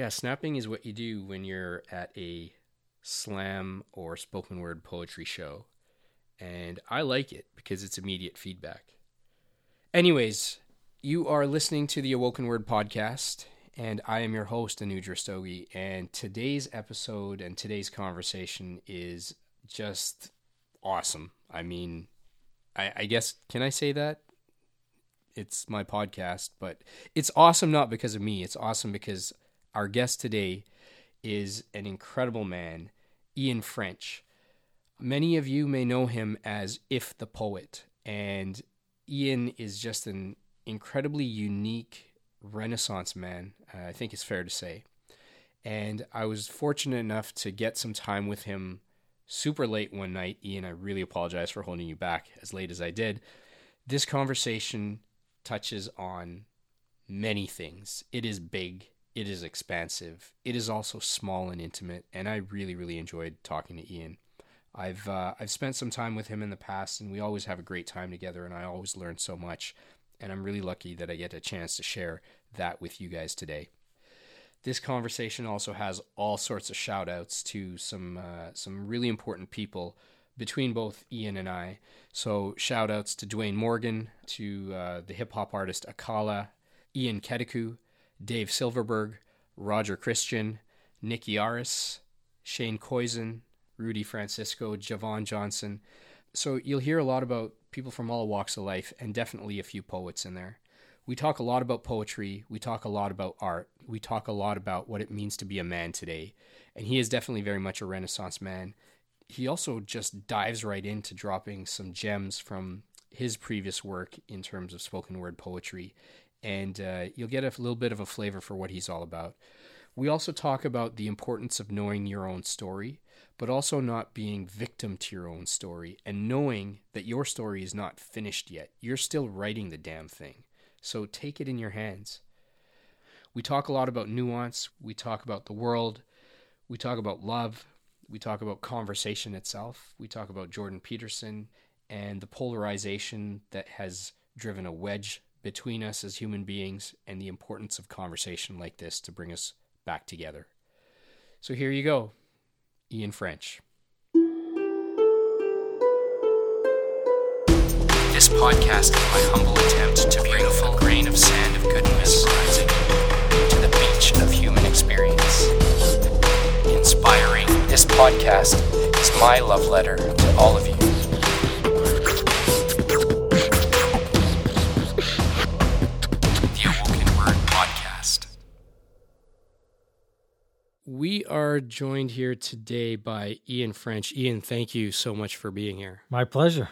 Yeah, snapping is what you do when you're at a slam or spoken word poetry show. And I like it because it's immediate feedback. Anyways, you are listening to the Awoken Word podcast, and I am your host, Anuj Rastogi. And today's episode and today's conversation is just awesome. I mean, I, I guess, can I say that? It's my podcast, but it's awesome not because of me. It's awesome because our guest today is an incredible man, Ian French. Many of you may know him as If the Poet, and Ian is just an incredibly unique Renaissance man, uh, I think it's fair to say. And I was fortunate enough to get some time with him super late one night. Ian, I really apologize for holding you back as late as I did. This conversation touches on many things. It is big, it is expansive, it is also small and intimate, and I really, really enjoyed talking to Ian. I've uh, I've spent some time with him in the past, and we always have a great time together, and I always learn so much. And I'm really lucky that I get a chance to share that with you guys today. This conversation also has all sorts of shout outs to some uh, some really important people between both Ian and I. So shout outs to Dwayne Morgan, to uh, the hip hop artist Akala, Ian Keteku, Dave Silverberg, Roger Christian, Nikki Aris, Shane Koyczan, Rudy Francisco, Javon Johnson. So you'll hear a lot about people from all walks of life and definitely a few poets in there. We talk a lot about poetry, we talk a lot about art, we talk a lot about what it means to be a man today. And he is definitely very much a renaissance man. He also just dives right into dropping some gems from his previous work in terms of spoken word poetry. And uh, you'll get a little bit of a flavor for what he's all about. We also talk about the importance of knowing your own story but also not being victim to your own story and knowing that your story is not finished yet. You're still writing the damn thing. So take it in your hands. We talk a lot about nuance, we talk about the world, we talk about love, we talk about conversation itself, we talk about Jordan Peterson and the polarization that has driven a wedge between us as human beings and the importance of conversation like this to bring us back together. So here you go. Ian French. This podcast is my humble attempt to bring a grain of sand of goodness to the beach of human experience. Inspiring. This podcast is my love letter to all of you. We are joined here today by Ian French. Ian, thank you so much for being here. My pleasure.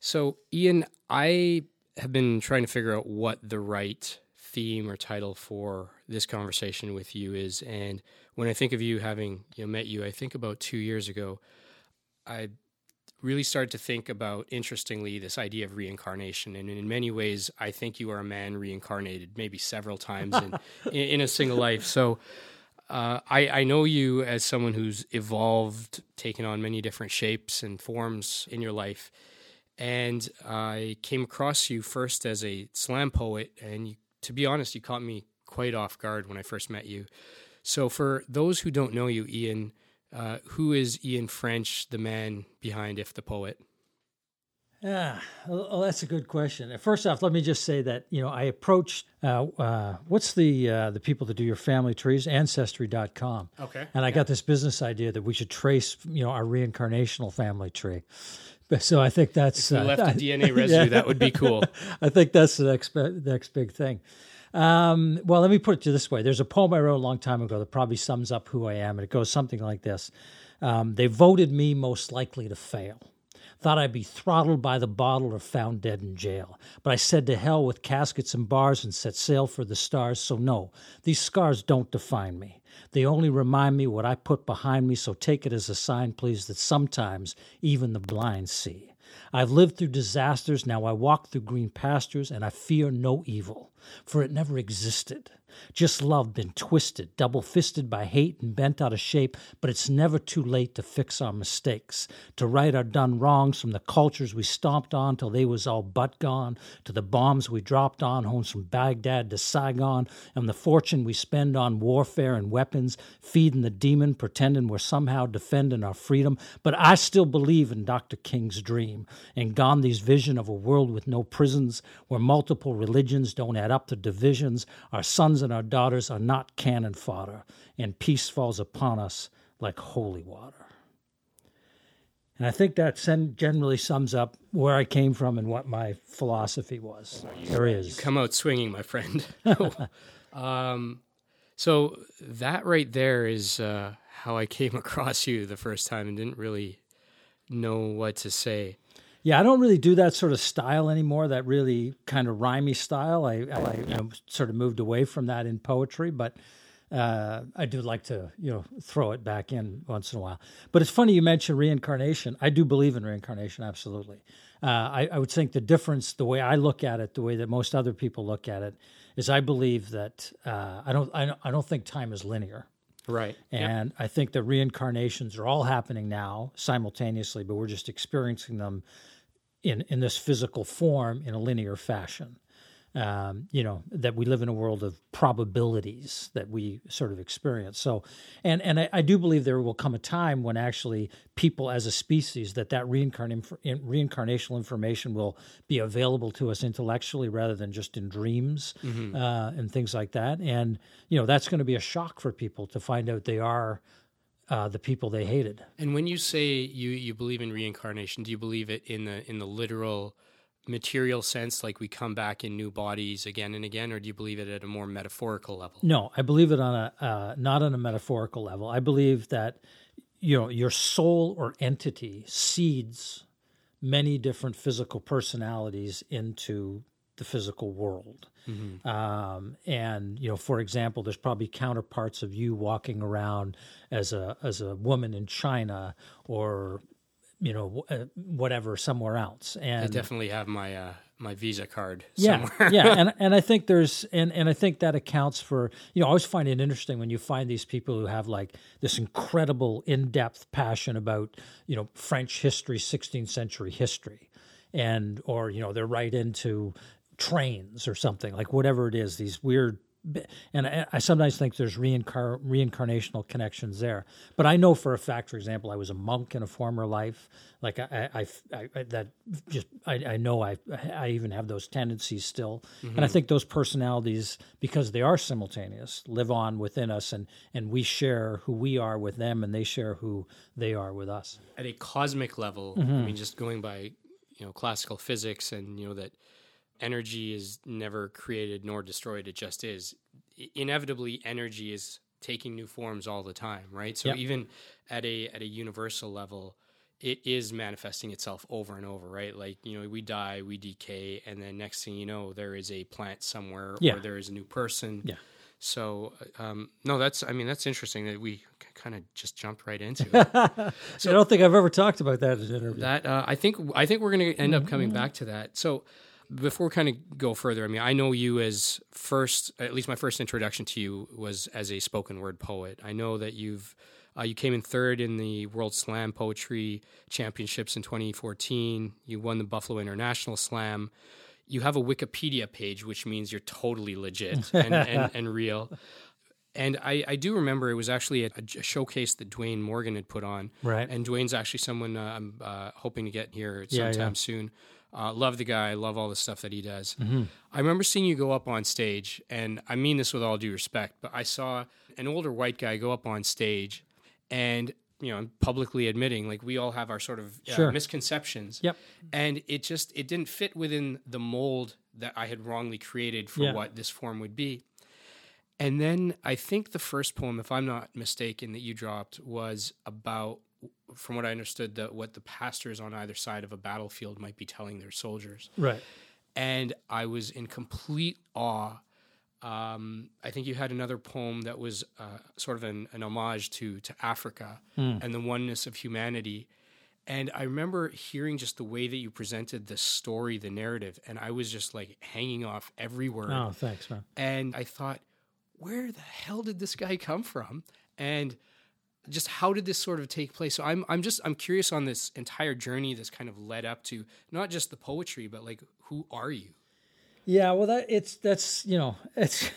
So, Ian, I have been trying to figure out what the right theme or title for this conversation with you is. And when I think of you having you know, met you, I think about two years ago, I really started to think about, interestingly, this idea of reincarnation. And in many ways, I think you are a man reincarnated, maybe several times in, in a single life. So, uh, I, I know you as someone who's evolved, taken on many different shapes and forms in your life. And I came across you first as a slam poet. And you, to be honest, you caught me quite off guard when I first met you. So, for those who don't know you, Ian, uh, who is Ian French, the man behind If the Poet? Yeah, well, that's a good question. First off, let me just say that you know I approached uh, uh, what's the uh, the people that do your family trees, Ancestry.com. Okay. And I yeah. got this business idea that we should trace you know our reincarnational family tree. But, so I think that's if we left a DNA residue. Yeah. That would be cool. I think that's the next the next big thing. Um, well, let me put it to this way: There's a poem I wrote a long time ago that probably sums up who I am, and it goes something like this: um, They voted me most likely to fail. Thought I'd be throttled by the bottle or found dead in jail. But I said to hell with caskets and bars and set sail for the stars. So, no, these scars don't define me. They only remind me what I put behind me. So, take it as a sign, please, that sometimes even the blind see. I've lived through disasters, now I walk through green pastures, and I fear no evil, for it never existed. Just love been twisted, double fisted by hate and bent out of shape, but it's never too late to fix our mistakes, to right our done wrongs from the cultures we stomped on till they was all but gone, to the bombs we dropped on homes from Baghdad to Saigon, and the fortune we spend on warfare and weapons, feeding the demon, pretending we're somehow defending our freedom. But I still believe in Dr. King's dream and Gandhi's vision of a world with no prisons, where multiple religions don't add up to divisions, our sons and our daughters are not cannon fodder, and peace falls upon us like holy water. And I think that generally sums up where I came from and what my philosophy was. There is. You come out swinging, my friend. um, so that right there is uh, how I came across you the first time and didn't really know what to say. Yeah, I don't really do that sort of style anymore. That really kind of rhymey style. I, I you know, sort of moved away from that in poetry, but uh, I do like to you know throw it back in once in a while. But it's funny you mentioned reincarnation. I do believe in reincarnation, absolutely. Uh, I, I would think the difference, the way I look at it, the way that most other people look at it, is I believe that uh, I don't I, I don't think time is linear. Right. And yep. I think the reincarnations are all happening now simultaneously, but we're just experiencing them in in this physical form in a linear fashion. Um, you know that we live in a world of probabilities that we sort of experience. So, and and I, I, do believe there will come a time when actually people as a species that that reincarn- reincarnational information will be available to us intellectually rather than just in dreams mm-hmm. uh, and things like that. And you know that's going to be a shock for people to find out they are uh, the people they hated. And when you say you you believe in reincarnation, do you believe it in the in the literal material sense, like we come back in new bodies again and again, or do you believe it at a more metaphorical level? No, I believe it on a uh, not on a metaphorical level. I believe that you know your soul or entity seeds many different physical personalities into the physical world. Mm-hmm. Um, and you know, for example, there's probably counterparts of you walking around as a as a woman in China or you know uh, whatever somewhere else. And I definitely have my uh, my Visa card yeah, yeah, and and I think there's and and I think that accounts for you know I always find it interesting when you find these people who have like this incredible in depth passion about you know French history, 16th century history and or you know they're right into trains or something like whatever it is these weird and I, I sometimes think there's reincar- reincarnational connections there but i know for a fact for example i was a monk in a former life like i, I, I, I that just I, I know I, I even have those tendencies still mm-hmm. and i mm-hmm. think those personalities because they are simultaneous live on within us and and we share who we are with them and they share who they are with us at a cosmic level mm-hmm. i mean just going by you know classical physics and you know that energy is never created nor destroyed it just is. Inevitably energy is taking new forms all the time right? So yep. even at a at a universal level it is manifesting itself over and over right? Like you know we die we decay and then next thing you know there is a plant somewhere yeah. or there is a new person. Yeah. So um, no that's i mean that's interesting that we kind of just jumped right into it. So i don't think i've ever talked about that in an interview. That uh, i think i think we're going to end up coming mm-hmm. back to that. So before kind of go further, I mean, I know you as first, at least my first introduction to you was as a spoken word poet. I know that you've uh, you came in third in the World Slam Poetry Championships in 2014. You won the Buffalo International Slam. You have a Wikipedia page, which means you're totally legit and, and, and, real. And I, I, do remember it was actually a, a, showcase that Dwayne Morgan had put on. Right. And Dwayne's actually someone uh, I'm uh, hoping to get here sometime yeah, yeah. soon. Uh, love the guy. Love all the stuff that he does. Mm-hmm. I remember seeing you go up on stage, and I mean this with all due respect, but I saw an older white guy go up on stage, and you know, publicly admitting like we all have our sort of uh, sure. misconceptions. Yep. And it just it didn't fit within the mold that I had wrongly created for yeah. what this form would be. And then I think the first poem, if I'm not mistaken, that you dropped was about from what I understood, the, what the pastors on either side of a battlefield might be telling their soldiers. Right. And I was in complete awe. Um, I think you had another poem that was uh, sort of an, an, homage to to Africa mm. and the oneness of humanity. And I remember hearing just the way that you presented the story, the narrative, and I was just like hanging off every word. Oh, thanks, man. And I thought, where the hell did this guy come from? And just how did this sort of take place? So I'm I'm just I'm curious on this entire journey that's kind of led up to not just the poetry, but like who are you? Yeah, well, that it's that's you know it's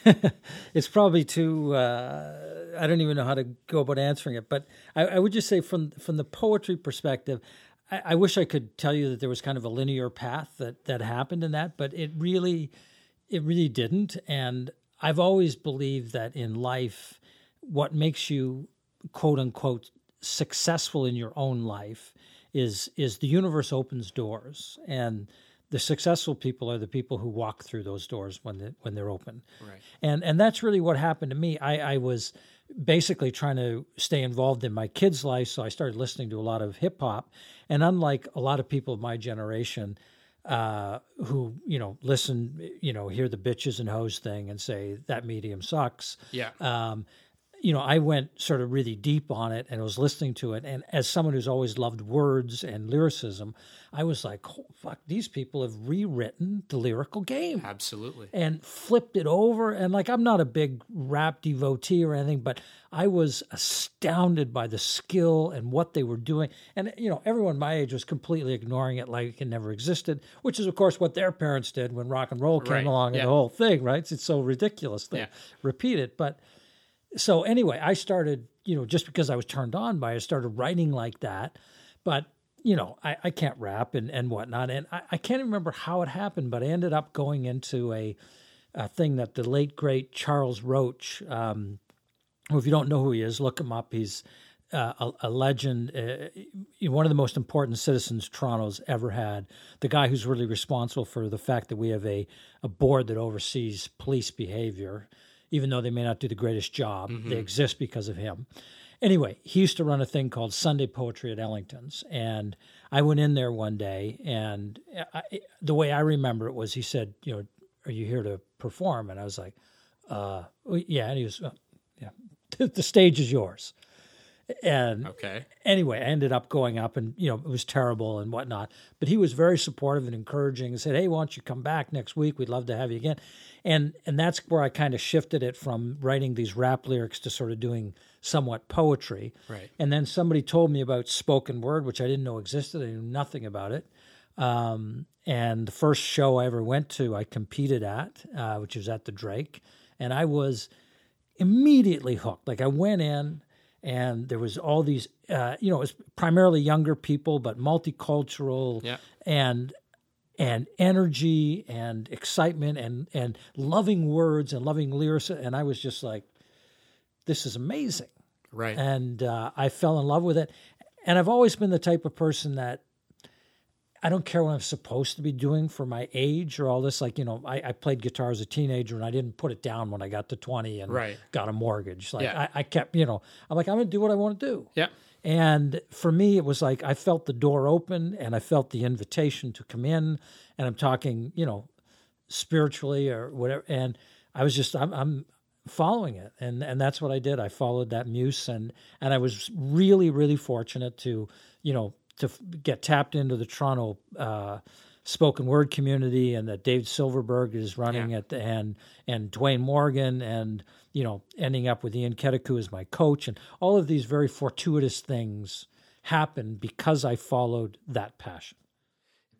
it's probably too. Uh, I don't even know how to go about answering it, but I, I would just say from from the poetry perspective, I, I, wish I could tell you that there was kind of a linear path that that happened in that, but it really it really didn't. And I've always believed that in life, what makes you quote unquote successful in your own life is is the universe opens doors and the successful people are the people who walk through those doors when they, when they're open. Right. And and that's really what happened to me. I, I was basically trying to stay involved in my kids' life, so I started listening to a lot of hip hop. And unlike a lot of people of my generation, uh, who you know listen, you know, hear the bitches and hoes thing and say that medium sucks. Yeah. Um, you know, I went sort of really deep on it and was listening to it. And as someone who's always loved words and lyricism, I was like, oh, fuck, these people have rewritten the lyrical game. Absolutely. And flipped it over. And like, I'm not a big rap devotee or anything, but I was astounded by the skill and what they were doing. And, you know, everyone my age was completely ignoring it like it never existed, which is, of course, what their parents did when rock and roll came right. along yeah. and the whole thing, right? It's so ridiculous. They yeah. repeat it. But, so anyway, I started, you know, just because I was turned on by it, I started writing like that. But, you know, I, I can't rap and, and whatnot. And I, I can't remember how it happened, but I ended up going into a, a thing that the late, great Charles Roach, um, who, if you don't know who he is, look him up. He's uh, a, a, legend, uh, one of the most important citizens Toronto's ever had. The guy who's really responsible for the fact that we have a, a board that oversees police behavior even though they may not do the greatest job. Mm-hmm. They exist because of him. Anyway, he used to run a thing called Sunday Poetry at Ellington's. And I went in there one day, and I, the way I remember it was he said, You know, are you here to perform? And I was like, uh, Yeah. And he was, uh, Yeah, the stage is yours. And okay. Anyway, I ended up going up, and you know it was terrible and whatnot. But he was very supportive and encouraging, and said, "Hey, why don't you come back next week? We'd love to have you again." And and that's where I kind of shifted it from writing these rap lyrics to sort of doing somewhat poetry. Right. And then somebody told me about spoken word, which I didn't know existed. I knew nothing about it. Um, and the first show I ever went to, I competed at, uh, which was at the Drake, and I was immediately hooked. Like I went in and there was all these uh, you know it was primarily younger people but multicultural yeah. and and energy and excitement and and loving words and loving lyrics. And i was just like this is amazing. Right. And uh, i fell in love with it. And i've always been the type of person that I don't care what I'm supposed to be doing for my age or all this. Like, you know, I, I, played guitar as a teenager and I didn't put it down when I got to 20 and right. got a mortgage. Like, yeah. I, I, kept, you know, I'm like, I'm going to do what I want to do. Yeah. And for me, it was like I felt the door open and I felt the invitation to come in. And I'm talking, you know, spiritually or whatever. And I was just, I'm, I'm following it. And, and that's what I did. I followed that muse and, and I was really, really fortunate to, you know, to get tapped into the Toronto uh, spoken word community, and that Dave Silverberg is running yeah. it, and and Dwayne Morgan, and you know, ending up with Ian Keteku as my coach, and all of these very fortuitous things happened because I followed that passion.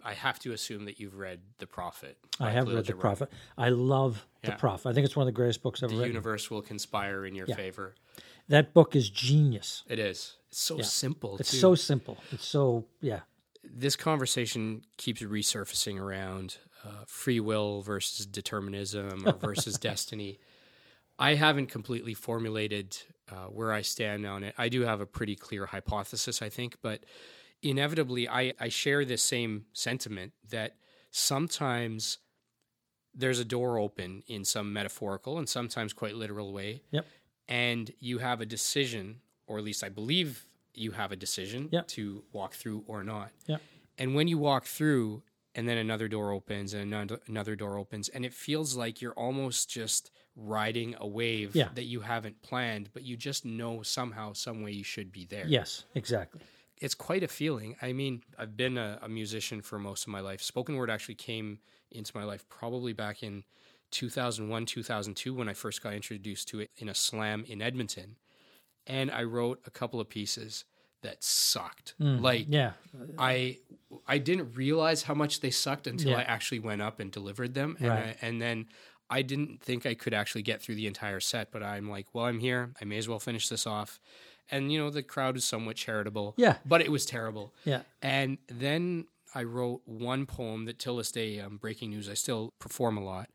I have to assume that you've read The Prophet. I have read The Prophet. I love yeah. The Prophet. I think it's one of the greatest books ever the written. The universe will conspire in your yeah. favor. That book is genius. It is. It's so yeah. simple. It's too. so simple. It's so yeah. This conversation keeps resurfacing around uh, free will versus determinism or versus destiny. I haven't completely formulated uh, where I stand on it. I do have a pretty clear hypothesis, I think, but inevitably, I, I share this same sentiment that sometimes there's a door open in some metaphorical and sometimes quite literal way. Yep. And you have a decision or at least I believe you have a decision to walk through or not. And when you walk through, and then another door opens, and another, another door opens, and it feels like you're almost just riding a wave yeah. that you haven't planned, but you just know somehow, some way you should be there. Yes, exactly. It's quite a feeling. I mean, I've been a, a musician for most of my life. Spoken word actually came into my life probably back in 2001, 2002 when I first got introduced to it in a slam in Edmonton. And I wrote a couple of pieces that sucked. Like Yeah. I I didn't realize how much they sucked until Yeah. I actually went up and delivered them, and Right. I, and then I didn't think I could actually get through the entire set. But I'm like, well, I'm here. I may as well finish this off. And you know, the crowd is somewhat charitable. Yeah. but it was terrible. Yeah. And then I wrote one poem that till this day, um, breaking news, I still perform a lot.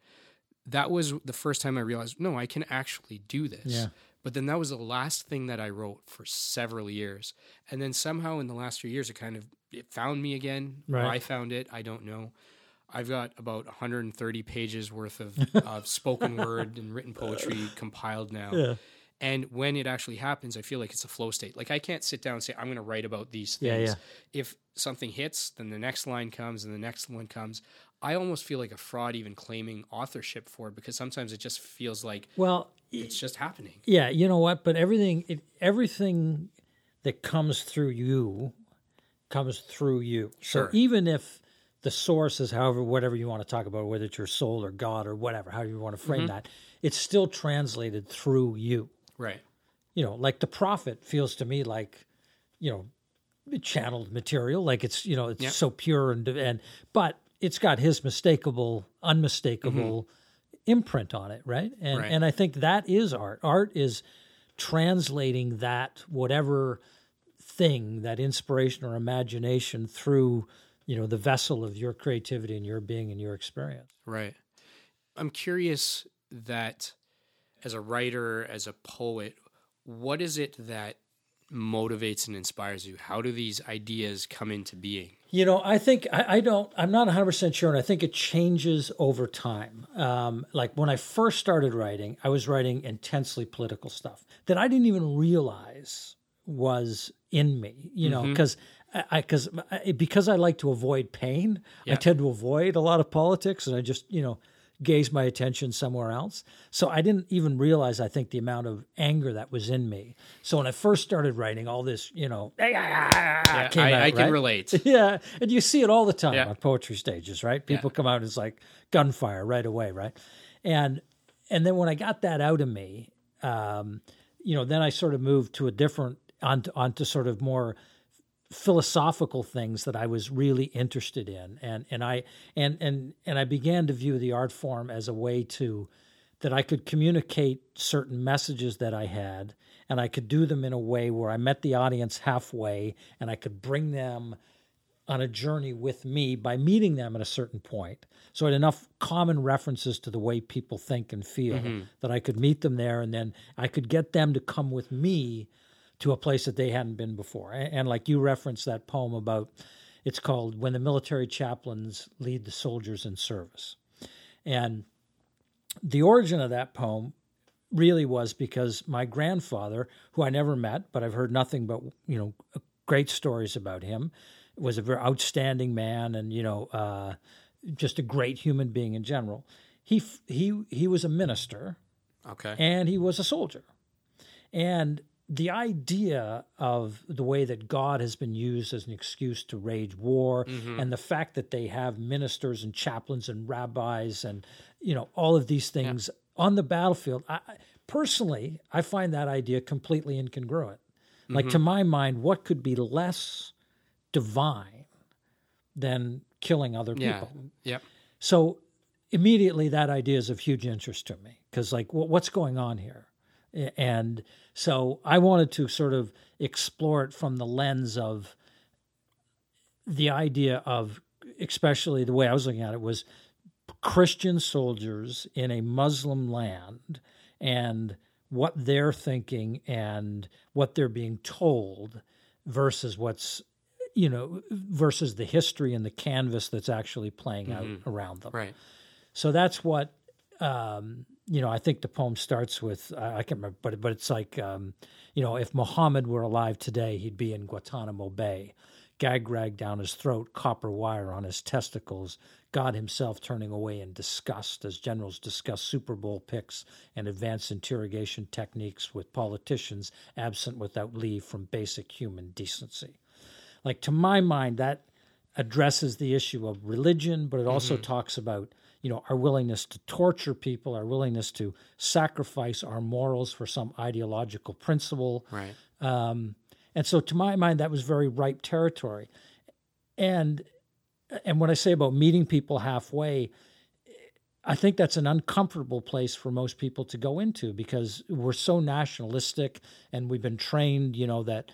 That was the first time I realized, no, I can actually do this. Yeah. But then that was the last thing that I wrote for several years. And then somehow in the last few years, it kind of it found me again. Right. I found it. I don't know. I've got about 130 pages worth of, of spoken word and written poetry compiled now. Yeah. And when it actually happens, I feel like it's a flow state. Like I can't sit down and say, I'm going to write about these Yeah, things. yeah. If something hits, then the next line comes and the next one comes. I almost feel like a fraud even claiming authorship for it because sometimes it just feels like Well, it's just happening. Yeah, you know what? But everything, it, everything that comes through you comes through you. Sure. So even if the source is, however, whatever you want to talk about, whether it's your soul or God or whatever, however you want to frame Mm-hmm. that, it's still translated through you. Right. You know, like the prophet feels to me like, you know, channeled material. Like it's, you know, it's Yeah. so pure and and but it's got his mistakable, unmistakable imprint on it, right? And. Right. and I think that is art. Art is translating that whatever thing, that inspiration or imagination through, you know, the vessel of your creativity and your being and your experience. Right. I'm curious that as a writer, as a poet, what is it that motivates and inspires you? How do these ideas come into being? You know, I think I, I don't. I'm not 100 percent sure, and I think it changes over time. Um, like when I first started writing, I was writing intensely political stuff that I didn't even realize was in me. You know, because I because because I like to avoid pain, I tend to avoid a lot of politics, and I just you know gaze my attention somewhere else. So I didn't even realize, I think, the amount of anger that was in me. So when I first started writing, all this, you know, ah, ah, ah, Yeah, came I, out, I can relate. Yeah, and you see it all the time Yeah. on poetry stages, right? People come out and it's like gunfire right away, right? And and then when I got that out of me, um, you know, then I sort of moved to a different onto onto sort of more philosophical things that I was really interested in, and and I and and and I began to view the art form as a way to that I could communicate certain messages that I had, and I could do them in a way where I met the audience halfway, and I could bring them on a journey with me by meeting them at a certain point. So I had enough common references to the way people think and feel mm-hmm. that I could meet them there, and then I could get them to come with me to a place that they hadn't been before. And, and like you referenced that poem about, it's called "When the Military Chaplains Lead the Soldiers in Service," and the origin of that poem really was because my grandfather, who I never met, but I've heard nothing but you know great stories about him, was a very outstanding man, and you know uh, just a great human being in general. He f- he he was a minister Okay. and he was a soldier, and the idea of the way that God has been used as an excuse to wage war mm-hmm. and the fact that they have ministers and chaplains and rabbis and you know all of these things on the battlefield I, personally I find that idea completely incongruent. Like to mm-hmm. my mind what could be less divine than killing other yeah. people? Yep. so immediately that idea is of huge interest to me because like wh- what's going on here and so i wanted to sort of explore it from the lens of the idea of especially the way i was looking at it was christian soldiers in a muslim land and what they're thinking and what they're being told versus what's you know versus the history and the canvas that's actually playing out around them Right. so that's what um, you know. I think the poem starts with I I can't remember, but but it's like um, you know, if Muhammad were alive today, he'd be in Guantanamo Bay, gag rag down his throat, copper wire on his testicles. God Himself turning away in disgust as generals discuss Super Bowl picks and advanced interrogation techniques with politicians absent without leave from basic human decency like to my mind that addresses the issue of religion but it also talks about you know, our willingness to torture people, our willingness to sacrifice our morals for some ideological principle. Right. Um, and so, to my mind, that was very ripe territory. And and when I say about meeting people halfway, I think that's an uncomfortable place for most people to go into because we're so nationalistic and we've been trained, you know, that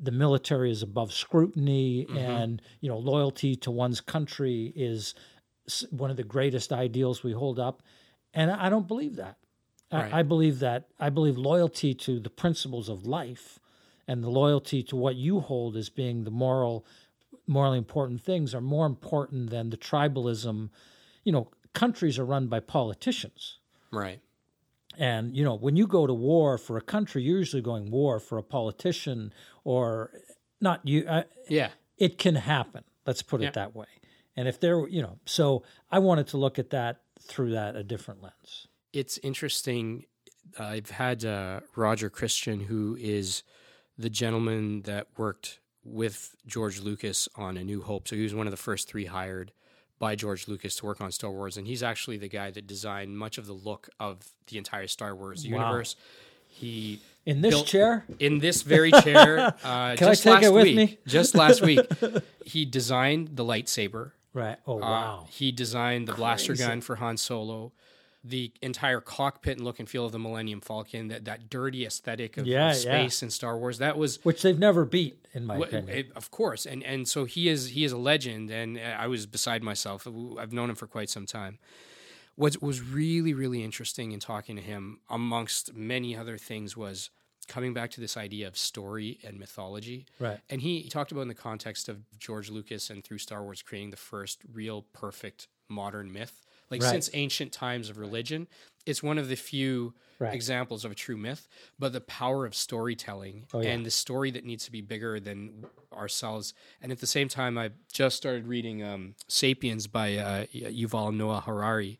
the military is above scrutiny mm-hmm. and, you know, loyalty to one's country is one of the greatest ideals we hold up. And I don't believe that. Right. I, I believe that I believe loyalty to the principles of life and the loyalty to what you hold as being the moral morally important things are more important than the tribalism. You know, countries are run by politicians. Right. And, you know, when you go to war for a country, you're usually going war for a politician or not you. Uh, yeah. It can happen. Let's put it yeah. that way. And if there, you know, so I wanted to look at that through that a different lens. It's interesting. I've had uh, Roger Christian, who is the gentleman that worked with George Lucas on A New Hope. So he was one of the first three hired by George Lucas to work on Star Wars, and he's actually the guy that designed much of the look of the entire Star Wars wow. universe. He in this built, chair, in this very chair. Uh, Can I take it with week, me? just last week, he designed the lightsaber. Right. Oh uh, wow. Uh, he designed the Crazy. blaster gun for Han Solo the entire cockpit and look and feel of the Millennium Falcon, that, that dirty aesthetic of, yeah, space yeah. and Star Wars, that was which they've never beat, in my w- opinion. It, of course, and and so he is he is a legend, and I was beside myself. I've known him for quite some time. What was really really interesting in talking to him, amongst many other things, was coming back to this idea of story and mythology. Right. And he, he talked about in the context of George Lucas and through Star Wars creating the first real perfect modern myth like right. since ancient times of religion, it's one of the few right. examples of a true myth. But the power of storytelling oh, yeah. and the story that needs to be bigger than ourselves. And at the same time, I just started reading um, *Sapiens* by uh, Yuval Noah Harari.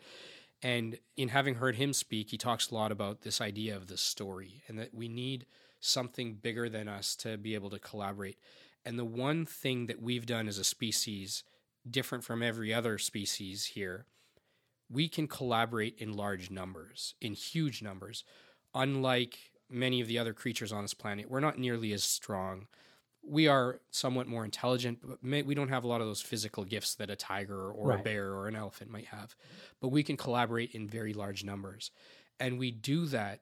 And in having heard him speak, he talks a lot about this idea of the story and that we need something bigger than us to be able to collaborate. And the one thing that we've done as a species, different from every other species here, we can collaborate in large numbers, in huge numbers. Unlike many of the other creatures on this planet, we're not nearly as strong. We are somewhat more intelligent, but may, we don't have a lot of those physical gifts that a tiger or right. a bear or an elephant might have. But we can collaborate in very large numbers. And we do that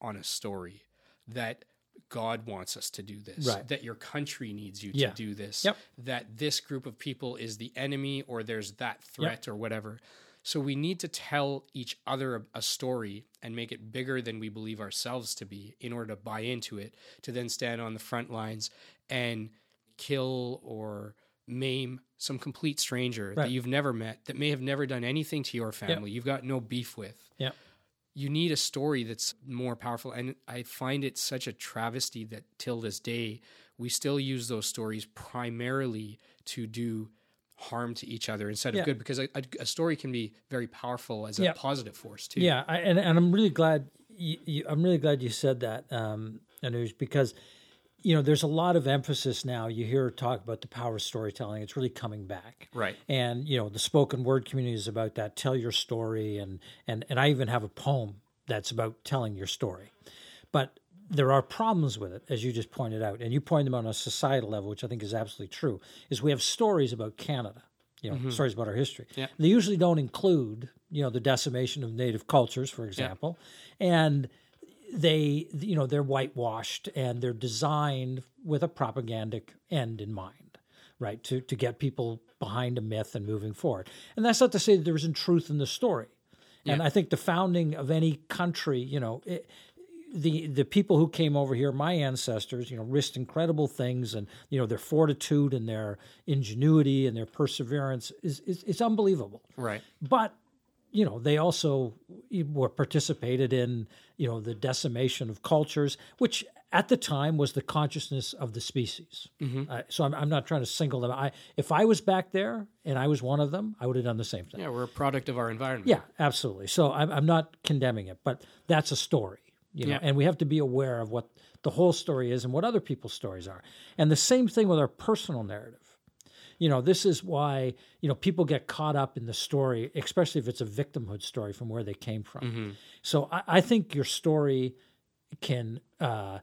on a story that God wants us to do this, right. that your country needs you yeah. to do this, yep. that this group of people is the enemy or there's that threat yep. or whatever. So we need to tell each other a, story and make it bigger than we believe ourselves to be in order to buy into it, to then stand on the front lines and kill or maim some complete stranger right. that you've never met, that may have never done anything to your family, yep. you've got no beef with. Yeah. You need a story that's more powerful. And I find it such a travesty that till this day, we still use those stories primarily to do harm to each other instead of yeah. good because a, a, story can be very powerful as a yeah. positive force too yeah I, and, and i'm really glad you, you, i'm really glad you said that um Anuj, because you know there's a lot of emphasis now you hear talk about the power of storytelling it's really coming back right and you know the spoken word community is about that tell your story and and and i even have a poem that's about telling your story but there are problems with it, as you just pointed out, and you pointed them out on a societal level, which I think is absolutely true. Is we have stories about Canada, you know, mm-hmm. stories about our history. Yeah. They usually don't include, you know, the decimation of native cultures, for example, yeah. and they, you know, they're whitewashed and they're designed with a propagandic end in mind, right? To to get people behind a myth and moving forward. And that's not to say that there isn't truth in the story. Yeah. And I think the founding of any country, you know, it, the the people who came over here, my ancestors, you know, risked incredible things, and you know their fortitude and their ingenuity and their perseverance is is, is unbelievable. Right. But you know they also were participated in you know the decimation of cultures, which at the time was the consciousness of the species. Mm-hmm. Uh, so I'm, I'm, not trying to single them. I if I was back there and I was one of them, I would have done the same thing. Yeah, we're a product of our environment. Yeah, absolutely. So I'm, I'm not condemning it, but that's a story you know, yeah. and we have to be aware of what the whole story is and what other people's stories are. And the same thing with our personal narrative. You know, this is why, you know, people get caught up in the story, especially if it's a victimhood story from where they came from. Mm-hmm. So I, I think your story can, uh,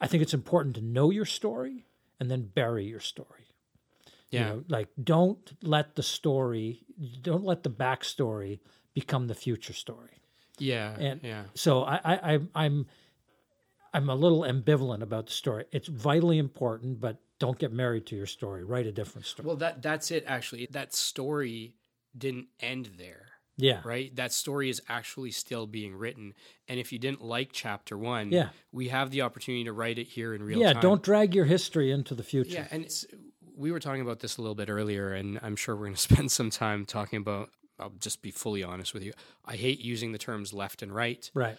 I think it's important to know your story and then bury your story. Yeah. You know, like don't let the story, don't let the backstory become the future story. yeah. And yeah. so I, I, I I'm I'm a little ambivalent about the story. It's vitally important, but don't get married to your story. Write a different story. Well, that that's it. Actually, that story didn't end there. yeah, right? That story is actually still being written. And if you didn't like chapter one, Yeah. we have the opportunity to write it here in real yeah. time. Yeah, don't drag your history into the future. Yeah, and it's, we were talking about this a little bit earlier, and I'm sure we're going to spend some time talking about. I'll just be fully honest with you. I hate using the terms left and right. Right.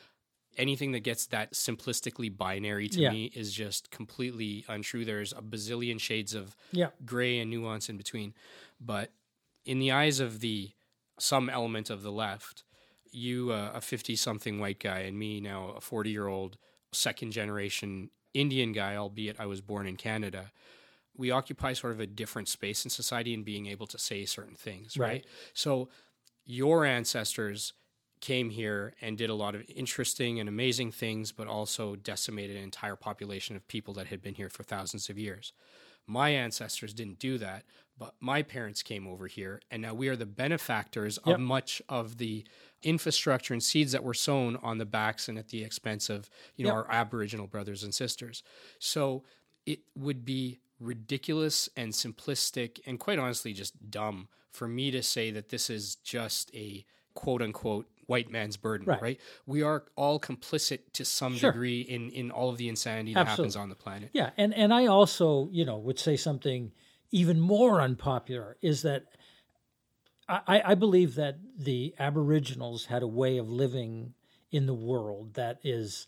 Anything that gets that simplistically binary to Yeah. me is just completely untrue. There's a bazillion shades of Yeah. gray and nuance in between. But in the eyes of the some element of the left, you, uh, a 50 something white guy, and me now, a 40 year old second generation Indian guy, albeit I was born in Canada, we occupy sort of a different space in society in being able to say certain things, right? Right. So your ancestors came here and did a lot of interesting and amazing things, but also decimated an entire population of people that had been here for thousands of years. My ancestors didn't do that, but my parents came over here, and now we are the benefactors Yep. of much of the infrastructure and seeds that were sown on the backs and at the expense of you know Yep. our Aboriginal brothers and sisters. So it would be ridiculous and simplistic and quite honestly just dumb for me to say that this is just a quote unquote white man's burden, right? Right. We are all complicit to some Sure. degree in in all of the insanity that happens on the planet. Yeah, and and I also, you know, would say something even more unpopular is that I, I believe that the Aboriginals had a way of living in the world that is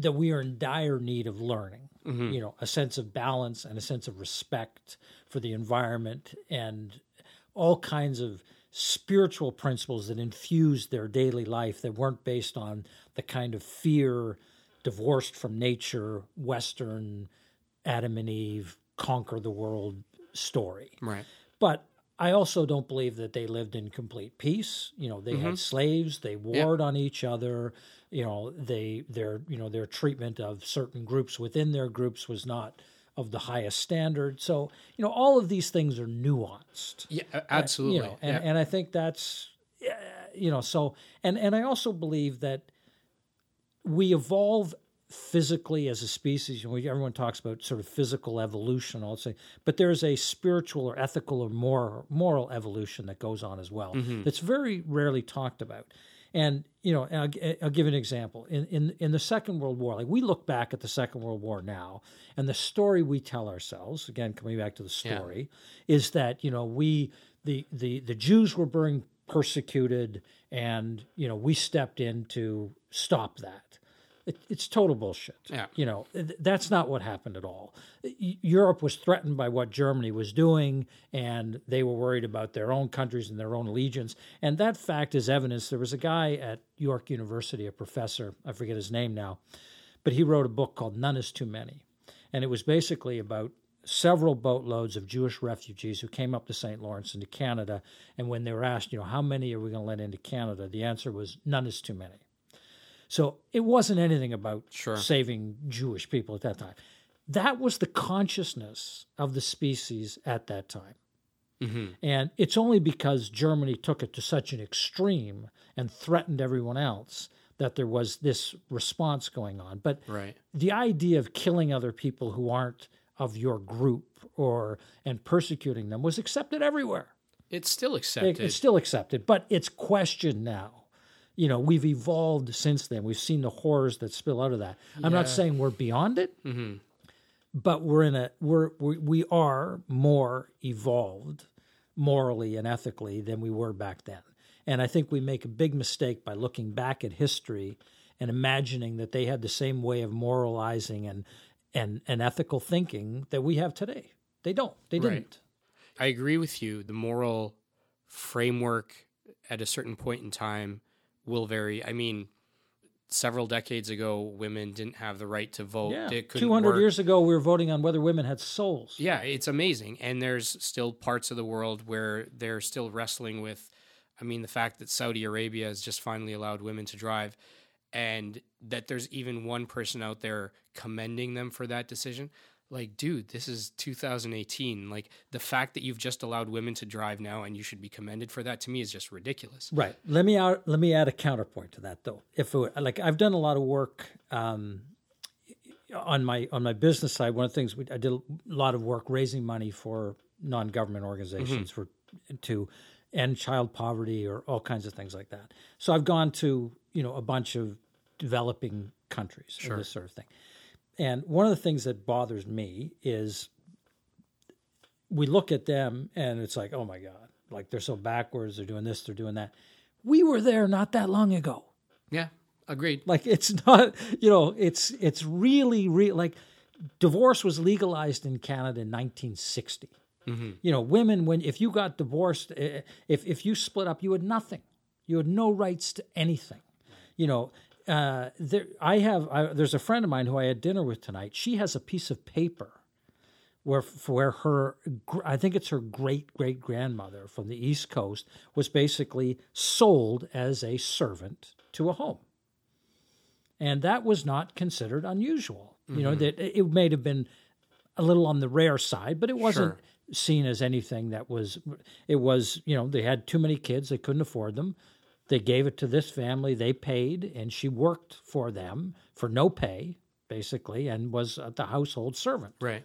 that we are in dire need of learning. Mm-hmm. You know, a sense of balance and a sense of respect for the environment and all kinds of spiritual principles that infused their daily life that weren't based on the kind of fear divorced from nature, Western Adam and Eve conquer the world story. Right. But I also don't believe that they lived in complete peace. You know, they had mm-hmm. slaves, they warred on each other. You know, they their you know their treatment of certain groups within their groups was not of the highest standard. So you know, all of these things are nuanced. Yeah, a- absolutely. You know, and, yeah. and I think that's uh, you know so and and I also believe that we evolve physically as a species. You know, everyone talks about sort of physical evolution, I'll say, but there's a spiritual or ethical or moral moral evolution that goes on as well. That's very rarely talked about. And you know, I'll, I'll give an example. In, in in the Second World War, like we look back at the Second World War now, and the story we tell ourselves, again coming back to the story, is that you know we the the the Jews were being persecuted, and you know we stepped in to stop that. It, it's total bullshit. Yeah. You know, that's not what happened at all. Europe was threatened by what Germany was doing, and they were worried about their own countries and their own allegiance. And that fact is evidence. There was a guy at York University, a professor, I forget his name now, but he wrote a book called None is Too Many. And it was basically about several boatloads of Jewish refugees who came up the St. Lawrence into Canada. And when they were asked, you know, how many are we going to let into Canada? The answer was none is too many. So it wasn't anything about Sure. saving Jewish people at that time. That was the consciousness of the species at that time. Mhm. And it's only because Germany took it to such an extreme and threatened everyone else that there was this response going on. But Right. the idea of killing other people who aren't of your group or and persecuting them was accepted everywhere. It's still It- accepted. It's still accepted, but it's questioned now. You know, we've evolved since then. We've seen the horrors that spill out of that. I'm not saying we're beyond it, Mhm. but we're in a we're we, we are more evolved morally and ethically than we were back then. And I think we make a big mistake by looking back at history and imagining that they had the same way of moralizing and and, and ethical thinking that we have today. They don't. They didn't. I agree with you. The moral framework at a certain point in time will vary. I mean, several decades ago, women didn't have the right to vote. Yeah, two hundred years ago, we were voting on whether women had souls. Yeah, it's amazing. And there's still parts of the world where they're still wrestling with, I mean, the fact that Saudi Arabia has just finally allowed women to drive and that there's even one person out there commending them for that decision. Like, dude, this is 2018. Like, the fact that you've just allowed women to drive now and you should be commended for that to me is just ridiculous. Right. Let me out. Let me add a counterpoint to that, though. If it, like I've done a lot of work um, on my on my business side, one of the things we, I did a lot of work raising money for non government organizations for to end child poverty or all kinds of things like that. So I've gone to you know a bunch of developing countries and this sort of thing. And one of the things that bothers me is we look at them and it's like, oh my God, like they're so backwards, they're doing this, they're doing that. We were there not that long ago. Yeah, agreed. Like it's not, you know, it's it's really, real like divorce was legalized in Canada in 1960. You know, women when if you got divorced, eh, if if you split up, you had nothing. You had no rights to anything. You know, uh, there I have. I, there's a friend of mine who I had dinner with tonight. She has a piece of paper where where her I think it's her great great grandmother from the East Coast was basically sold as a servant to a home, and that was not considered unusual. You know that it may have been a little on the rare side, but it wasn't Sure. seen as anything that was. It was you know they had too many kids, they couldn't afford them. They gave it to this family, they paid, and she worked for them for no pay, basically, and was the household servant. Right.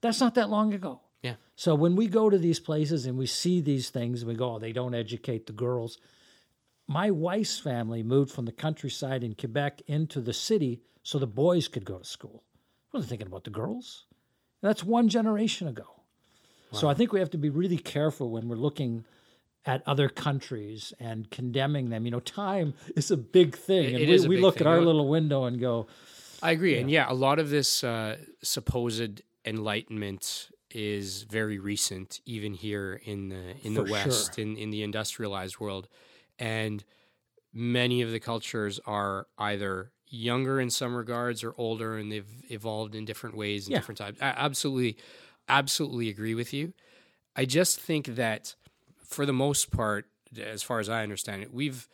That's not that long ago. Yeah. So when we go to these places and we see these things, and we go, oh, they don't educate the girls. My wife's family moved from the countryside in Quebec into the city so the boys could go to school. I wasn't thinking about the girls. That's one generation ago. So I think we have to be really careful when we're looking at other countries and condemning them. You know, time is a big thing. It- and it we, is we look thing. at our little window and go, I agree. And yeah, a lot of this uh, supposed enlightenment is very recent, even here in the in the West, sure. in, in the industrialized world. And many of the cultures are either younger in some regards or older and they've evolved in different ways and Yeah. different times. I absolutely, absolutely agree with you. I just think that for the most part, as far as I understand it, we've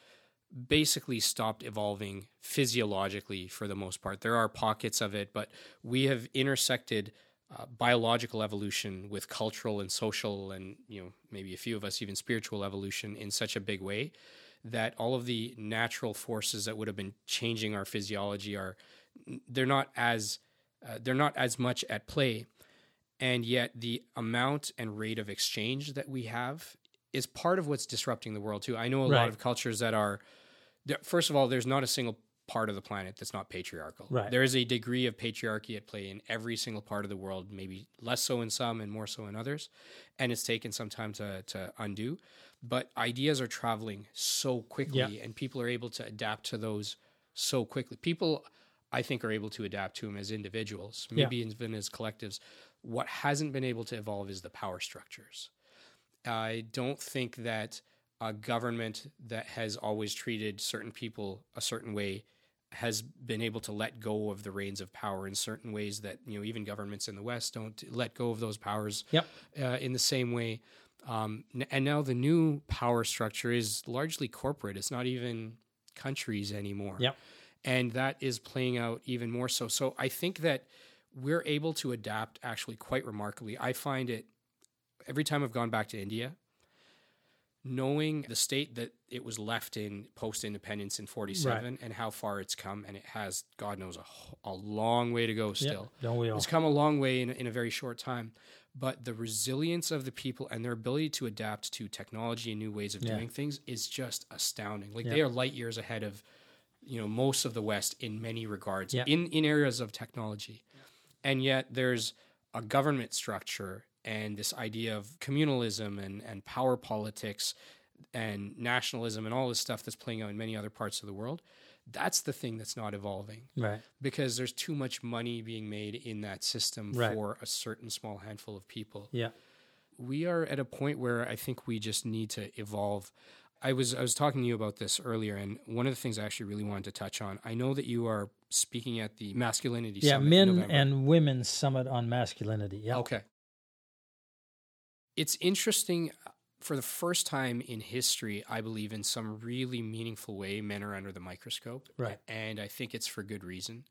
basically stopped evolving physiologically for the most part. There are pockets of it, but we have intersected uh, biological evolution with cultural and social and you know maybe a few of us even spiritual evolution in such a big way that all of the natural forces that would have been changing our physiology are they're not as uh, they're not as much at play and yet the amount and rate of exchange that we have is part of what's disrupting the world too. I know a lot of cultures that are first of all, there's not a single part of the planet that's not patriarchal. Right. There is a degree of patriarchy at play in every single part of the world, maybe less so in some and more so in others. And it's taken some time to, to undo. But ideas are traveling so quickly Yeah. and people are able to adapt to those so quickly. People, I think, are able to adapt to them as individuals, Yeah. maybe even as collectives. What hasn't been able to evolve is the power structures. I don't think that a government that has always treated certain people a certain way has been able to let go of the reins of power in certain ways that you know even governments in the West don't let go of those powers Yep. uh, in the same way. Um, and now the new power structure is largely corporate. It's not even countries anymore. Yep. And that is playing out even more so. So I think that we're able to adapt actually quite remarkably. I find it every time I've gone back to India, knowing the state that it was left in post independence in 47 and how far it's come, and it has, God knows, a, a long way to go still. don't we all? It's come a long way in, in a very short time. But the resilience of the people and their ability to adapt to technology and new ways of Yeah. doing things is just astounding. Like they are light years ahead of, you know, most of the West in many regards, Yeah. in, in areas of technology. And yet there's a government structure and this idea of communalism and, and power politics and nationalism and all this stuff that's playing out in many other parts of the world. That's the thing that's not evolving right. because there's too much money being made in that system Right. for a certain small handful of people. Yeah. We are at a point where I think we just need to evolve. I was I was talking to you about this earlier, and one of the things I actually really wanted to touch on. I know that you are speaking at the masculinity. Yeah, Summit men and women summit on masculinity. Yeah. Okay. It's interesting. uh, For the first time in history, I believe in some really meaningful way, men are under the microscope. Right. And I think it's for good reason.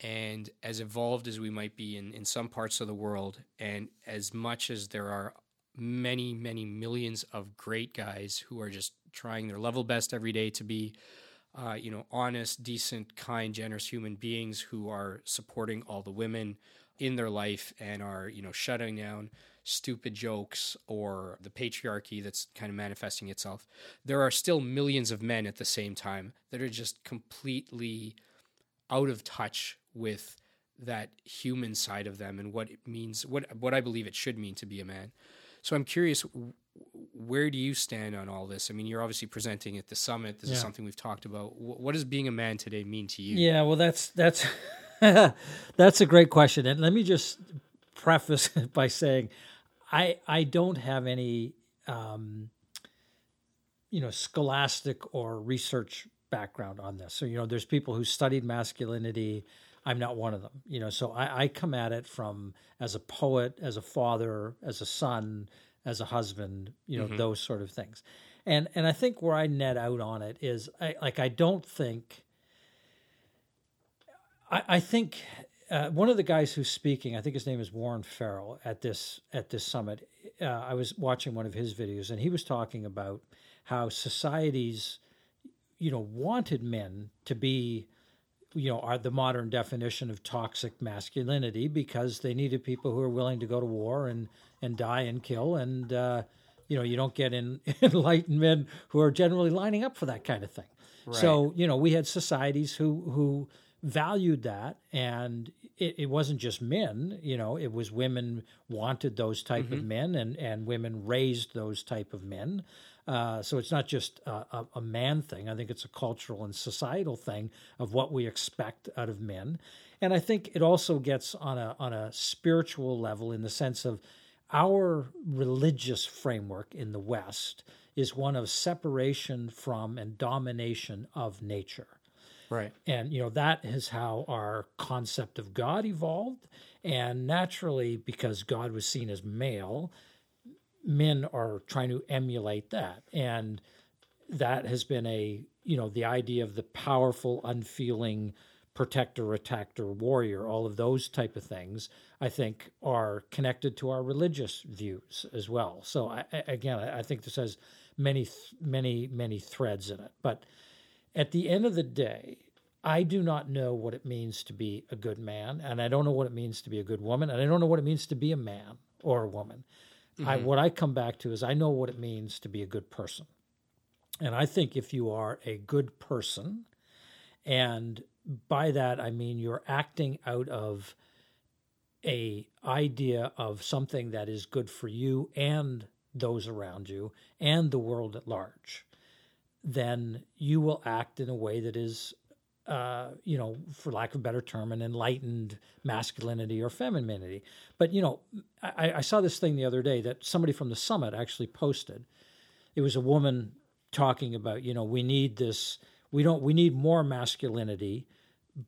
And as evolved as we might be in, in some parts of the world, and as much as there are many, many millions of great guys who are just trying their level best every day to be, uh, you know, honest, decent, kind, generous human beings who are supporting all the women in their life and are, you know, shutting down stupid jokes or the patriarchy that's kind of manifesting itself. There are still millions of men at the same time that are just completely out of touch with that human side of them and what it means what what I believe it should mean to be a man. So I'm curious where do you stand on all this? I mean, you're obviously presenting at the summit. This is something we've talked about. What does being a man today mean to you? Yeah, well, that's that's that's a great question, and let me just preface it by saying, I I don't have any, um, you know, scholastic or research background on this. So you know, there's people who studied masculinity. I'm not one of them. You know, so I, I come at it from as a poet, as a father, as a son, as a husband. You know, those sort of things, and and I think where I net out on it is, I, like I don't think. I, I think uh, one of the guys who's speaking, I think his name is Warren Farrell at this at this summit. Uh, I was watching one of his videos, and he was talking about how societies, you know, wanted men to be, you know, are the modern definition of toxic masculinity because they needed people who are willing to go to war and and die and kill and. Uh, you know, you don't get in, enlightened men who are generally lining up for that kind of thing. So, you know, we had societies who who valued that, and it, it wasn't just men. You know, it was women wanted those type of men, and and women raised those type of men. Uh, so it's not just a, a, a man thing. I think it's a cultural and societal thing of what we expect out of men, and I think it also gets on a on a spiritual level in the sense of our religious framework in the West is one of separation from and domination of nature. Right. And, you know, that is how our concept of God evolved. And naturally, because God was seen as male, men are trying to emulate that. And that has been a, you know, the idea of the powerful, unfeeling protector, attacker, warrior, all of those type of things, I think are connected to our religious views as well. So I, again, I think this has many, many, many threads in it. But at the end of the day, I do not know what it means to be a good man, and I don't know what it means to be a good woman, and I don't know what it means to be a man or a woman. I, mm-hmm. what I come back to is I know what it means to be a good person. And I think if you are a good person, and by that I mean you're acting out of a idea of something that is good for you and those around you and the world at large, then you will act in a way that is, uh, you know, for lack of a better term, an enlightened masculinity or femininity. But you know, I, I saw this thing the other day that somebody from the summit actually posted. It was a woman talking about, you know, we need this. We don't. We need more masculinity,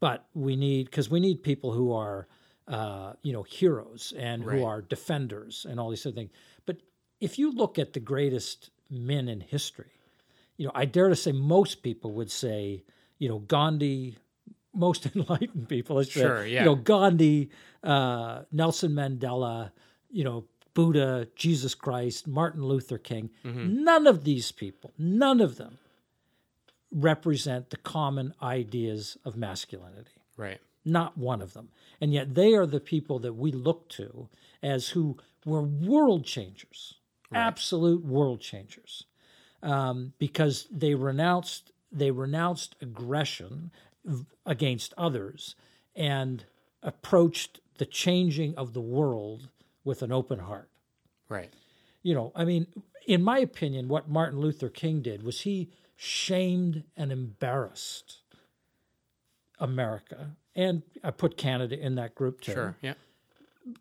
but we need because we need people who are, uh, you know, heroes and Right. who are defenders and all these other things. But if you look at the greatest men in history, you know, I dare to say most people would say, you know, Gandhi, most enlightened people, Sure, yeah. you know, Gandhi, uh, Nelson Mandela, you know, Buddha, Jesus Christ, Martin Luther King. Mm-hmm. None of these people, none of them represent the common ideas of masculinity Right. not one of them. And yet they are the people that we look to as who were world changers, absolute world changers, um, because they renounced they renounced aggression against others and approached the changing of the world with an open heart Right. you know, I mean, in my opinion, what Martin Luther King did was he shamed and embarrassed America, and I put Canada in that group too, Sure. Yeah.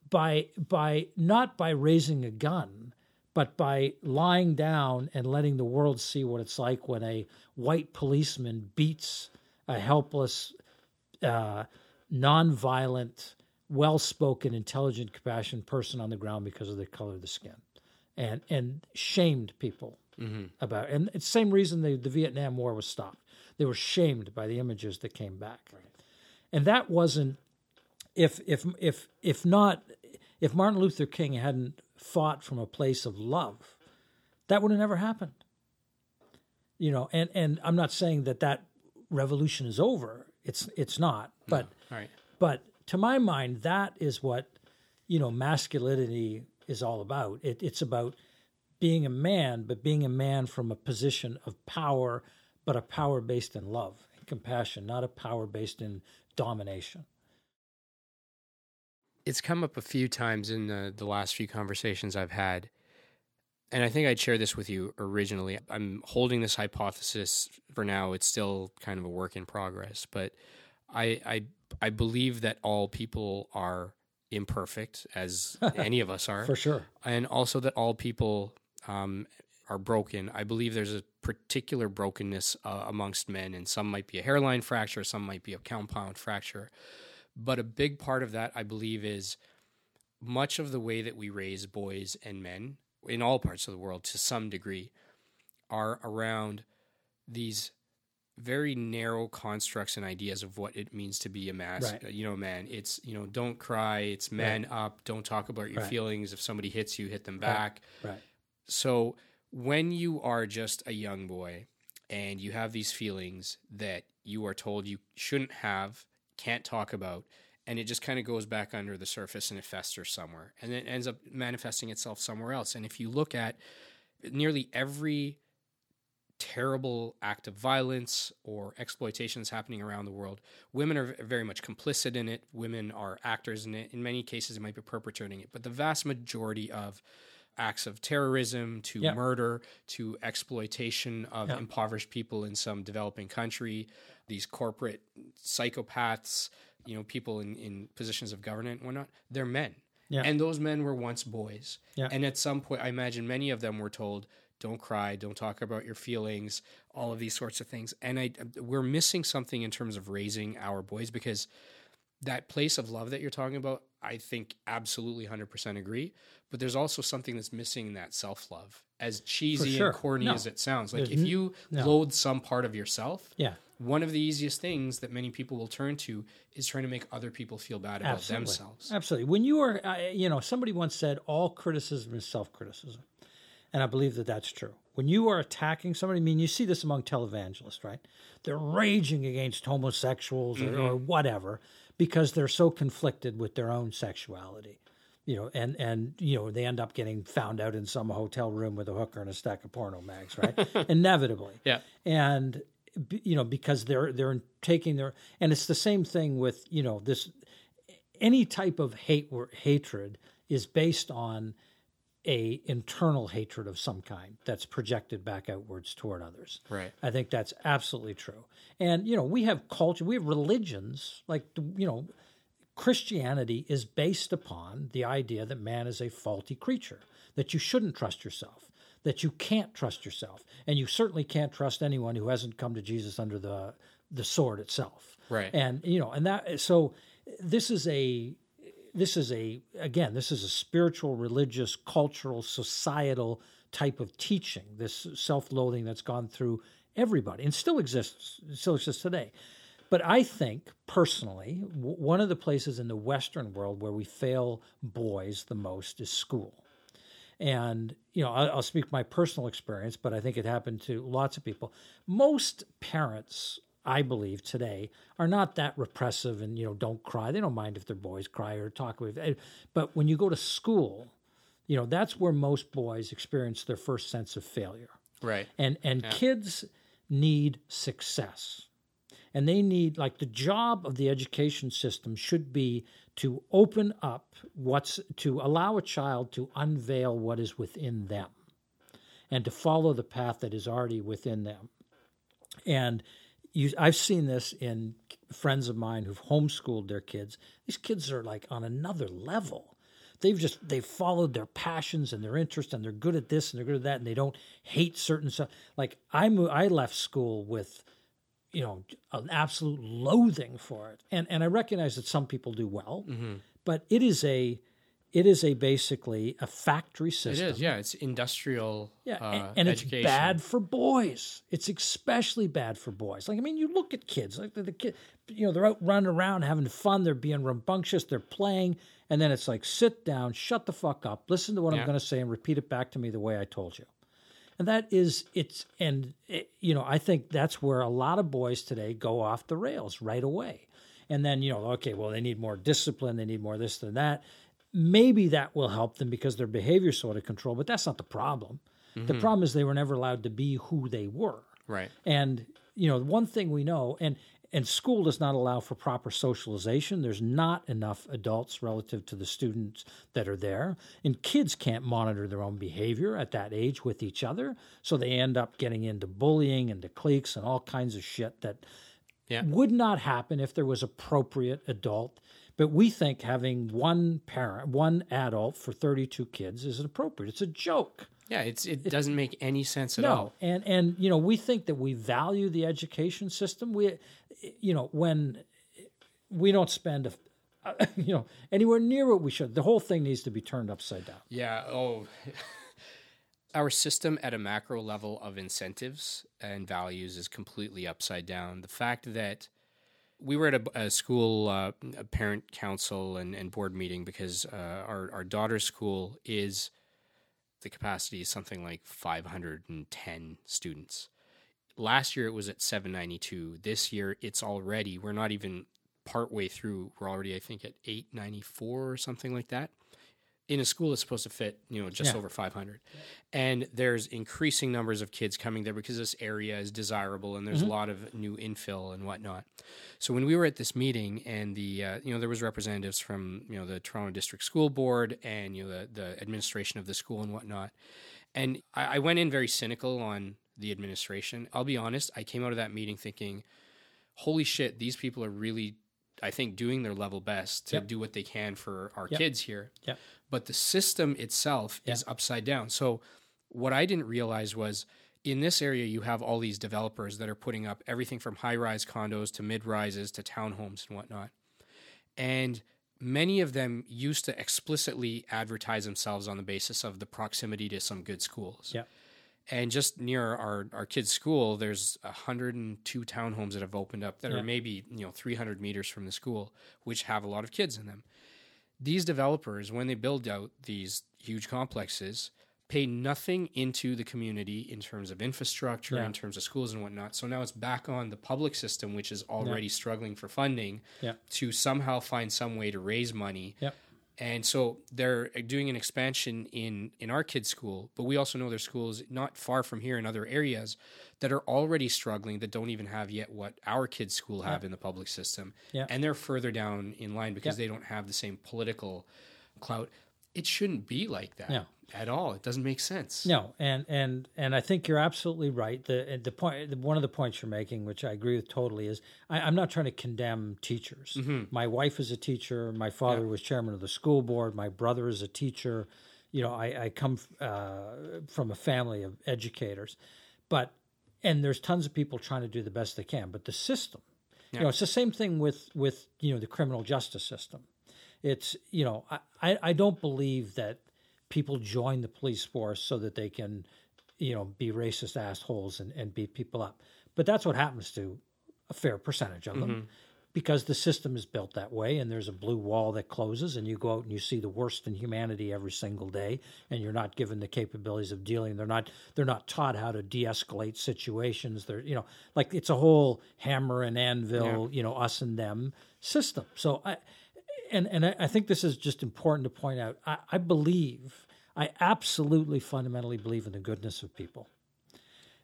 by by not by raising a gun, but by lying down and letting the world see what it's like when a white policeman beats a helpless, uh, nonviolent, well spoken, intelligent, compassionate person on the ground because of the color of the skin. And, and shamed people mm-hmm. about it. And it's the same reason the, the Vietnam War was stopped. They were shamed by the images that came back. Right. And that wasn't if if if if not if Martin Luther King hadn't fought from a place of love, that would have never happened. You know, and and I'm not saying that that revolution is over. It's it's not. But no. right. but to my mind, that is what you know masculinity is all about. It, it's about being a man, but being a man from a position of power, but a power based in love and compassion, not a power based in domination it's come up a few times in the, the last few conversations I've had. And I think I'd share this with you originally. I'm holding this hypothesis for now. It's still kind of a work in progress, but I I I believe that all people are imperfect, as any of us are, for sure, and also that all people um, are broken. I believe there's a particular brokenness uh, amongst men, and some might be a hairline fracture, some might be a compound fracture. But a big part of that, I believe, is much of the way that we raise boys and men in all parts of the world to some degree are around these very narrow constructs and ideas of what it means to be a mass, right. you know, man. It's you know, don't cry. It's man right. up. Don't talk about your right. feelings. If somebody hits you, hit them back. Right. So when you are just a young boy and you have these feelings that you are told you shouldn't have, can't talk about, and it just kind of goes back under the surface and it festers somewhere, and it ends up manifesting itself somewhere else. And if you look at nearly every terrible act of violence or exploitation that's happening around the world, women are very much complicit in it. Women are actors in it. In many cases, it might be perpetrating it, but the vast majority of acts of terrorism to murder to exploitation of impoverished people in some developing country these corporate psychopaths, you know, people in, in positions of government and whatnot, they're men. Yeah. And those men were once boys. Yeah. And at some point, I imagine many of them were told, don't cry, don't talk about your feelings, all of these sorts of things. And I, we're missing something in terms of raising our boys because that place of love that you're talking about, I think absolutely 100% agree. But there's also something that's missing in that self love. As cheesy sure. and corny no. as it sounds, like there's if you no. loathe some part of yourself, yeah one of the easiest things that many people will turn to is trying to make other people feel bad about Absolutely. themselves. Absolutely. When you are, uh, you know, somebody once said all criticism is self criticism. And I believe that that's true. When you are attacking somebody, I mean, you see this among televangelists, right? They're raging against homosexuals mm-hmm. or, or whatever because they're so conflicted with their own sexuality you know, and and you know they end up getting found out in some hotel room with a hooker and a stack of porno mags, right? Inevitably, yeah. And you know because they're they're taking their and it's the same thing with you know this any type of hate or hatred is based on a internal hatred of some kind that's projected back outwards toward others. Right. I think that's absolutely true. And you know, we have culture, we have religions like you know, Christianity is based upon the idea that man is a faulty creature, that you shouldn't trust yourself, that you can't trust yourself, and you certainly can't trust anyone who hasn't come to Jesus under the the sword itself. Right. And you know, and that so this is a this is a again this is a spiritual, religious, cultural, societal type of teaching. This self-loathing that's gone through everybody and still exists still exists today. But I think personally, w- one of the places in the Western world where we fail boys the most is school. And, you know, I'll, speak my personal experience, but I think it happened to lots of people. Most parents, I believe, today are not that repressive and, you know, don't cry. They don't mind if their boys cry or talk with. Eh, but when you go to school, you know, that's where most boys experience their first sense of failure. Right. And and yeah. kids need success. And they need like the job of the education system should be to open up what's to allow a child to unveil what is within them and to follow the path that is already within them. And you, I've seen this in friends of mine who've homeschooled their kids. These kids are like on another level. they've just they've followed their passions and their interests and they're good at this and they're good at that and they don't hate certain stuff. Like I mo- I left school with you know an absolute loathing for it, and and I recognize that some people do well, but it is a it is a basically a factory system. It is, yeah. It's industrial Yeah, uh, and, and it's bad for boys. It's especially bad for boys. Like I mean, you look at kids, like the, the kid, you know, they're out running around having fun. They're being rambunctious. They're playing, and then it's like, sit down, shut the fuck up, listen to what Yeah. I'm going to say, and repeat it back to me the way I told you. And that is it's and it, you know I think that's where a lot of boys today go off the rails right away. And then you know okay well they need more discipline they need more this than that. Maybe that will help them because their behavior sort of control, but that's not the problem. The mm-hmm. problem is they were never allowed to be who they were. Right. And you know, one thing we know, and and school does not allow for proper socialization. There's not enough adults relative to the students that are there, and kids can't monitor their own behavior at that age with each other, so they end up getting into bullying and to cliques and all kinds of shit that Yeah. would not happen if there was appropriate adult. But we think having one parent, one adult for 32 kids is appropriate. It's a joke. Yeah, it's it doesn't make any sense at No, all. and and you know we think that we value the education system. We, you know, when we don't spend, a, you know, anywhere near what we should. The whole thing needs to be turned upside down. Yeah. Oh, our system at a macro level of incentives and values is completely upside down. The fact that we were at a, a school uh, a parent council and, and board meeting because uh, our our daughter's school is the capacity is something like 510 students. Last year it was at 792. This year it's already we're not even partway through. We're already I think at 894 or something like that. In a school that's supposed to fit, you know, just Yeah. over 500. And there's increasing numbers of kids coming there because this area is desirable and there's a lot of new infill and whatnot. So when we were at this meeting and the uh, you know there was representatives from you know the Toronto District School Board and you know the, the administration of the school and whatnot, and I, I went in very cynical on the administration. I'll be honest, I came out of that meeting thinking, "Holy shit, these people are really." I think doing their level best to Yep. do what they can for our Yep. kids here. Yep. But the system itself is upside down. So what I didn't realize was in this area you have all these developers that are putting up everything from high rise condos to mid rises to townhomes and whatnot. And many of them used to explicitly advertise themselves on the basis of the proximity to some good schools. Yeah. And just near our, our kids' school, there's 102 townhomes that have opened up that Yeah. are maybe you know 300 meters from the school, which have a lot of kids in them. These developers, when they build out these huge complexes, pay nothing into the community in terms of infrastructure, Yeah. in terms of schools and whatnot. So now it's back on the public system, which is already struggling for funding, Yeah. to somehow find some way to raise money. And so they're uh, doing an expansion in in our kids' school, but we also know there's schools not far from here in other areas that are already struggling that don't even have yet what our kids' school have in the public system. Yeah. And they're further down in line because they don't have the same political clout. It shouldn't be like that No. At all. It doesn't make sense. No, and and and I think you're absolutely right. The the point, the, one of the points you're making, which I agree with totally, is I, I'm not trying to condemn teachers. My wife is a teacher. My father was chairman of the school board. My brother is a teacher. You know, I, I come uh, from a family of educators, but and there's tons of people trying to do the best they can. But the system, you know, it's the same thing with with you know the criminal justice system. It's you know I I don't believe that people join the police force so that they can you know be racist assholes and, and beat people up. But that's what happens to a fair percentage of them mm-hmm. because the system is built that way and there's a blue wall that closes and you go out and you see the worst in humanity every single day and you're not given the capabilities of dealing. They're not they're not taught how to de-escalate situations. They're you know like it's a whole hammer and anvil you know us and them system. So i and and I, I think this is just important to point out. I, I believe i absolutely fundamentally believe in the goodness of people.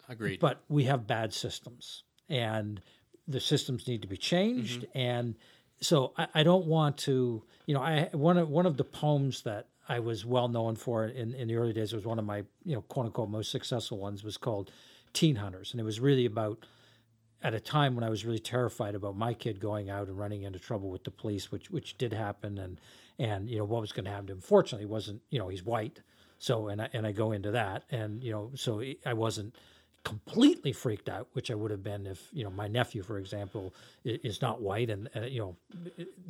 Agreed. but we have bad systems and the systems need to be changed mm-hmm. and so I, I don't want to you know i one of one of the poems that i was well known for in, in the early days was one of my you know quote unquote most successful ones was called teen hunters and it was really about at a time when I was really terrified about my kid going out and running into trouble with the police, which which did happen, and and you know what was going to happen to him. Fortunately, wasn't you know he's white, so and I and I go into that, and you know so I wasn't completely freaked out, which I would have been if you know my nephew, for example, is not white, and, and you know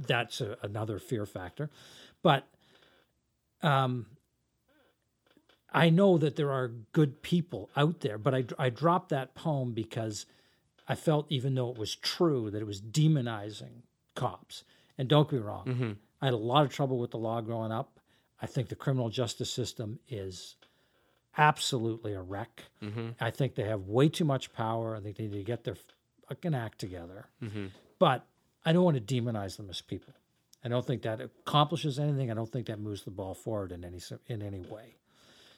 that's a, another fear factor. But um, I know that there are good people out there, but I I dropped that poem because I felt, even though it was true, that it was demonizing cops. And don't get me wrong, mm-hmm. I had a lot of trouble with the law growing up. I think the criminal justice system is absolutely a wreck. Mm-hmm. I think they have way too much power. I think they need to get their fucking act together. Mm-hmm. But I don't want to demonize them as people. I don't think that accomplishes anything. I don't think that moves the ball forward in any in any way.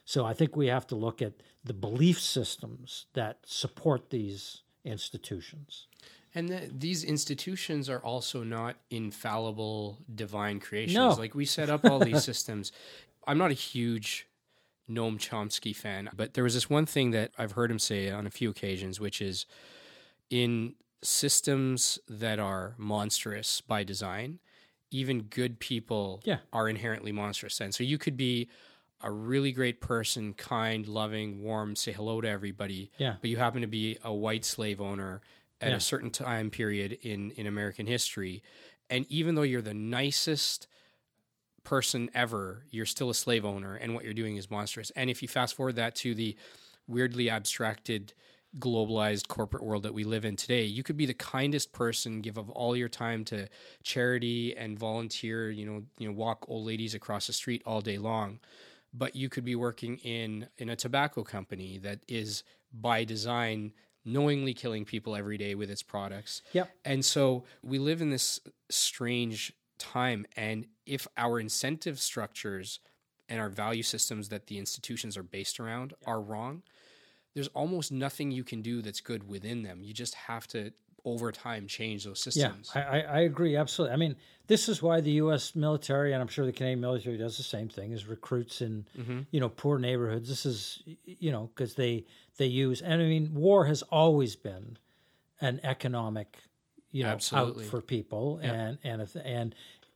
So I think we have to look at the belief systems that support these institutions. And the, these institutions are also not infallible divine creations. No. Like we set up all these systems. I'm not a huge Noam Chomsky fan, but there was this one thing that I've heard him say on a few occasions, which is in systems that are monstrous by design, even good people yeah. are inherently monstrous. And so you could be a really great person, kind, loving, warm, say hello to everybody, yeah. but you happen to be a white slave owner at Yeah. a certain time period in, in American history. And even though you're the nicest person ever, you're still a slave owner, and what you're doing is monstrous. And if you fast forward that to the weirdly abstracted, globalized corporate world that we live in today, you could be the kindest person, give of all your time to charity and volunteer. You know, you know, walk old ladies across the street all day long, but you could be working in in a tobacco company that is by design knowingly killing people every day with its products. Yep. And so we live in this strange time. And if our incentive structures and our value systems that the institutions are based around are wrong, there's almost nothing you can do that's good within them. You just have to, over time, change those systems. Yeah, I, I, agree absolutely. I mean, this is why the U.S. military, and I'm sure the Canadian military does the same thing, is recruits in Mm-hmm. you know poor neighborhoods. This is you know because they they use, and I mean, war has always been an economic you know Absolutely. out for people, and and if, and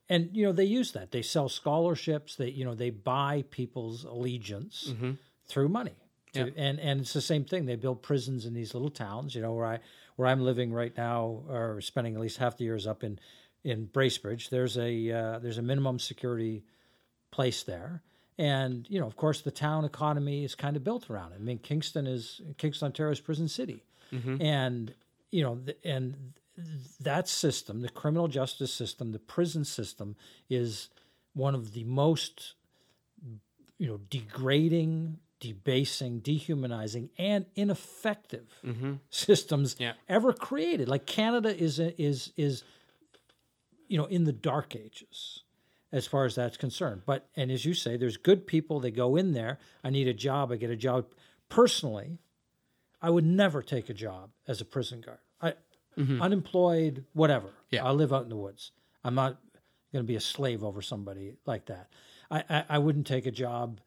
and you know they use that. They sell scholarships. They you know they buy people's allegiance through money. To- Mm-hmm. Yeah. And and it's the same thing. They build prisons in these little towns. You know where I where I'm living right now, or spending at least half the years up in in Bracebridge. There's a uh, there's a minimum security place there, and you know of course the town economy is kind of built around it. I mean Kingston is Kingston, Ontario is prison city, and you know th- and that system, the criminal justice system, the prison system, is one of the most you know degrading debasing dehumanizing and ineffective mm-hmm. systems Yeah. ever created. Like canada is is is you know in the dark ages as far as that's concerned. But and as you say there's good people they go in there i need a job i get a job. Personally i would never take a job as a prison guard. I mm-hmm. unemployed whatever. Yeah. i live out in the woods. I'm not going to be a slave over somebody like that. I, I i wouldn't take a job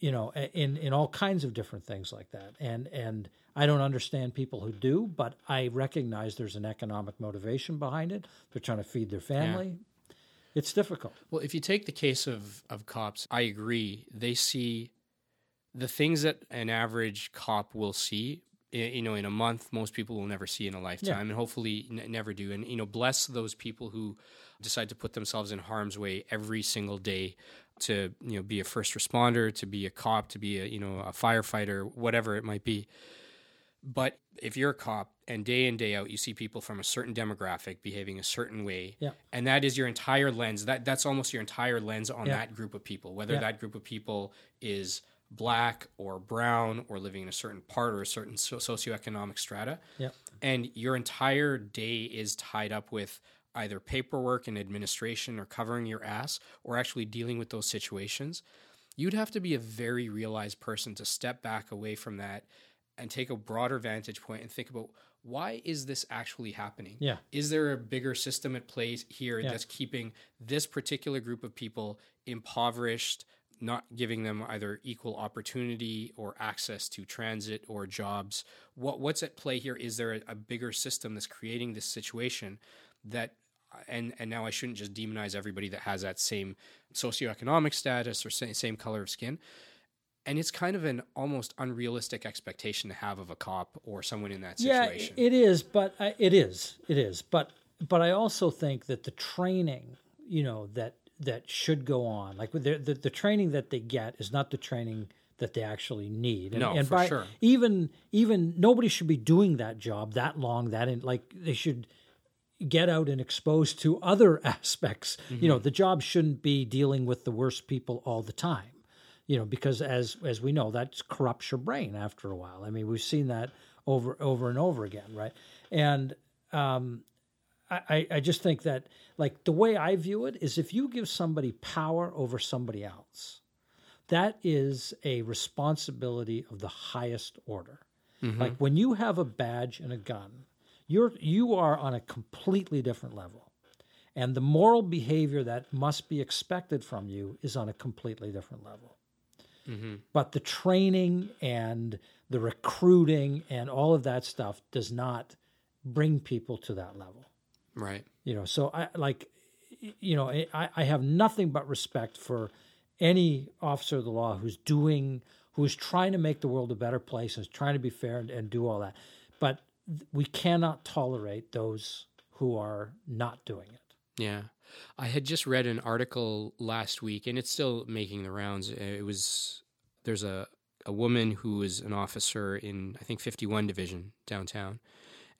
you know in in all kinds of different things like that. And and i don't understand people who do but i recognize there's an economic motivation behind it. They're trying to feed their family. It's difficult. Well, if you take the case of, of cops, I agree. They see the things that an average cop will see, you know, in a month, most people will never see in a lifetime, and hopefully n- never do. And, you know, bless those people who decide to put themselves in harm's way every single day to, you know, be a first responder, to be a cop, to be a, you know, a firefighter, whatever it might be. But if you're a cop and day in day out you see people from a certain demographic behaving a certain way, Yeah. and that is your entire lens. That that's almost your entire lens on Yeah. that group of people. Whether Yeah. that group of people is black or brown or living in a certain part or a certain so- socioeconomic strata, yeah and your entire day is tied up with either paperwork and administration or covering your ass or actually dealing with those situations, you'd have to be a very realized person to step back away from that and take a broader vantage point and think about why is this actually happening? Yeah. Is there a bigger system at play here Yeah. that's keeping this particular group of people impoverished, not giving them either equal opportunity or access to transit or jobs. What what's at play here? Is there a, a bigger system that's creating this situation that and and now I shouldn't just demonize everybody that has that same socioeconomic status or same, same color of skin. And it's kind of an almost unrealistic expectation to have of a cop or someone in that situation. Yeah, it is, but I, it is, it is. But but I also think that the training, you know, that that should go on, like the the, the training that they get is not the training that they actually need. And, No, and for by, sure. Even even nobody should be doing that job that long. That in like they should get out and exposed to other aspects. You know, the job shouldn't be dealing with the worst people all the time. You know, because as as we know, that corrupts your brain after a while. I mean, we've seen that over over and over again, right? And um, I, I- I just think that like the way I view it is if you give somebody power over somebody else, that is a responsibility of the highest order. Like when you have a badge and a gun, you're you are on a completely different level. And the moral behavior that must be expected from you is on a completely different level. Mm-hmm. But the training and the recruiting and all of that stuff does not bring people to that level Right. you know so i like you know i i have nothing but respect for any officer of the law who's doing who's trying to make the world a better place who's trying to be fair and, and do all that but we cannot tolerate those who are not doing it Yeah. I had just read an article last week and it's still making the rounds. It was there's a a woman who is an officer in I think 51 division downtown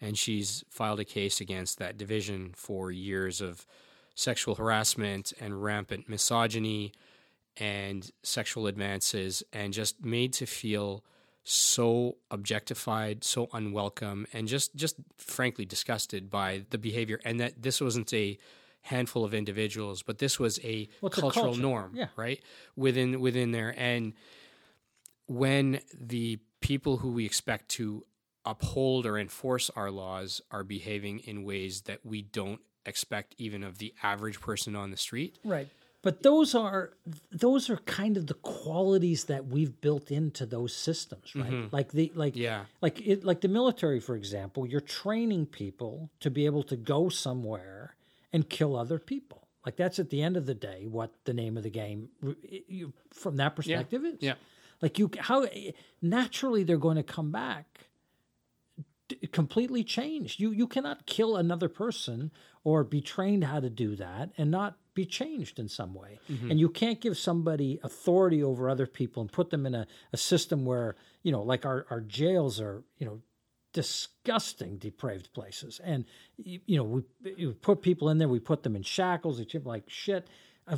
and she's filed a case against that division for years of sexual harassment and rampant misogyny and sexual advances and just made to feel so objectified, so unwelcome, and just just frankly disgusted by the behavior, and that this wasn't a handful of individuals, but this was a Well, a cultural culture. norm, Yeah. right within within there. And when the people who we expect to uphold or enforce our laws are behaving in ways that we don't expect even of the average person on the street, right but those are those are kind of the qualities that we've built into those systems right? Mm-hmm. Like the like Yeah. like it like the military for example you're training people to be able to go somewhere and kill other people. Like that's at the end of the day what the name of the game you, from that perspective is. Yeah. like you how eh, naturally they're going to come back completely changed. You you cannot kill another person or be trained how to do that and not be changed in some way. And you can't give somebody authority over other people and put them in a, a system where you know like our, our jails are you know disgusting depraved places. And y- you know we, we put people in there we put them in shackles treat like shit. Uh,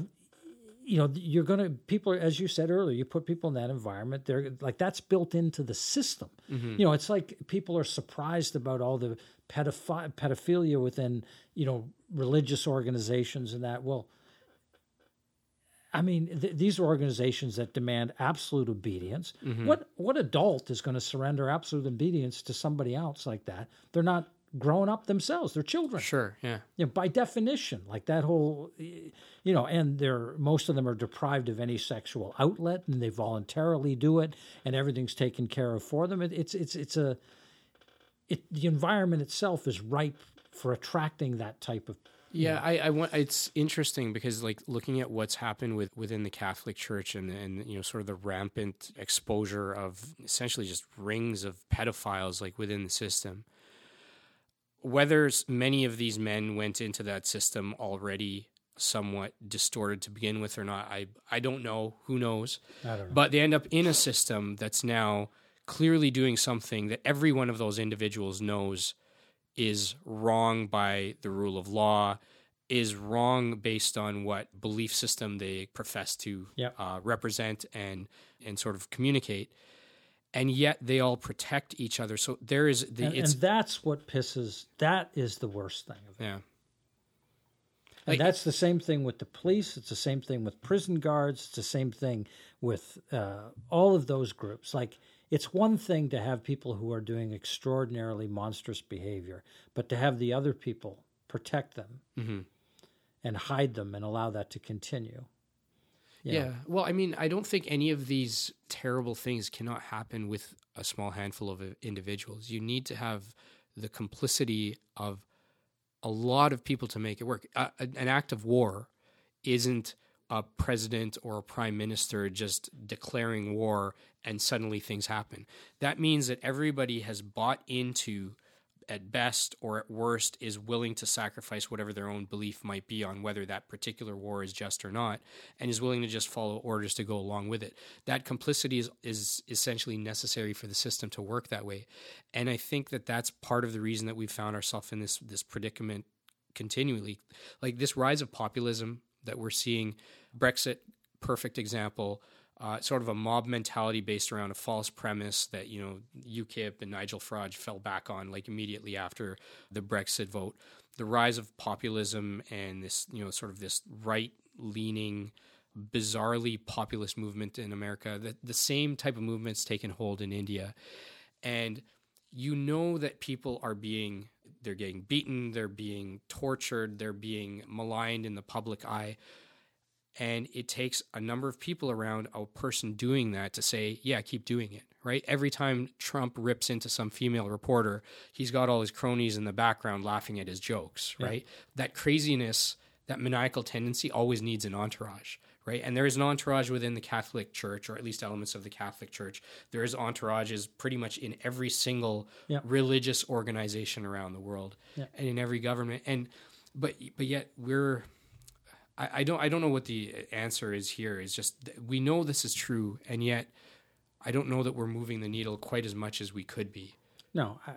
you know you're going to people as you said earlier you put people in that environment they're like that's built into the system. You know it's like people are surprised about all the pedophi- pedophilia within you know religious organizations and that well I mean, th- these are organizations that demand absolute obedience. Mm-hmm. What what adult is going to surrender absolute obedience to somebody else like that? They're not grown up themselves; they're children Sure, yeah. you know, by definition, like that whole, you know, and they're most of them are deprived of any sexual outlet, and they voluntarily do it, and everything's taken care of for them. It, it's it's it's a, it the environment itself is ripe for attracting that type of. Yeah, I, I want. It's interesting because, like, looking at what's happened with within the Catholic Church and and you know, sort of the rampant exposure of essentially just rings of pedophiles, like within the system. Whether many of these men went into that system already somewhat distorted to begin with or not, I I don't know. Who knows? I don't know. But they end up in a system that's now clearly doing something that every one of those individuals knows is wrong by the rule of law, is wrong based on what belief system they profess to Yep. uh, represent and and sort of communicate. And yet they all protect each other. So there is the And, it's and that's what pisses. That is the worst thing of it. yeah And that's the same thing with the police. It's the same thing with prison guards. It's the same thing with uh, all of those groups. Like, it's one thing to have people who are doing extraordinarily monstrous behavior, but to have the other people protect them Mhm. and hide them and allow that to continue. you Yeah. know. Well, I mean, I don't think any of these terrible things cannot happen with a small handful of individuals. You need to have the complicity of a lot of people to make it work. Uh, an act of war isn't a president or a prime minister just declaring war and suddenly things happen. That means that everybody has bought into at best or at worst is willing to sacrifice whatever their own belief might be on whether that particular war is just or not and is willing to just follow orders to go along with it. That complicity is, is essentially necessary for the system to work that way. And i think that that's part of the reason that we've found ourselves in this this predicament continually. Like this rise of populism that we're seeing brexit perfect example uh, sort of a mob mentality based around a false premise that you know UKIP and Nigel Farage fell back on like immediately after the Brexit vote. The rise of populism and this you know sort of this right leaning, bizarrely populist movement in America. That the same type of movement's taken hold in India, and you know that people are being they're getting beaten, they're being tortured, they're being maligned in the public eye and it takes a number of people around a person doing that to say, yeah, keep doing it, right? Every time Trump rips into some female reporter, he's got all his cronies in the background laughing at his jokes, right? That craziness, that maniacal tendency always needs an entourage, right? And there is an entourage within the Catholic Church, or at least elements of the Catholic Church. There is entourages pretty much in every single Yeah. religious organization around the world Yeah. and in every government. And but but yet we're I, I don't I don't know what the uh, answer is here. It's just we know this is true, and yet I don't know that we're moving the needle quite as much as we could be. No, I,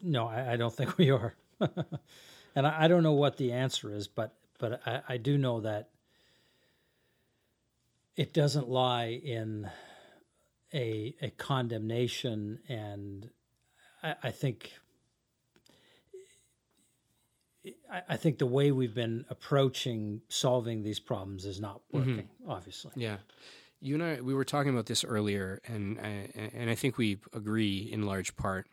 no, I, I don't think we are. and I, I don't know what the answer is, but but I, I do know that it doesn't lie in a a condemnation, and I, I think I, think the way we've been approaching solving these problems is not mm-hmm. working. Obviously, Yeah, you and I we were talking about this earlier, and I- and I think we agree in large part.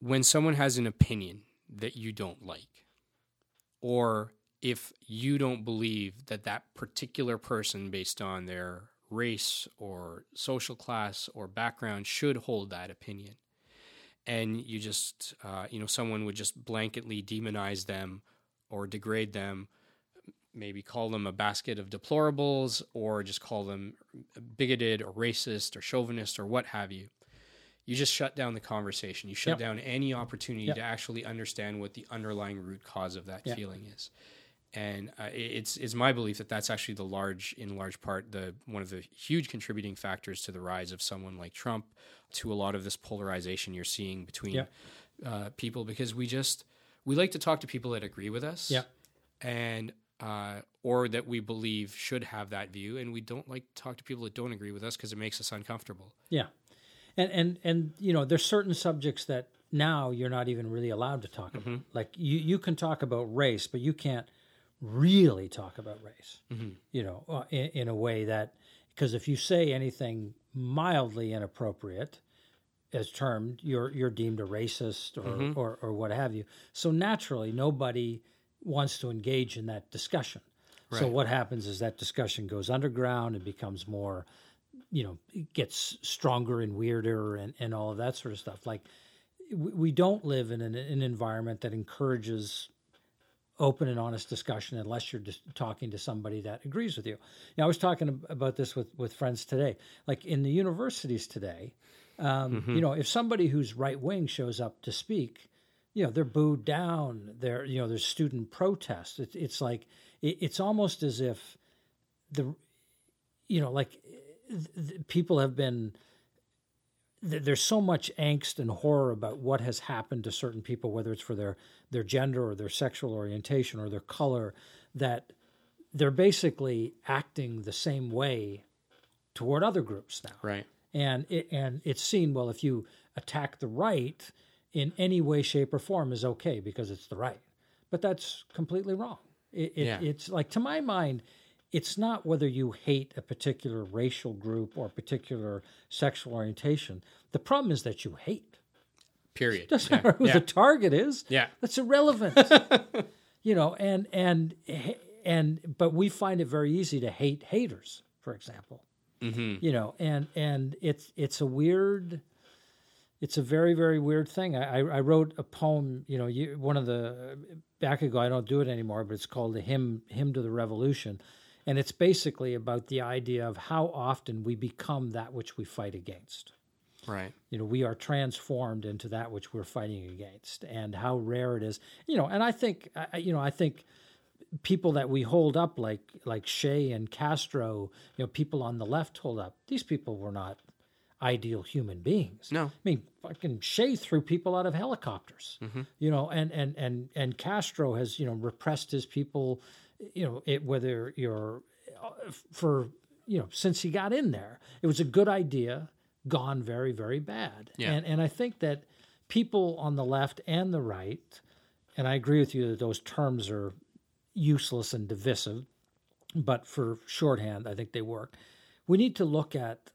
When someone has an opinion that you don't like, or if you don't believe that that particular person, based on their race or social class or background, should hold that opinion, and you just, uh, you know, someone would just blanketly demonize them or degrade them, maybe call them a basket of deplorables or just call them bigoted or racist or chauvinist or what have you. You just shut down the conversation. You shut Yep. down any opportunity Yep. to actually understand what the underlying root cause of that Yep. feeling is. And uh, it's it's my belief that that's actually the large, in large part, the one of the huge contributing factors to the rise of someone like Trump, to a lot of this polarization you're seeing between Yep. uh, people, because we just we like to talk to people that agree with us, Yep. and uh, or that we believe should have that view, and we don't like to talk to people that don't agree with us because it makes us uncomfortable. Yeah, and and and you know, there's certain subjects that now you're not even really allowed to talk about. Like you you can talk about race, but you can't really talk about race. You know, uh, in, in a way that because if you say anything mildly inappropriate, as termed, you're you're deemed a racist or, or or what have you. So naturally, nobody wants to engage in that discussion. So what happens is that discussion goes underground and becomes more you know it gets stronger and weirder and, and all of that sort of stuff like we, we don't live in an, an environment that encourages open and honest discussion unless you're just talking to somebody that agrees with you. Now i was talking about this with, with friends today. Like in the universities today um, you know if somebody who's right wing shows up to speak you know they're booed down there you know there's student protests it's, it's like it, it's almost as if the you know like th- th- people have been there's so much angst and horror about what has happened to certain people whether it's for their their gender or their sexual orientation or their color that they're basically acting the same way toward other groups now Right. and it, and it's seen well if you attack the right in any way shape or form is okay because it's the right but that's completely wrong it, it, Yeah. it's like to my mind it's not whether you hate a particular racial group or a particular sexual orientation the problem is that you hate Period. doesn't Yeah. matter who Yeah. the target is Yeah. that's irrelevant you know and and and but we find it very easy to hate haters, for example. Mm-hmm. You know, and and it's it's a weird, it's a very very weird thing. I I, I wrote a poem. You know, you, one of the back ago. I don't do it anymore, but it's called the hymn hymn to the revolution, and it's basically about the idea of how often we become that which we fight against Right. you know we are transformed into that which we're fighting against and how rare it is. You know and i think you know i think people that we hold up like like Che and Castro you know people on the left hold up. These people were not ideal human beings. No. i mean fucking Che threw people out of helicopters. You know and and and and Castro has you know repressed his people you know it whether you're uh, for you know since he got in there. It was a good idea gone very very bad. Yeah. and and i think that people on the left and the right and i agree with you that those terms are useless and divisive but for shorthand i think they work. We need to look at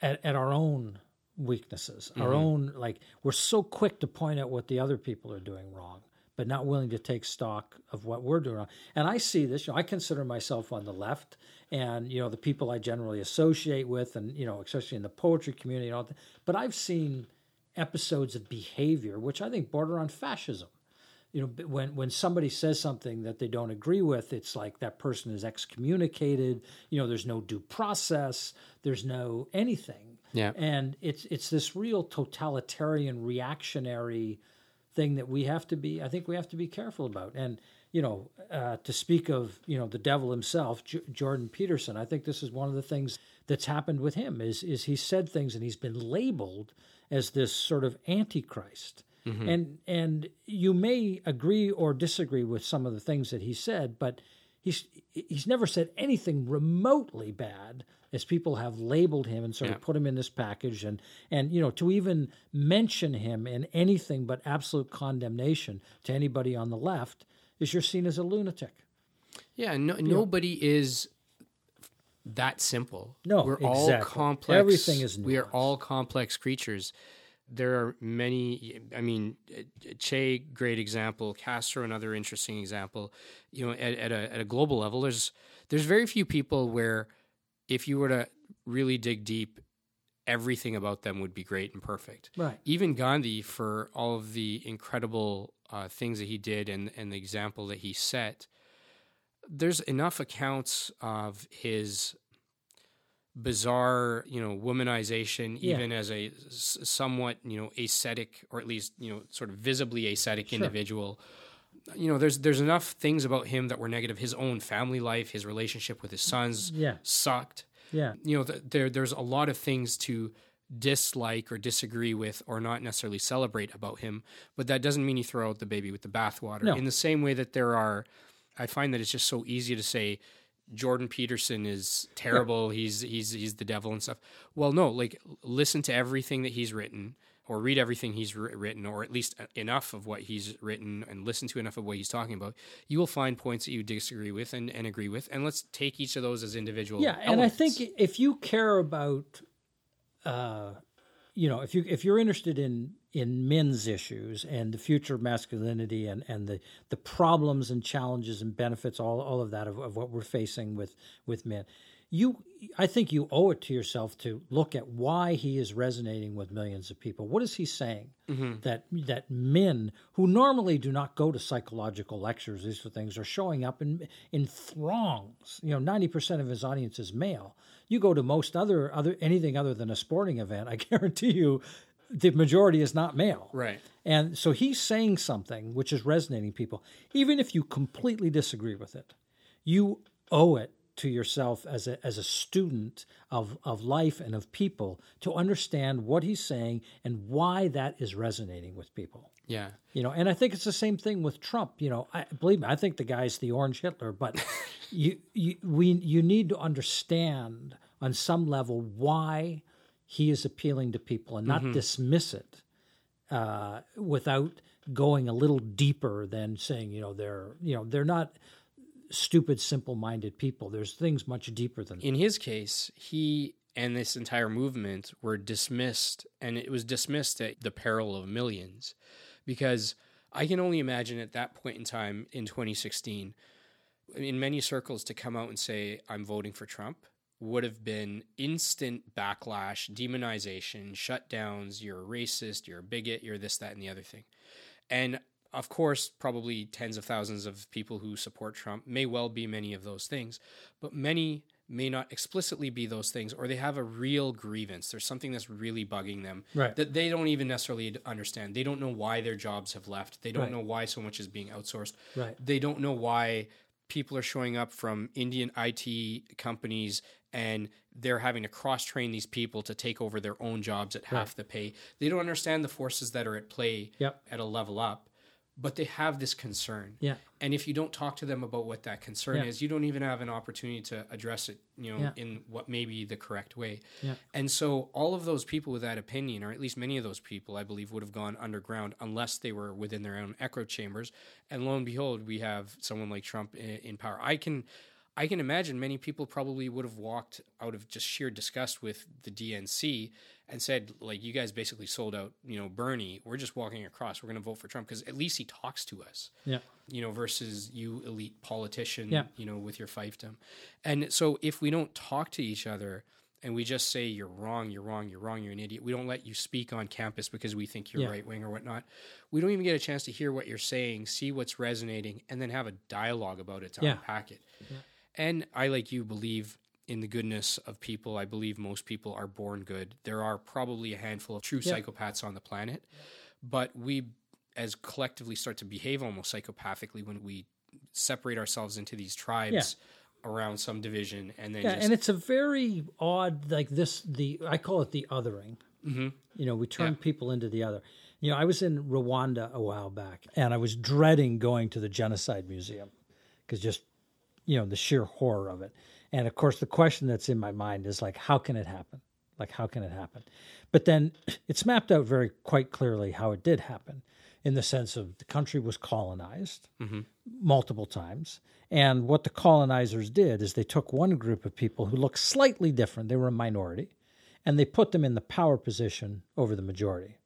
at, at our own weaknesses our mm-hmm. own like we're so quick to point out what the other people are doing wrong but not willing to take stock of what we're doing wrong. And i see this you know i consider myself on the left and you know the people i generally associate with and you know especially in the poetry community and all that. But i've seen episodes of behavior which i think border on fascism. You know when when somebody says something that they don't agree with it's like that person is excommunicated you know there's no due process there's no anything. Yeah. and it's it's this real totalitarian reactionary thing that we have to be i think we have to be careful about. And you know uh, to speak of you know the devil himself J- jordan peterson i think this is one of the things that's happened with him is is he said things and he's been labeled as this sort of antichrist. And and you may agree or disagree with some of the things that he said but he's he's never said anything remotely bad as people have labeled him and sort Yeah. of put him in this package. And and you know to even mention him in anything but absolute condemnation to anybody on the left is you're seen as a lunatic Yeah. No, nobody is that simple. No, we're all complex. Everything is We are all complex creatures. There are many. I mean, Che, great example. Castro, another interesting example. You know, at, at a at a global level, there's there's very few people where, if you were to really dig deep, everything about them would be great and perfect. right even Gandhi, for all of the incredible uh, things that he did and, and the example that he set, there's enough accounts of his bizarre, you know, womanization, Yeah. even as a s- somewhat, you know, ascetic or at least, you know, sort of visibly ascetic Sure. individual. You know, there's there's enough things about him that were negative. His own family life, his relationship with his sons, Yeah. sucked yeah you know, th- there there's a lot of things to dislike or disagree with or not necessarily celebrate about him, but that doesn't mean you throw out the baby with the bathwater. No. In the same way that there are, I find that it's just so easy to say Jordan Peterson is terrible. He's he's he's the devil and stuff. Well, no, like listen to everything that he's written. Or read everything he's written, or at least enough of what he's written, and listen to enough of what he's talking about. You will find points that you disagree with and, and agree with, and let's take each of those as individual. Yeah, and I think if you care about, uh, you know, if you if you're interested in in men's issues and the future of masculinity and and the the problems and challenges and benefits, all all of that of, of what we're facing with with men, you I think you owe it to yourself to look at why he is resonating with millions of people. What is he saying mm-hmm. that that men who normally do not go to psychological lectures, these sort of things, are showing up in in throngs. You know, ninety percent of his audience is male. You go to most other other anything other than a sporting event, I guarantee you, the majority is not male. right. And so he's saying something which is resonating people, even if you completely disagree with it. You owe it to yourself as a as a student of of life and of people to understand what he's saying and why that is resonating with people. Yeah. You know, and I think it's the same thing with Trump. You know, I believe me, I think the guy's the orange Hitler, but you, you we you need to understand on some level why he is appealing to people and not dismiss it uh, without going a little deeper than saying, you know, they're you know they're not stupid, simple-minded people. There's things much deeper than In his case, he and this entire movement were dismissed, and it was dismissed at the peril of millions. Because I can only imagine at that point in time in 2016, in many circles to come out and say I'm voting for Trump would have been instant backlash, demonization, shutdowns. You're a racist. You're a bigot. You're this, that, and the other thing. And of course, probably tens of thousands of people who support Trump may well be many of those things, but many may not explicitly be those things, or they have a real grievance. There's something that's really bugging them Right. that they don't even necessarily understand. They don't know why their jobs have left. They don't Right. know why so much is being outsourced. Right. They don't know why people are showing up from Indian IT companies and they're having to cross train these people to take over their own jobs at half the pay. They don't understand the forces that are at play Yep. at a level up, but they have this concern. Yeah. And if you don't talk to them about what that concern Yeah. is, you don't even have an opportunity to address it, you know, Yeah. in what may be the correct way. Yeah. And so all of those people with that opinion, or at least many of those people, I believe, would have gone underground unless they were within their own echo chambers. And lo and behold, we have someone like Trump in, in power. I can I can imagine many people probably would have walked out of just sheer disgust with the DNC and said, like, you guys basically sold out, you know, Bernie. We're just walking across. We're going to vote for Trump because at least he talks to us Yeah. you know, versus you elite politician, Yeah. you know, with your fiefdom. And so if we don't talk to each other and we just say you're wrong, you're wrong, you're wrong, you're an idiot, we don't let you speak on campus because we think you're Yeah. right wing or whatnot. We don't even get a chance to hear what you're saying, see what's resonating, and then have a dialogue about it to Yeah. unpack it. And I, like you, believe in the goodness of people. I believe most people are born good. There are probably a handful of true Yeah. psychopaths on the planet, but we, as collectively, start to behave almost psychopathically when we separate ourselves into these tribes around some division and then Yeah, just and it's a very odd, like this. The I call it the othering. Mm-hmm. You know, we turn Yeah. people into the other. You know, I was in Rwanda a while back, and I was dreading going to the genocide museum because just you know the sheer horror of it. And of course, the question that's in my mind is like, how can it happen? Like, how can it happen? But then it's mapped out very quite clearly how it did happen, in the sense of the country was colonized mm-hmm. multiple times. And what the colonizers did is they took one group of people who looked slightly different, they were a minority, and they put them in the power position over the majority.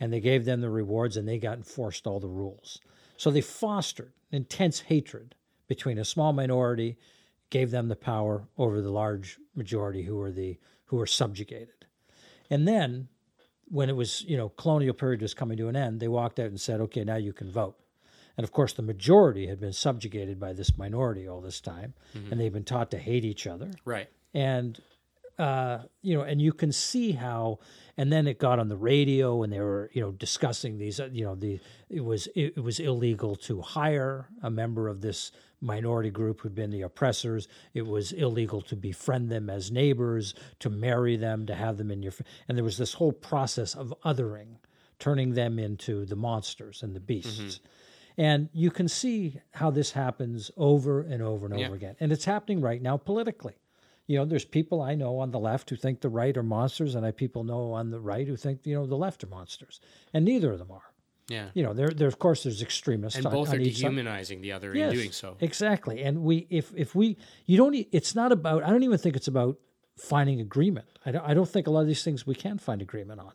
And they gave them the rewards and they got enforced all the rules. So they fostered intense hatred between a small minority, gave them the power over the large majority who were the who were subjugated. And then when it was, you know, colonial period was coming to an end, they walked out and said, okay, now you can vote. And of course, the majority had been subjugated by this minority all this time, and they've been taught to hate each other. right. And uh, you know, and you can see how, and then it got on the radio, and they were, you know, discussing these. uh, You know, the it was it, it was illegal to hire a member of this minority group who'd been the oppressors. It was illegal to befriend them as neighbors, to marry them, to have them in your, and there was this whole process of othering, turning them into the monsters and the mm-hmm. beasts. And you can see how this happens over and over and over again. And it's happening right now politically. You know, there's people I know on the left who think the right are monsters, and I people know on the right who think, you know, the left are monsters. And neither of them are. Yeah. You know, there, there of course, there's extremists. And on- both are each side. dehumanizing the other Yes, in doing so. Exactly. And we, if if we, you don't. It's not about. I don't even think it's about finding agreement. I don't. I don't think a lot of these things we can find agreement on,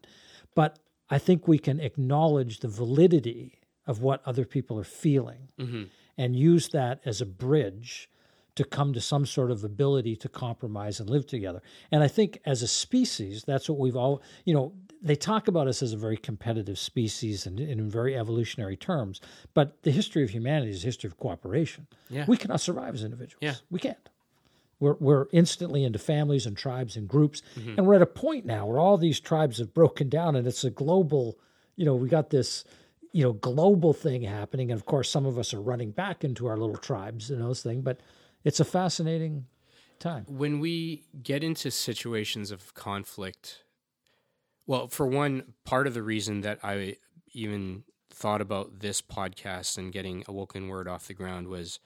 but I think we can acknowledge the validity of what other people are feeling, mm-hmm. and use that as a bridge to come to some sort of ability to compromise and live together. And I think as a species, that's what we've all. You know, they talk about us as a very competitive species and, and in very evolutionary terms, but the history of humanity is a history of cooperation. Yeah. We cannot survive as individuals. Yeah. We can't. We're, we're instantly into families and tribes and groups. Mm-hmm. And we're at a point now where all these tribes have broken down and it's a global, you know, we got this, you know, global thing happening. And of course, some of us are running back into our little tribes and those things, but it's a fascinating time. when we get into situations of conflict, well, for one, part of the reason that I even thought about this podcast and getting a woken word off the ground was,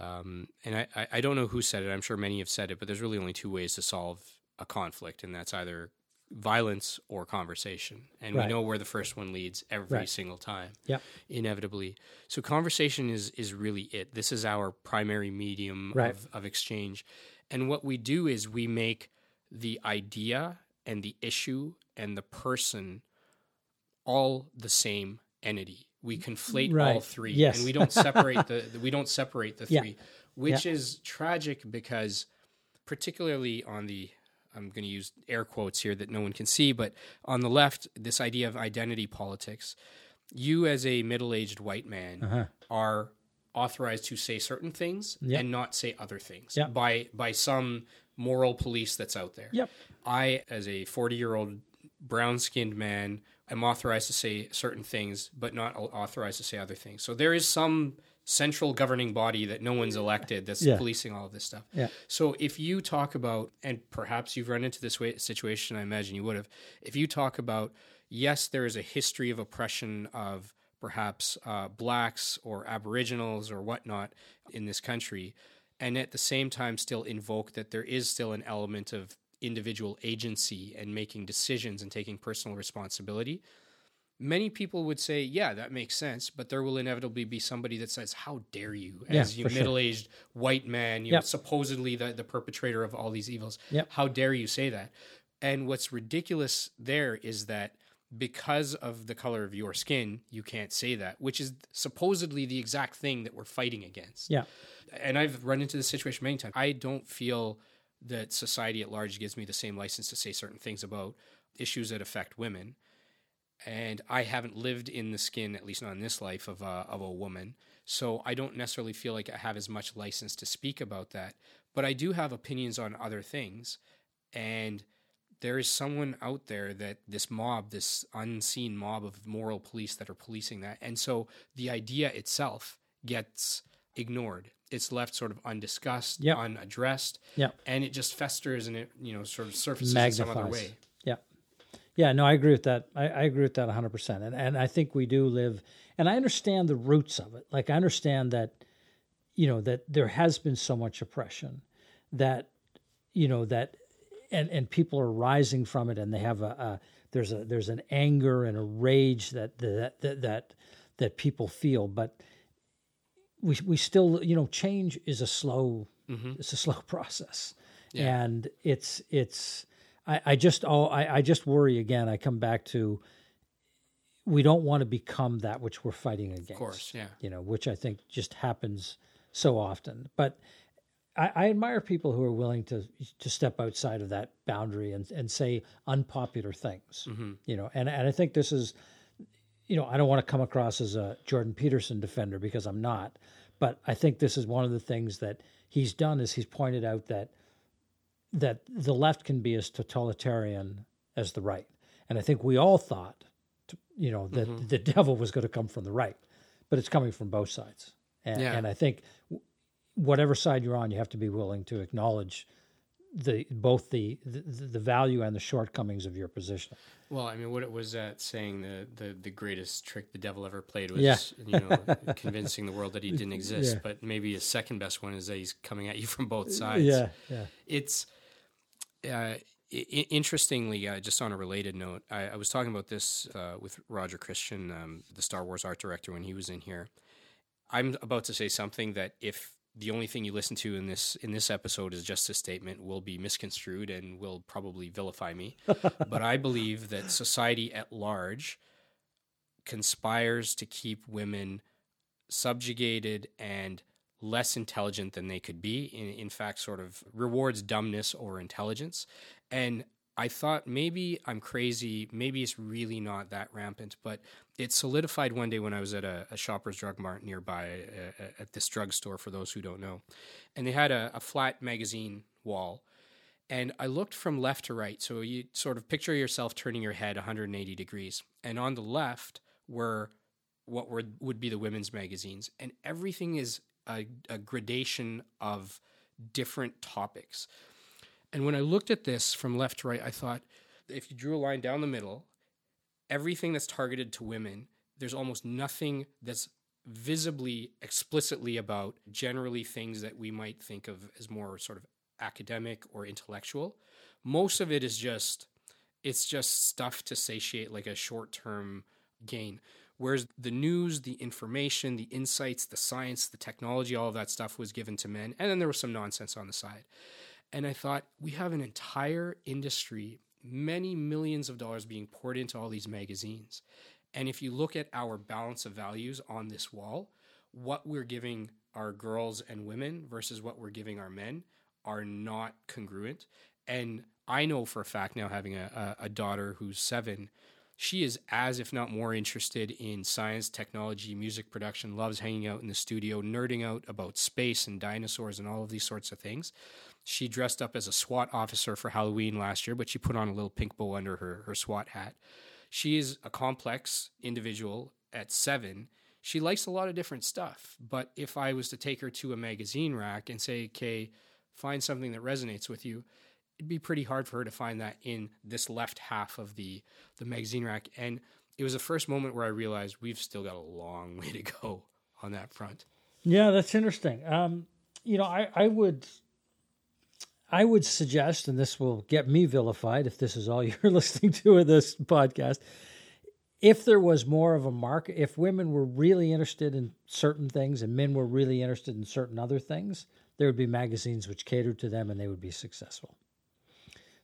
um, and I, I- I don't know who said it. I'm sure many have said it, but there's really only two ways to solve a conflict, and that's either violence or conversation. And Right. we know where the first one leads every Right. single time Yep. inevitably. So conversation is is really it. This is our primary medium Right. of, of exchange. And what we do is we make the idea and the issue and the person all the same entity. We conflate all three, Yes. and we don't separate the we don't separate the Yeah. three. which is tragic because, particularly on the I'm going to use air quotes here that no one can see, but on the left, this idea of identity politics. You, as a middle aged white man, Uh-huh. are authorized to say certain things Yep. and not say other things Yep. by by some moral police that's out there. Yep. I, as a 40 year old brown skinned man, I'm authorized to say certain things, but not authorized to say other things. So there is some central governing body that no one's elected that's Yeah. policing all of this stuff. Yeah. So if you talk about, and perhaps you've run into this way, situation, I imagine you would have, if you talk about, yes, there is a history of oppression of perhaps uh, blacks or aboriginals or whatnot in this country, and at the same time still invoke that there is still an element of individual agency and making decisions and taking personal responsibility. Many people would say, yeah, that makes sense, but there will inevitably be somebody that says, how dare you, Yeah, as you middle aged white man, you know, supposedly the, the perpetrator of all these evils. Yep. How dare you say that? And what's ridiculous there is that because of the color of your skin, you can't say that, which is supposedly the exact thing that we're fighting against. Yeah. And I've run into this situation many times. I don't feel that society at large gives me the same license to say certain things about issues that affect women. And I haven't lived in the skin, at least not in this life, of a, of a woman. So I don't necessarily feel like I have as much license to speak about that. But I do have opinions on other things. And there is someone out there that this mob, this unseen mob of moral police that are policing that. And so the idea itself gets ignored. It's left sort of undiscussed, Yep. unaddressed, Yep. and it just festers and it, you know, sort of surfaces in some other magnifies. way. Yeah. Yeah, no, I agree with that. I, I agree with that 100%. And, and I think we do live, and I understand the roots of it. Like, I understand that, you know, that there has been so much oppression that, you know, that, and, and people are rising from it and they have a, a there's a, there's an anger and a rage that, that, that, that, that people feel. But we, we still, you know, change is a slow, mm-hmm. it's a slow process. And it's, it's, I, I just oh I, I just worry again. I come back to we don't want to become that which we're fighting against. Of course, yeah. You know, which I think just happens so often. But I, I admire people who are willing to to step outside of that boundary and, and say unpopular things. Mm-hmm. You know, and, and I think this is you know, I don't want to come across as a Jordan Peterson defender because I'm not, but I think this is one of the things that he's done is he's pointed out that that the left can be as totalitarian as the right. And I think we all thought, you know, that mm-hmm. the devil was going to come from the right, but it's coming from both sides. And, Yeah. and I think whatever side you're on, you have to be willing to acknowledge the both the, the the value and the shortcomings of your position. Well, I mean, what it was that saying the, the the greatest trick the devil ever played was Yeah. you know convincing the world that he didn't exist. Yeah. But maybe a second best one is that he's coming at you from both sides. Yeah, yeah, it's uh, I- interestingly, uh, just on a related note, I, I was talking about this uh, with Roger Christian, um, the Star Wars art director, when he was in here. I'm about to say something that if the only thing you listen to in this in this episode is just a statement will be misconstrued and will probably vilify me. but I believe that society at large conspires to keep women subjugated and less intelligent than they could be. In, in fact, sort of rewards dumbness or intelligence. And I thought maybe I'm crazy. Maybe it's really not that rampant, but it solidified one day when I was at a, a Shoppers Drug Mart nearby uh, at this drugstore, for those who don't know. And they had a, a flat magazine wall. And I looked from left to right. So you sort of picture yourself turning your head 180 degrees. And on the left were what were, would be the women's magazines. And everything is a, a gradation of different topics. And when I looked at this from left to right, I thought if you drew a line down the middle, everything that's targeted to women, there's almost nothing that's visibly, explicitly about generally things that we might think of as more sort of academic or intellectual. Most of it is just, it's just stuff to satiate like a short term gain. Whereas the news, the information, the insights, the science, the technology, all of that stuff was given to men. And then there was some nonsense on the side. And I thought, we have an entire industry, many millions of dollars being poured into all these magazines. And if you look at our balance of values on this wall, what we're giving our girls and women versus what we're giving our men are not congruent. And I know for a fact now, having a, a, daughter who's seven, she is as if not more interested in science, technology, music production, loves hanging out in the studio, nerding out about space and dinosaurs and all of these sorts of things. She dressed up as a SWAT officer for Halloween last year, but she put on a little pink bow under her, her SWAT hat. She is a complex individual at seven. She likes a lot of different stuff. But if I was to take her to a magazine rack and say, okay, find something that resonates with you, it'd be pretty hard for her to find that in this left half of the the magazine rack. And it was the first moment where I realized we've still got a long way to go on that front. Yeah, that's interesting. Um, you know, I, I would I would suggest, and this will get me vilified if this is all you're listening to in this podcast. If there was more of a market, if women were really interested in certain things and men were really interested in certain other things, there would be magazines which catered to them and they would be successful.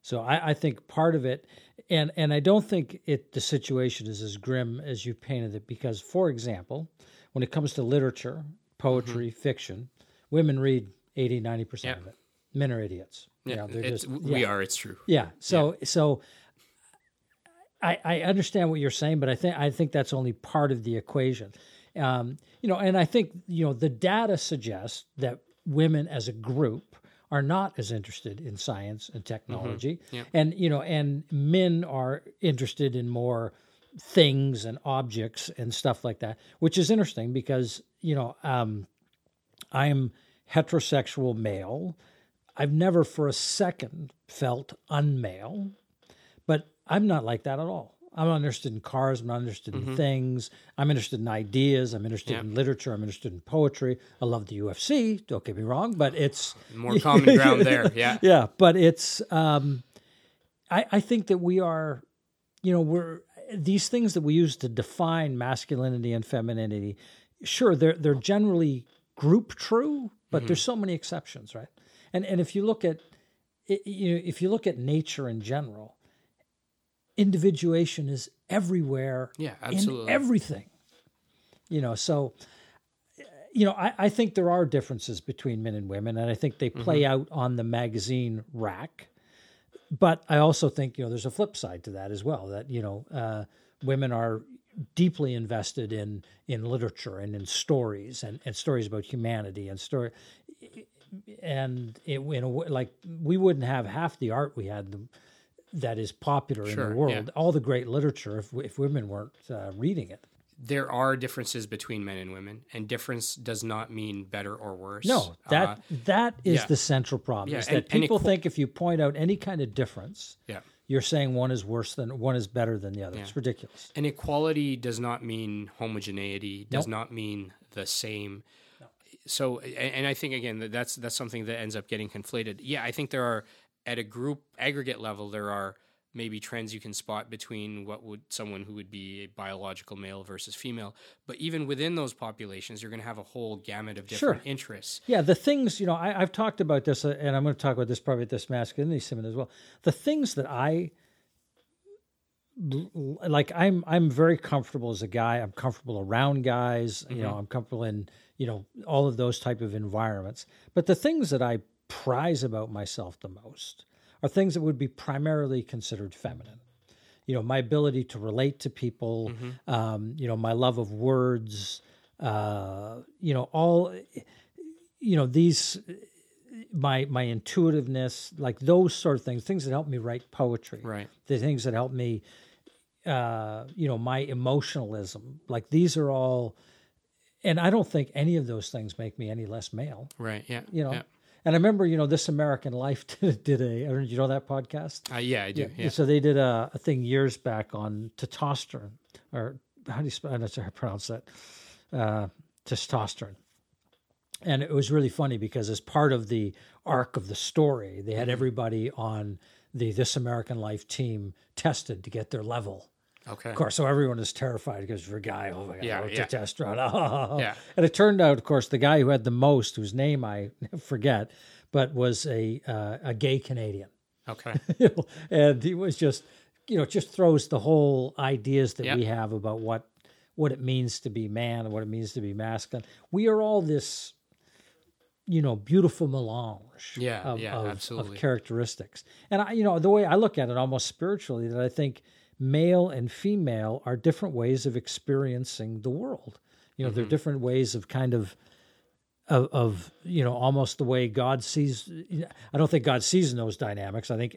So I, I think part of it, and and I don't think it the situation is as grim as you painted it because, for example, when it comes to literature, poetry, mm-hmm. fiction, women read 80, 90 percent of it men are idiots. Yeah, you know, just, we are. It's true. Yeah. So yeah. so I, I understand what you're saying, but I think I think that's only part of the equation. Um, you know, and I think you know the data suggests that women as a group are not as interested in science and technology, mm-hmm. yeah. and you know, and men are interested in more things and objects and stuff like that, which is interesting because you know um, I'm heterosexual male. I've never for a second felt unmale, but I'm not like that at all. I'm not interested in cars. I'm not interested in mm-hmm. things. I'm interested in ideas. I'm interested yeah. in literature. I'm interested in poetry. I love the UFC. Don't get me wrong, but it's more common ground there. Yeah, yeah. But it's. Um, I, I think that we are, you know, we're these things that we use to define masculinity and femininity. Sure, they're they're generally group true, but mm-hmm. there's so many exceptions, right? And and if you look at you know, if you look at nature in general, individuation is everywhere. Yeah, absolutely. In everything. You know, so you know, I, I think there are differences between men and women, and I think they play mm-hmm. out on the magazine rack. But I also think you know there's a flip side to that as well. That you know, uh, women are deeply invested in in literature and in stories and, and stories about humanity and story and it, in a like we wouldn't have half the art we had that is popular sure, in the world. Yeah. All the great literature, if if women weren't uh, reading it. There are differences between men and women, and difference does not mean better or worse. No, that uh, that is yeah. the central problem. Yeah, is that and, people and equ- think if you point out any kind of difference, yeah. you're saying one is worse than one is better than the other. Yeah. It's ridiculous. And equality does not mean homogeneity. Does nope. not mean the same so and I think again that's that's something that ends up getting conflated. Yeah, I think there are at a group aggregate level there are maybe trends you can spot between what would someone who would be a biological male versus female but even within those populations you're going to have a whole gamut of different sure. interests yeah the things you know I, have talked about this uh, and i'm going to talk about this probably at this masculinity summit as well the things that i like i'm i'm very comfortable as a guy i'm comfortable around guys mm-hmm. you know mm-hmm. i'm comfortable in you know all of those type of environments. But the things that i prize about myself the most are things that would be primarily considered feminine. You know my ability to relate to people mm-hmm. um, you know my love of words uh, you know all you know these my my intuitiveness like those sort of things things that help me write poetry right. the things that help me uh, you know my emotionalism. Like these are all and I don't think any of those things make me any less male. Right. Yeah. You know. Yeah. And I remember, you know, This American Life did, did a. Did you know that podcast? Uh, yeah, I do. Yeah. yeah. So they did a, a, thing years back on testosterone, or how do you? I'm not sure how to pronounce that. Uh, testosterone. And it was really funny because as part of the arc of the story, they had mm-hmm. everybody on the This American Life team tested to get their level Okay. Of course, so everyone is terrified because you're a guy. Oh my god, yeah, yeah. testosterone. yeah. And it turned out, of course, the guy who had the most, whose name I forget, but was a uh, a gay Canadian. Okay. and he was just, you know, just throws the whole ideas that yep. we have about what what it means to be man and what it means to be masculine. We are all this you know beautiful melange Yeah, of, yeah, of, absolutely. of characteristics and i you know the way i look at it almost spiritually that i think male and female are different ways of experiencing the world. You know Mm-hmm. they're different ways of kind of of, of you know almost the way god sees i don't think god sees in those dynamics. I think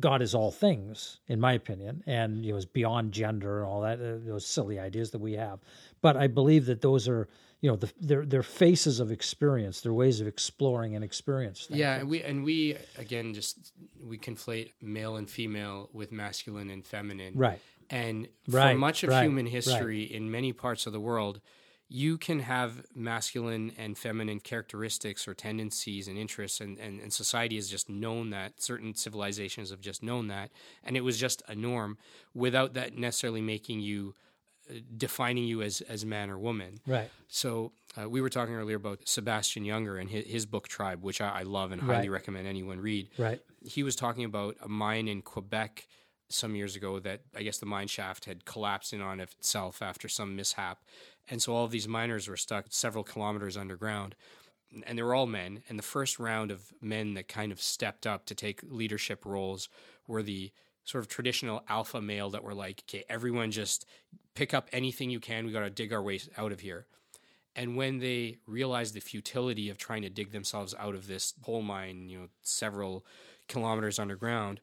god is all things in my opinion and you know is beyond gender and all that uh, those silly ideas that we have. But i believe that those are you know the, they're they're faces of experience they're ways of exploring and experience things. Yeah, and we and we again just we conflate male and female with masculine and feminine. right And Right, for much of right, human right. history in many parts of the world, you can have masculine and feminine characteristics or tendencies and interests, and, and, and society has just known that. Certain civilizations have just known that. And it was just a norm without that necessarily making you, defining you as, as man or woman. right So uh, we were talking earlier about Sebastian Junger and his, his book Tribe, which I, I love and highly Right. recommend anyone read right he was talking about a mine in Quebec some years ago that I guess the mine shaft had collapsed in on itself after some mishap. And so all of these miners were stuck several kilometers underground. And they were all men. And the first round of men that kind of stepped up to take leadership roles were the sort of traditional alpha male that were like, okay, everyone just pick up anything you can. We got to dig our way out of here. And when they realized the futility of trying to dig themselves out of this coal mine, you know, several kilometers underground,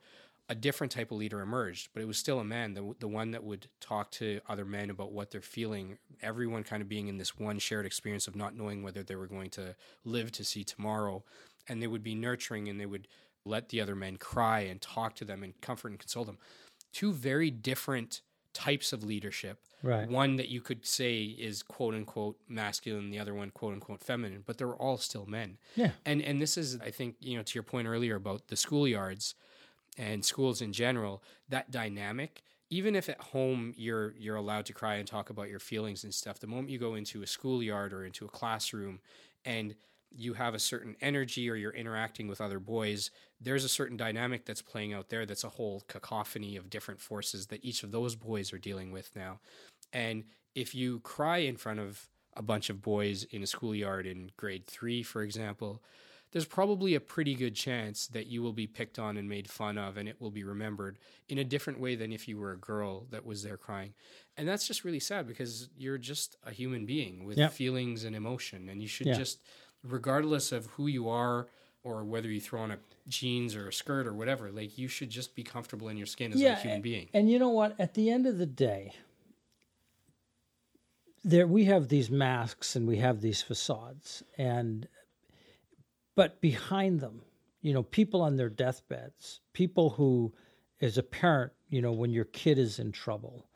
a different type of leader emerged. But it was still a man, the, the one that would talk to other men about what they're feeling, everyone kind of being in this one shared experience of not knowing whether they were going to live to see tomorrow. And they would be nurturing and they would let the other men cry and talk to them and comfort and console them. Two very different types of leadership right one that you could say is quote unquote masculine, the other one quote unquote feminine, but they're all still men. yeah And and this is I think, you know, to your point earlier about the schoolyards and schools in general, that dynamic, even if at home you're you're allowed to cry and talk about your feelings and stuff, the moment you go into a schoolyard or into a classroom and you have a certain energy or you're interacting with other boys, there's a certain dynamic that's playing out there that's a whole cacophony of different forces that each of those boys are dealing with now. And if you cry in front of a bunch of boys in a schoolyard in grade three, for example, there's probably a pretty good chance that you will be picked on and made fun of, and it will be remembered in a different way than if you were a girl that was there crying. And that's just really sad because you're just a human being with Yeah. feelings and emotion, and you should Yeah. just, regardless of who you are or whether you throw on a jeans or a skirt or whatever, like you should just be comfortable in your skin as a human being. And you know what? At the end of the day, there we have these masks and we have these facades, and but behind them, you know, people on their deathbeds, people who, as a parent, you know, when your kid is in trouble,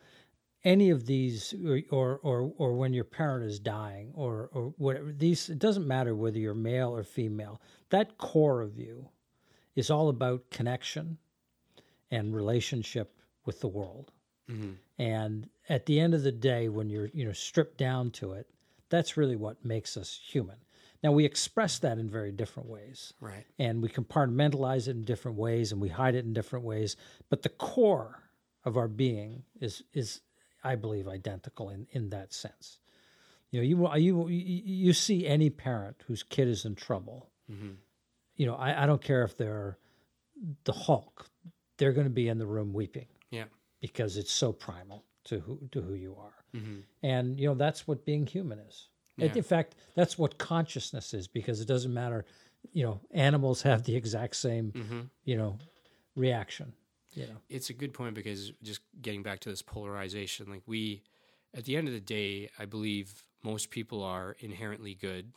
any of these, or or or, or when your parent is dying, or or whatever these, it doesn't matter whether you're male or female. That core of you is all about connection and relationship with the world. Mm-hmm. And at the end of the day, when you're you know stripped down to it, that's really what makes us human. Now we express that in very different ways, Right. and we compartmentalize it in different ways, and we hide it in different ways. But the core of our being is is, I believe, identical in in that sense. You know, you you you see any parent whose kid is in trouble. You know, I, I don't care if they're the Hulk; they're going to be in the room weeping Yeah. because it's so primal to who to who you are. Mm-hmm. And you know that's what being human is. Yeah. In fact, that's what consciousness is because it doesn't matter. You know, animals have the exact same Mm-hmm. you know reaction. Know, it's a good point because just getting back to this polarization, like we, at the end of the day, I believe most people are inherently good,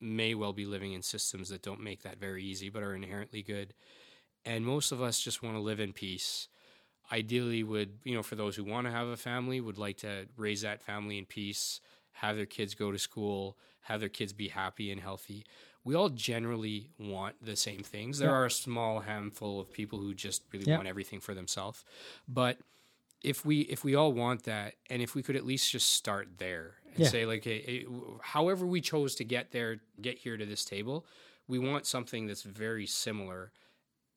may well be living in systems that don't make that very easy, but are inherently good. And most of us just want to live in peace. Ideally, would, you know, for those who want to have a family, would like to raise that family in peace, have their kids go to school, have their kids be happy and healthy. We all generally want the same things. There Yeah. are a small handful of people who just really Yeah. want everything for themselves. But if we if we all want that, and if we could at least just start there and Yeah. say like, hey, however we chose to get there, get here to this table, we want something that's very similar.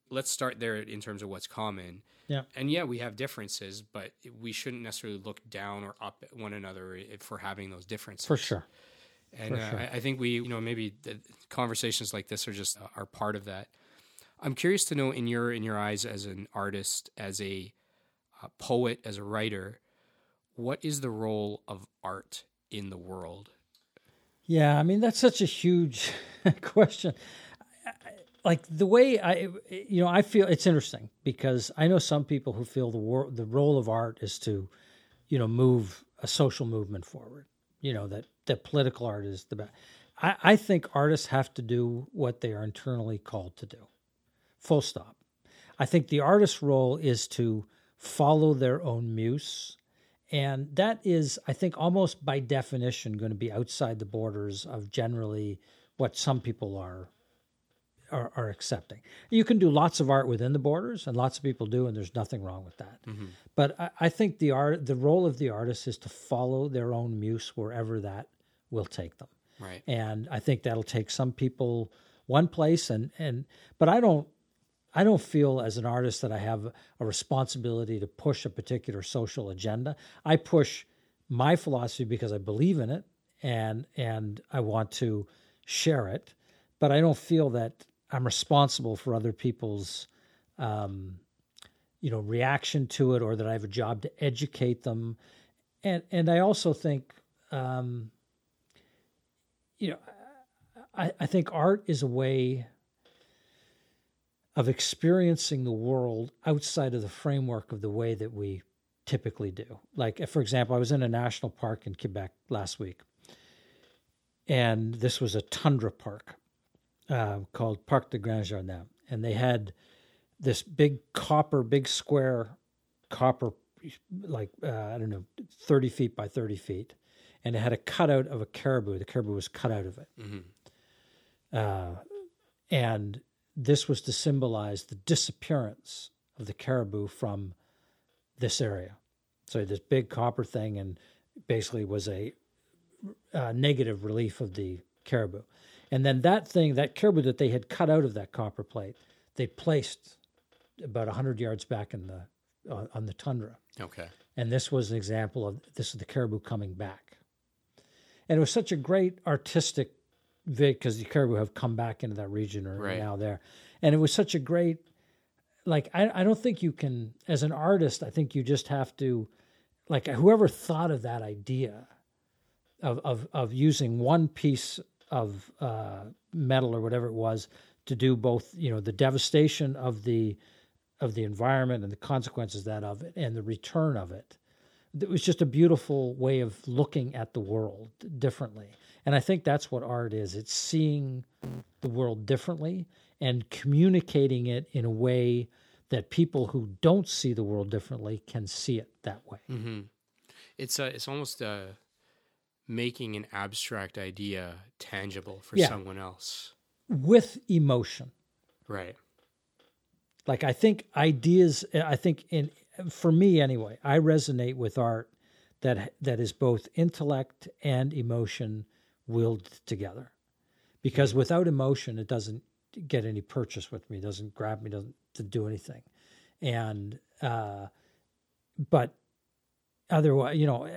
Let's start there in terms of what's common. Yeah. And yeah, we have differences, but we shouldn't necessarily look down or up at one another i- for having those differences. for sure. And uh, I, I think we, you know, maybe conversations like this are just uh, are part of that. I'm curious to know in your in your eyes as an artist, as a uh, poet, as a writer, what is the role of art in the world? Yeah, I mean that's such a huge question. Like the way I, you know, I feel it's interesting because I know some people who feel the war, the role of art is to, you know, move a social movement forward. You know that that political art is the best. I, I think artists have to do what they are internally called to do. Full stop. I think the artist's role is to follow their own muse. And that is, I think, almost by definition going to be outside the borders of generally what some people are, are, are accepting. You can do lots of art within the borders, and lots of people do, and there's nothing wrong with that. Mm-hmm. But I, I think the art, the role of the artist is to follow their own muse wherever that will take them. Right. And I think that'll take some people one place, and and but I don't I don't feel as an artist that I have a responsibility to push a particular social agenda. I push my philosophy because I believe in it and and I want to share it, but I don't feel that I'm responsible for other people's um, you know reaction to it or that I have a job to educate them. And and I also think um, you know I, I think art is a way of experiencing the world outside of the framework of the way that we typically do. Like, for example, I was in a national park in Quebec last week, and this was a tundra park uh, called Parc de Grand Jardin, and they had this big copper, big square copper, like uh, I don't know, thirty feet by thirty feet, and it had a cutout of a caribou. The caribou was cut out of it, mm-hmm. uh, and this was to symbolize the disappearance of the caribou from this area. So this big copper thing, and basically was a, a negative relief of the caribou. And then that thing, that caribou that they had cut out of that copper plate, they placed about hundred yards back in the uh, on the tundra. Okay. And this was an example of this is the caribou coming back. And it was such a great artistic because the caribou have come back into that region or right. now there, and it was such a great. Like I, I don't think you can as an artist. I think you just have to, like whoever thought of that idea, of of of using one piece of uh, metal or whatever it was to do both. You know the devastation of the of the environment and the consequences that of it and the return of it. It was just a beautiful way of looking at the world differently. And I think that's what art is it's seeing the world differently and communicating it in a way that people who don't see the world differently can see it that way. Mm-hmm. It's, uh, it's almost uh, making an abstract idea tangible for yeah. someone else with emotion. Right. Like I think ideas, I think in for me anyway, I resonate with art that that is both intellect and emotion willed together. Because without emotion, it doesn't get any purchase with me, doesn't grab me, doesn't to do anything. And uh, but otherwise, you know,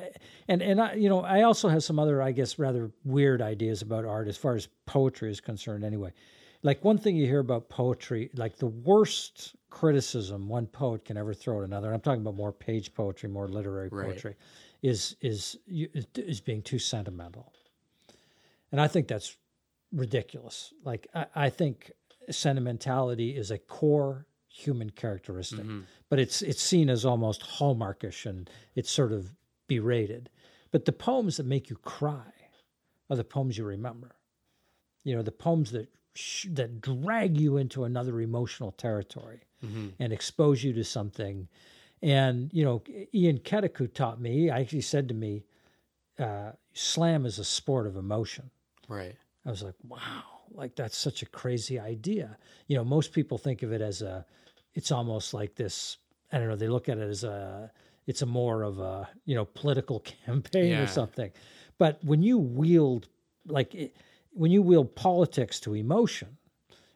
and and I, you know, I also have some other, I guess, rather weird ideas about art as far as poetry is concerned. Anyway, like one thing you hear about poetry, like the worst criticism one poet can ever throw at another. And I'm talking about more page poetry, more literary poetry, right. is is is being too sentimental. And I think that's ridiculous. Like, I, I think sentimentality is a core human characteristic, mm-hmm. but it's it's seen as almost hallmarkish and it's sort of berated. But the poems that make you cry are the poems you remember. You know, the poems that sh- that drag you into another emotional territory mm-hmm. and expose you to something. And you know, Ian Keteku taught me. I actually said to me, uh, "Slam is a sport of emotion." Right. I was like, wow, like that's such a crazy idea. You know, most people think of it as a, it's almost like this. I don't know. They look at it as a, it's a more of a you know political campaign yeah. or something. But when you wield like it, when you wield politics to emotion,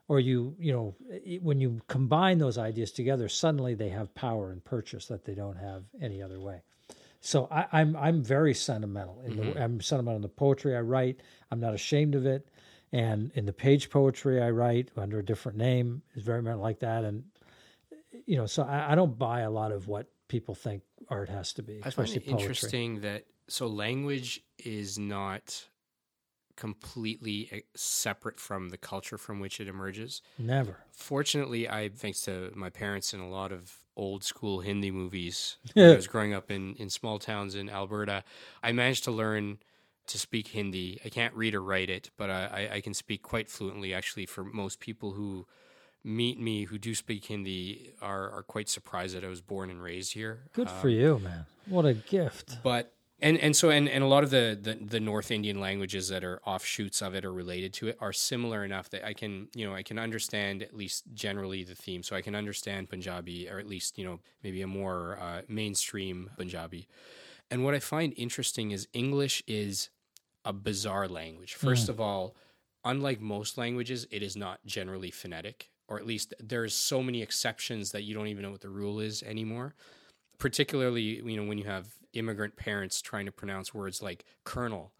or you you know when you combine those ideas together, suddenly they have power and purchase that they don't have any other way. So I, I'm I'm very sentimental. In the, mm-hmm. I'm sentimental in the poetry I write. I'm not ashamed of it. And in the page poetry I write under a different name is very much like that. And you know, so I, I don't buy a lot of what people think art has to be, I find it poetry. interesting that so language is not completely eh, separate from the culture from which it emerges. Never. Fortunately, I thanks to my parents and a lot of old school Hindi movies when I was growing up in in small towns in Alberta, I managed to learn to speak Hindi. I can't read or write it, but I, I, I can speak quite fluently. Actually, for most people who meet me who do speak Hindi are are quite surprised that I was born and raised here. Good for you, man. What a gift. but and and so and, and a lot of the, the the North Indian languages that are offshoots of it or related to it are similar enough that I can you know I can understand at least generally the theme. So I can understand Punjabi or at least you know maybe a more uh, mainstream Punjabi. And what I find interesting is English is a bizarre language. First of all, unlike most languages, it is not generally phonetic, or at least there's so many exceptions that you don't even know what the rule is anymore particularly you know when you have immigrant parents trying to pronounce words like colonel.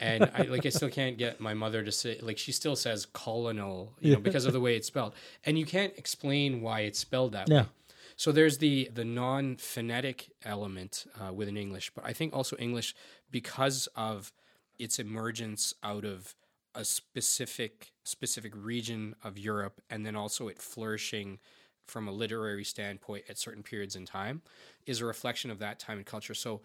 And I like I still can't get my mother to say like she still says colonel you know because of the way it's spelled. And you can't explain why it's spelled that Yeah. way. So there's the the non phonetic element uh, within English but I think also English because of its emergence out of a specific specific region of Europe and then also it flourishing from a literary standpoint at certain periods in time is a reflection of that time and culture. So,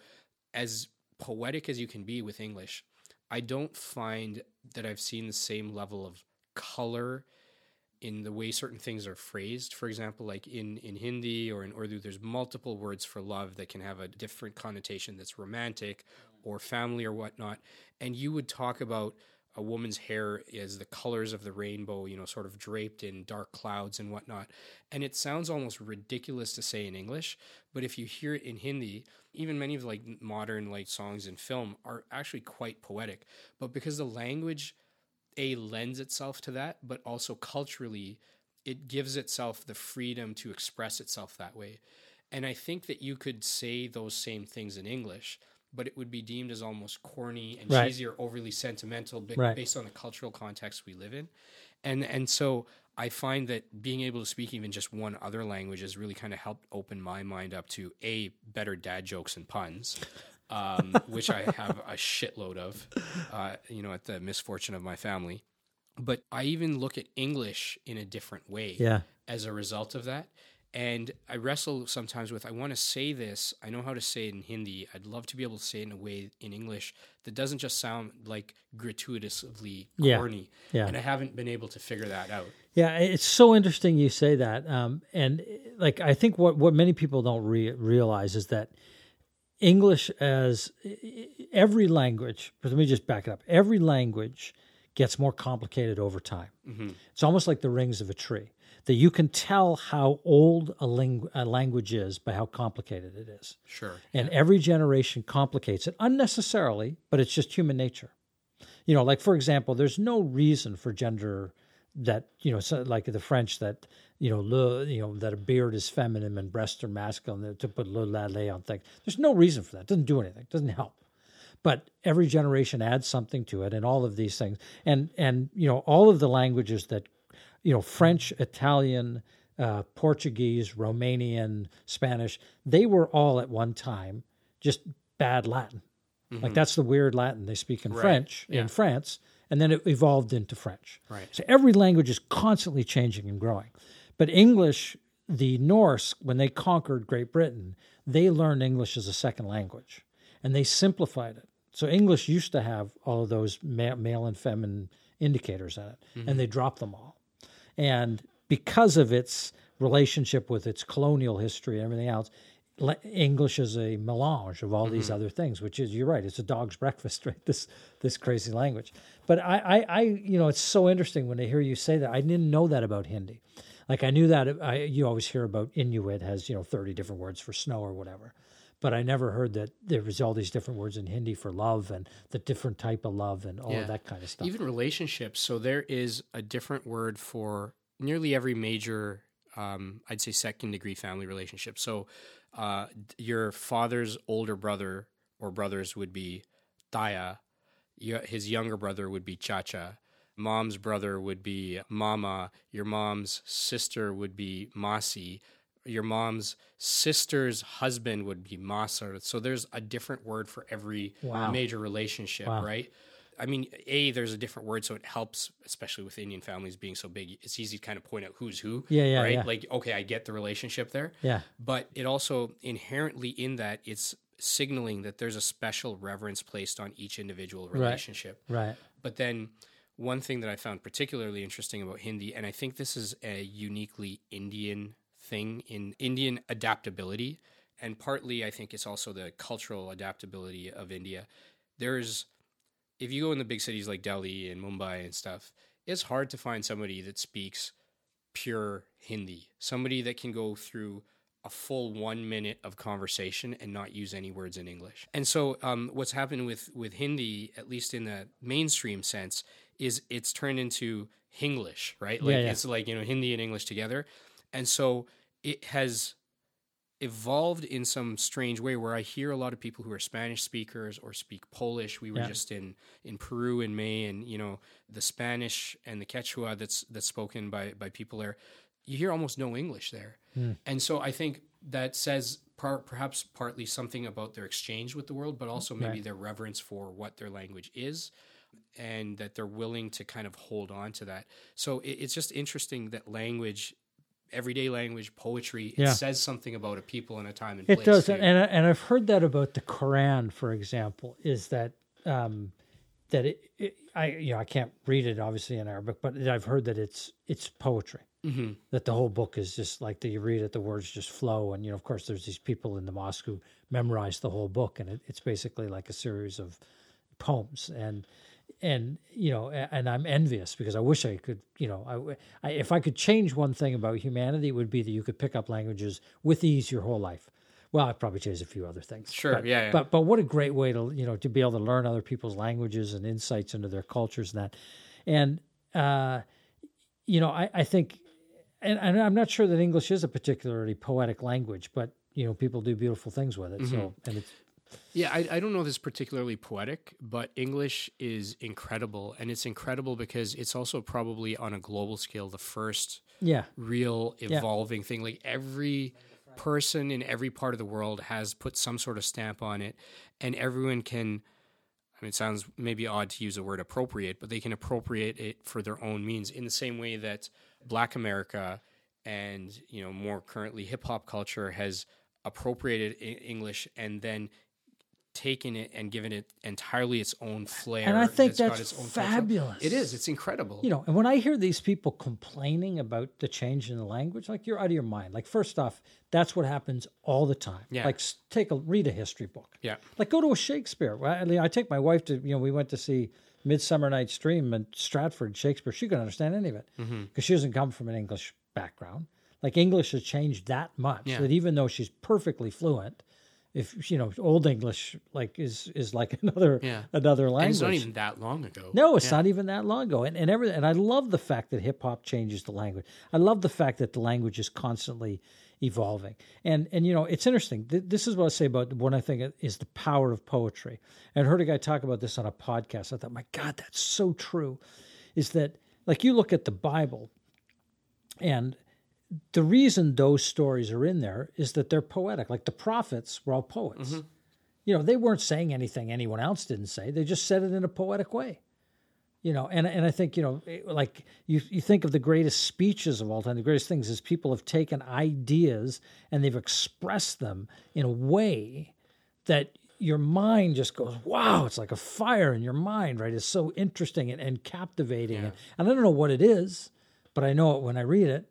as poetic as you can be with English, I don't find that I've seen the same level of color in the way certain things are phrased. For example, like in, in Hindi or in Urdu, there's multiple words for love that can have a different connotation that's romantic or family or whatnot. And you would talk about a woman's hair is the colors of the rainbow, you know, sort of draped in dark clouds and whatnot. And it sounds almost ridiculous to say in English, but if you hear it in Hindi, even many of like modern like songs in film are actually quite poetic. But because the language a lends itself to that, but also culturally, it gives itself the freedom to express itself that way. And I think that you could say those same things in English, but it would be deemed as almost corny and Right. cheesy or overly sentimental ba- Right. based on the cultural context we live in. And and so I find that being able to speak even just one other language has really kind of helped open my mind up to a better dad jokes and puns, um, which I have a shitload of, uh, you know, at the misfortune of my family. But I even look at English in a different way Yeah. as a result of that. And I wrestle sometimes with I want to say this. I know how to say it in Hindi. I'd love to be able to say it in a way in English that doesn't just sound like gratuitously Yeah. corny. Yeah. And I haven't been able to figure that out. Yeah, it's so interesting you say that. Um, and like, I think what, what many people don't re- realize is that English, as every language, but let me just back it up. Every language gets more complicated over time. It's almost like the rings of a tree. That you can tell how old a, ling- a language is by how complicated it is. Sure. And every generation complicates it unnecessarily, but it's just human nature. You know, like for example, there's no reason for gender that you know, so like the French that you know, le, you know that a beard is feminine and breasts are masculine to put le la le on things. There's no reason for that. It doesn't do anything. It doesn't help. But every generation adds something to it, and all of these things, and and you know, all of the languages that you know, French, Italian, uh, Portuguese, Romanian, Spanish, they were all at one time just bad Latin. Like that's the weird Latin they speak in French Yeah. in France, and then it evolved into French. Right. So every language is constantly changing and growing. But English, the Norse, when they conquered Great Britain, they learned English as a second language, and they simplified it. So English used to have all of those ma- male and feminine indicators in it, and they dropped them all. And because of its relationship with its colonial history and everything else, English is a melange of all these mm-hmm. other things, which is you're right. It's a dog's breakfast, right? This this crazy language. But I, I, I you know, it's so interesting when I hear you say that. I didn't know that about Hindi. Like I knew that I, you always hear about Inuit has you know 30 different words for snow or whatever. But I never heard that there was all these different words in Hindi for love and the different type of love and all Yeah. of that kind of stuff. Even relationships. So there is a different word for nearly every major, um, I'd say, second degree family relationship. So Uh, your father's older brother or brothers would be Taya. His younger brother would be Chacha. Mom's brother would be Mama. Your mom's sister would be Masi. Your mom's sister's husband would be Masar. So there's a different word for every Wow. major relationship, Wow. right? I mean, A, there's a different word, so it helps, especially with Indian families being so big. It's easy to kind of point out who's who. Yeah, yeah, Right? yeah. Like, okay, I get the relationship there. Yeah. But it also inherently in that, it's signaling that there's a special reverence placed on each individual relationship. Right. But then one thing that I found particularly interesting about Hindi, and I think this is a uniquely Indian thing in Indian adaptability, and partly I think it's also the cultural adaptability of India. There's, if you go in the big cities like Delhi and Mumbai and stuff, it's hard to find somebody that speaks pure Hindi, somebody that can go through a full one minute of conversation and not use any words in English. And so, um, what's happened with with Hindi, at least in the mainstream sense, is it's turned into Hinglish, right? Like Yeah, yeah. it's like you know Hindi and English together, and so it has evolved in some strange way where I hear a lot of people who are Spanish speakers or speak Polish. We were Yeah. just in in Peru in May, and you know the Spanish and the Quechua that's that's spoken by by people there. You hear almost no English there, Hmm. and so I think that says par- perhaps partly something about their exchange with the world, but also maybe Right. their reverence for what their language is. And that they're willing to kind of hold on to that. So it, it's just interesting that language everyday language, poetry. It Yeah. says something about a people and a time and It place. does, too. and and I've heard that about the Quran, for example, is that um, that it, it I you know I can't read it obviously in Arabic, but I've heard that it's it's poetry. Mhm. That the whole book is just like that. You read it, the words just flow, and you know, of course, there's these people in the mosque who memorize the whole book, and it, it's basically like a series of poems and and you know and i'm envious because i wish i could you know I, I if i could change one thing about humanity it would be that you could pick up languages with ease your whole life well i'd probably change a few other things Sure, but, yeah, yeah. but but what a great way to you know to be able to learn other people's languages and insights into their cultures and that and uh you know i i think and, and i'm not sure that english is a particularly poetic language but you know people do beautiful things with it so Mm-hmm. and it's Yeah, I, I don't know if it's particularly poetic, but English is incredible. And it's incredible because it's also probably on a global scale the first yeah real evolving thing. Like every person in every part of the world has put some sort of stamp on it, and everyone can. I mean, it sounds maybe odd to use the word appropriate, but they can appropriate it for their own means in the same way that Black America and you know more currently hip hop culture has appropriated English and then taken it and given it entirely its own flair. And I think that's its own culture. fabulous. It is. It's incredible. you know, and when I hear these people complaining about the change in the language, like you're out of your mind. Like first off, that's what happens all the time. Yeah. Like take a read a history book. Yeah. Like go to a Shakespeare. Well, I take my wife to you know we went to see Midsummer Night's Dream in Stratford Shakespeare. She couldn't understand any of it because Mm-hmm. she doesn't come from an English background. Like English has changed that much Yeah. that even though she's perfectly fluent. If you know, old English like is is like another Yeah. another language. And it's not even that long ago. No, it's not even that long ago. And and everything and I love the fact that hip hop changes the language. I love the fact that the language is constantly evolving. And and you know, it's interesting. Th- This is what I say about what I think is the power of poetry. And I heard a guy talk about this on a podcast. I thought, my God, that's so true. Is that like you look at the Bible and the reason those stories are in there is that they're poetic. Like the prophets were all poets. Mm-hmm. You know, they weren't saying anything anyone else didn't say. They just said it in a poetic way. You know, and and I think you know, like you you think of the greatest speeches of all time. The greatest things is people have taken ideas and they've expressed them in a way that your mind just goes, wow, it's like a fire in your mind, right? It's so interesting and, and captivating. And, and I don't know what it is, but I know it when I read it.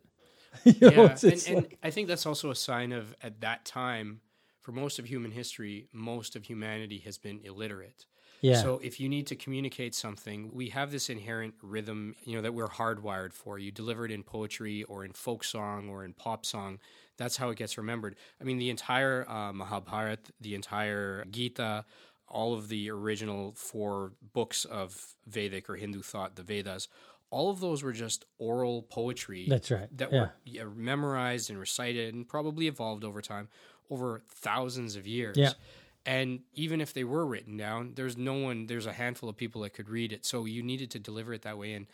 you know, Yeah, and, and like- I think that's also a sign of at that time, for most of human history, most of humanity has been illiterate. yeah. So if you need to communicate something, we have this inherent rhythm, you know, that we're hardwired for. You deliver it in poetry or in folk song or in pop song. That's how it gets remembered. I mean, the entire uh, Mahabharat, the entire Gita, all of the original four books of Vedic or Hindu thought, the Vedas, all of those were just oral poetry That's right. that Yeah. were yeah, memorized and recited and probably evolved over time. over thousands of years. Yeah. And even if they were written down, there's no one, there's a handful of people that could read it. So you needed to deliver it that way. And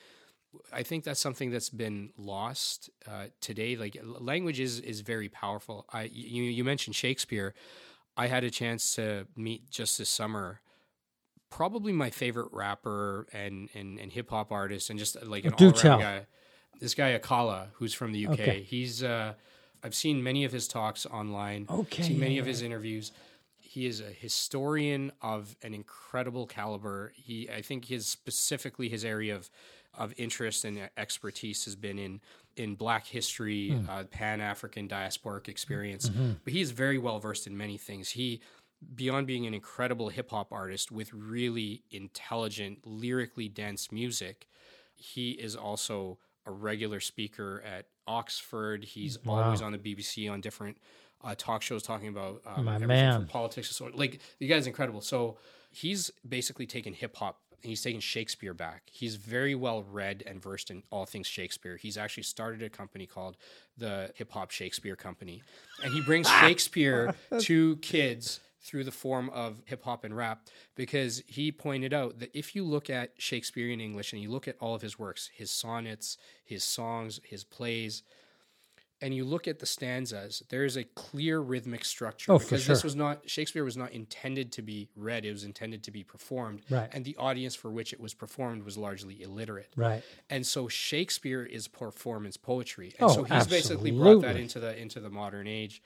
I think that's something that's been lost uh, today. Like language is, is very powerful. I, you, you mentioned Shakespeare. I had a chance to meet just this summer probably my favorite rapper and, and, and hip hop artist and just like an all around guy. This guy Akala, who's from the UK. Okay. He's uh, I've seen many of his talks online. Okay, seen many yeah, of his interviews. He is a historian of an incredible caliber. He, I think, his specifically his area of of interest and expertise has been in in Black history, Hmm. uh, Pan African diasporic experience. Mm-hmm. But he is very well versed in many things. He beyond being an incredible hip hop artist with really intelligent, lyrically dense music, he is also a regular speaker at Oxford. He's always on the BBC on different uh, talk shows talking about um, My everything man. from politics. So, like, the guy's incredible. So he's basically taken hip hop and he's taken Shakespeare back. He's very well read and versed in all things Shakespeare. He's actually started a company called the Hip Hop Shakespeare Company, and he brings Shakespeare to kids through the form of hip hop and rap because he pointed out that if you look at Shakespearean English and you look at all of his works, his sonnets, his songs, his plays, and you look at the stanzas, there is a clear rhythmic structure Oh, for because this was not Shakespeare was not intended to be read; it was intended to be performed, Right. and the audience for which it was performed was largely illiterate. Right. And so Shakespeare is performance poetry, Oh, and so he's basically brought that into the into the modern age.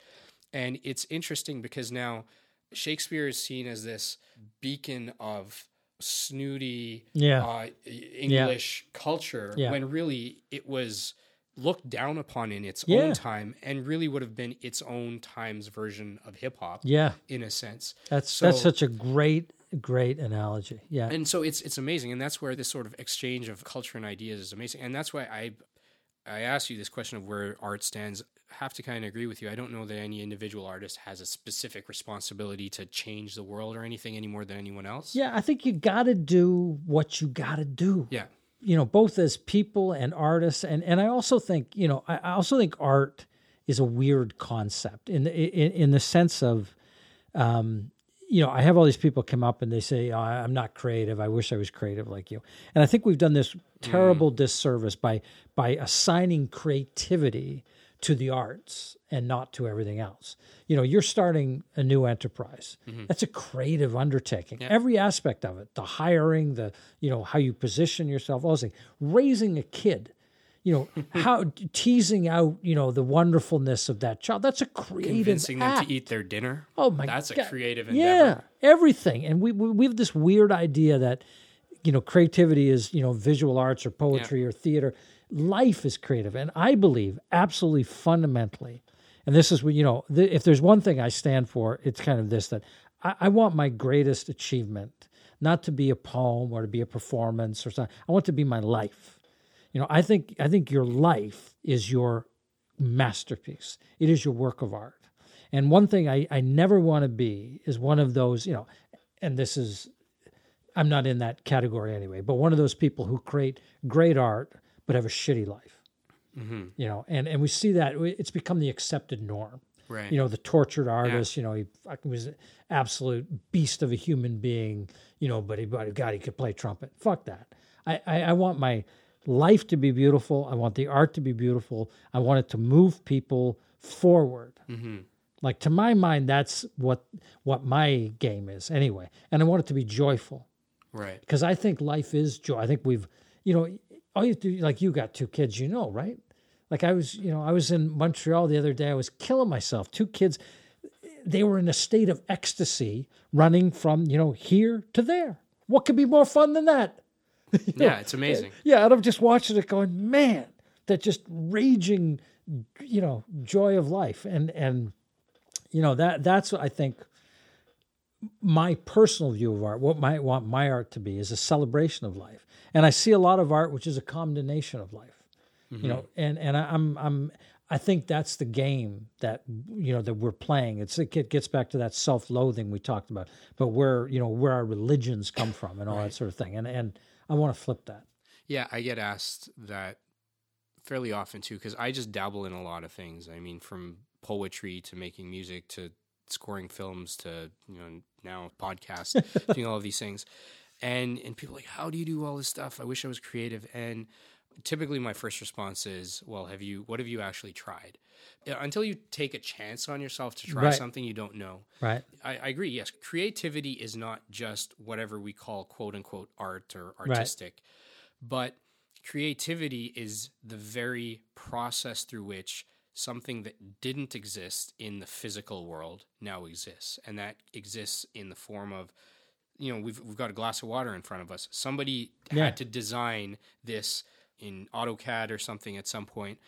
And it's interesting because now Shakespeare is seen as this beacon of snooty Yeah. uh, English culture Yeah. when really it was looked down upon in its Yeah. own time and really would have been its own time's version of hip hop Yeah. in a sense. That's So- that's such a great great analogy. Yeah. and so it's it's amazing and that's where this sort of exchange of culture and ideas is amazing and that's why i i asked you this question of where art stands have to kind of agree with you i don't know that any individual artist has a specific responsibility to change the world or anything any more than anyone else yeah, I think you got to do what you got to do. yeah you know, both as people and artists, and and I also think, you know, I, also think art is a weird concept in the, in, in the sense of, um, you know, I have all these people come up and they say, oh, "I'm not creative. I wish I was creative like you." And I think we've done this terrible disservice by by assigning creativity to the arts and not to everything else. You know, you're starting a new enterprise. Mm-hmm. That's a creative undertaking. Every aspect of it, the hiring, the, you know, how you position yourself, all those things. Raising a kid, you know, how teasing out, you know, the wonderfulness of that child. That's a creative convincing them to eat their dinner Oh my that's God. That's a creative endeavor. Yeah, everything. And we, we we have this weird idea that you know creativity is you know visual arts or poetry or theater. Life is creative, and I believe absolutely fundamentally. And this is what you know. Th- if there's one thing I stand for, it's kind of this: that I, I want my greatest achievement not to be a poem or to be a performance or something. I want to be my life. You know, I think I think your life is your masterpiece. It is your work of art. And one thing I, I never want to be is one of those, you know, and this is, I'm not in that category anyway, but one of those people who create great art but have a shitty life. Mm-hmm. You know, and, and we see that it's become the accepted norm. right You know, the tortured artist, you know, he fucking was an absolute beast of a human being, you know, but he, but God, he could play trumpet. Fuck that. I, I, I want my life to be beautiful. I want the art to be beautiful. I want it to move people forward. Mm-hmm. Like to my mind, that's what what my game is anyway. And I want it to be joyful right because I think life is joy. I think we've, you know, all you have to like you got two kids, you know, right? Like I was, you know, I was in Montreal the other day. I was killing myself. Two kids, they were in a state of ecstasy, running from you know here to there. What could be more fun than that? yeah it's amazing Yeah, and I'm just watching it, going, man, that just raging, you know, joy of life, and and you know that that's what I think my personal view of art. What I want my art to be is a celebration of life, and I see a lot of art which is a condemnation of life. You know, mm-hmm. and and I, I'm I'm I think that's the game that you know that we're playing. It's it gets back to that self-loathing we talked about, but where you know where our religions come from and all that sort of thing, and and I want to flip that. Yeah, I get asked that fairly often too because I just dabble in a lot of things. I mean, from poetry to making music to scoring films to you know now podcasts, doing all of these things, and and people are like, how do you do all this stuff? I wish I was creative. And typically, my first response is, well, have you? What have you actually tried? Uh, until you take a chance on yourself to try Right. something you don't know, Right. I, I agree. Yes, creativity is not just whatever we call "quote unquote" art or artistic, but creativity is the very process through which something that didn't exist in the physical world now exists, and that exists in the form of, you know, we've we've got a glass of water in front of us. Somebody Yeah. had to design this in AutoCAD or something at some point.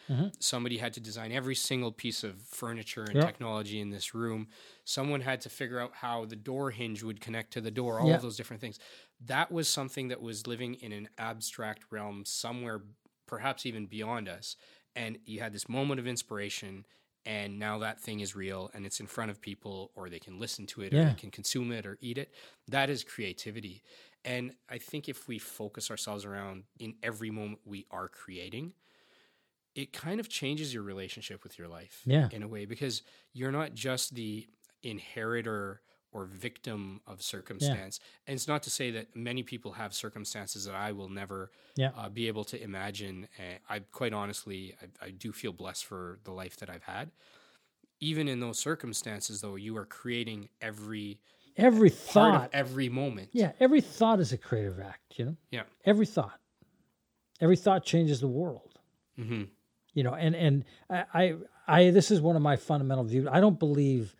Somebody had to design every single piece of furniture and Mm-hmm. Technology in this room. Someone had to figure out how the door hinge would connect to the door, all Yeah. of those different things. That was something that was living in an abstract realm somewhere, perhaps even beyond us. And you had this moment of inspiration, and now that thing is real and it's in front of people, or they can listen to it, or they can consume it, or eat it. That is creativity. And I think if we focus ourselves around in every moment we are creating, it kind of changes your relationship with your life Yeah. in a way because you're not just the inheritor or victim of circumstance. And it's not to say that many people have circumstances that I will never Yeah. uh, be able to imagine. Uh, I quite honestly, I, I do feel blessed for the life that I've had. Even in those circumstances, though, you are creating every Every part thought. every moment. yeah. Every thought is a creative act. You know. Yeah. Every thought. Every thought changes the world. hmm you know and and I, I i this is one of my fundamental views i don't believe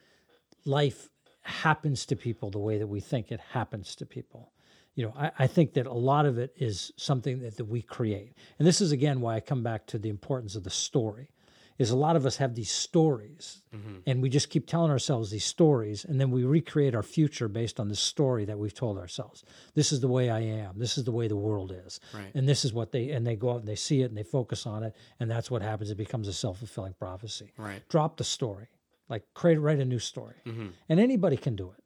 life happens to people the way that we think it happens to people. You know i, I think that a lot of it is something that, that we create. And this is again why i come back to the importance of the story is a lot of us have these stories mm-hmm. and we just keep telling ourselves these stories and then we recreate our future based on the story that we've told ourselves. This is the way i am. This is the way the world is. Right. and this is what they and they go out and they see it and they focus on it and that's what happens. It becomes a self-fulfilling prophecy. Right. drop the story like create write a new story. Hmm and anybody can do it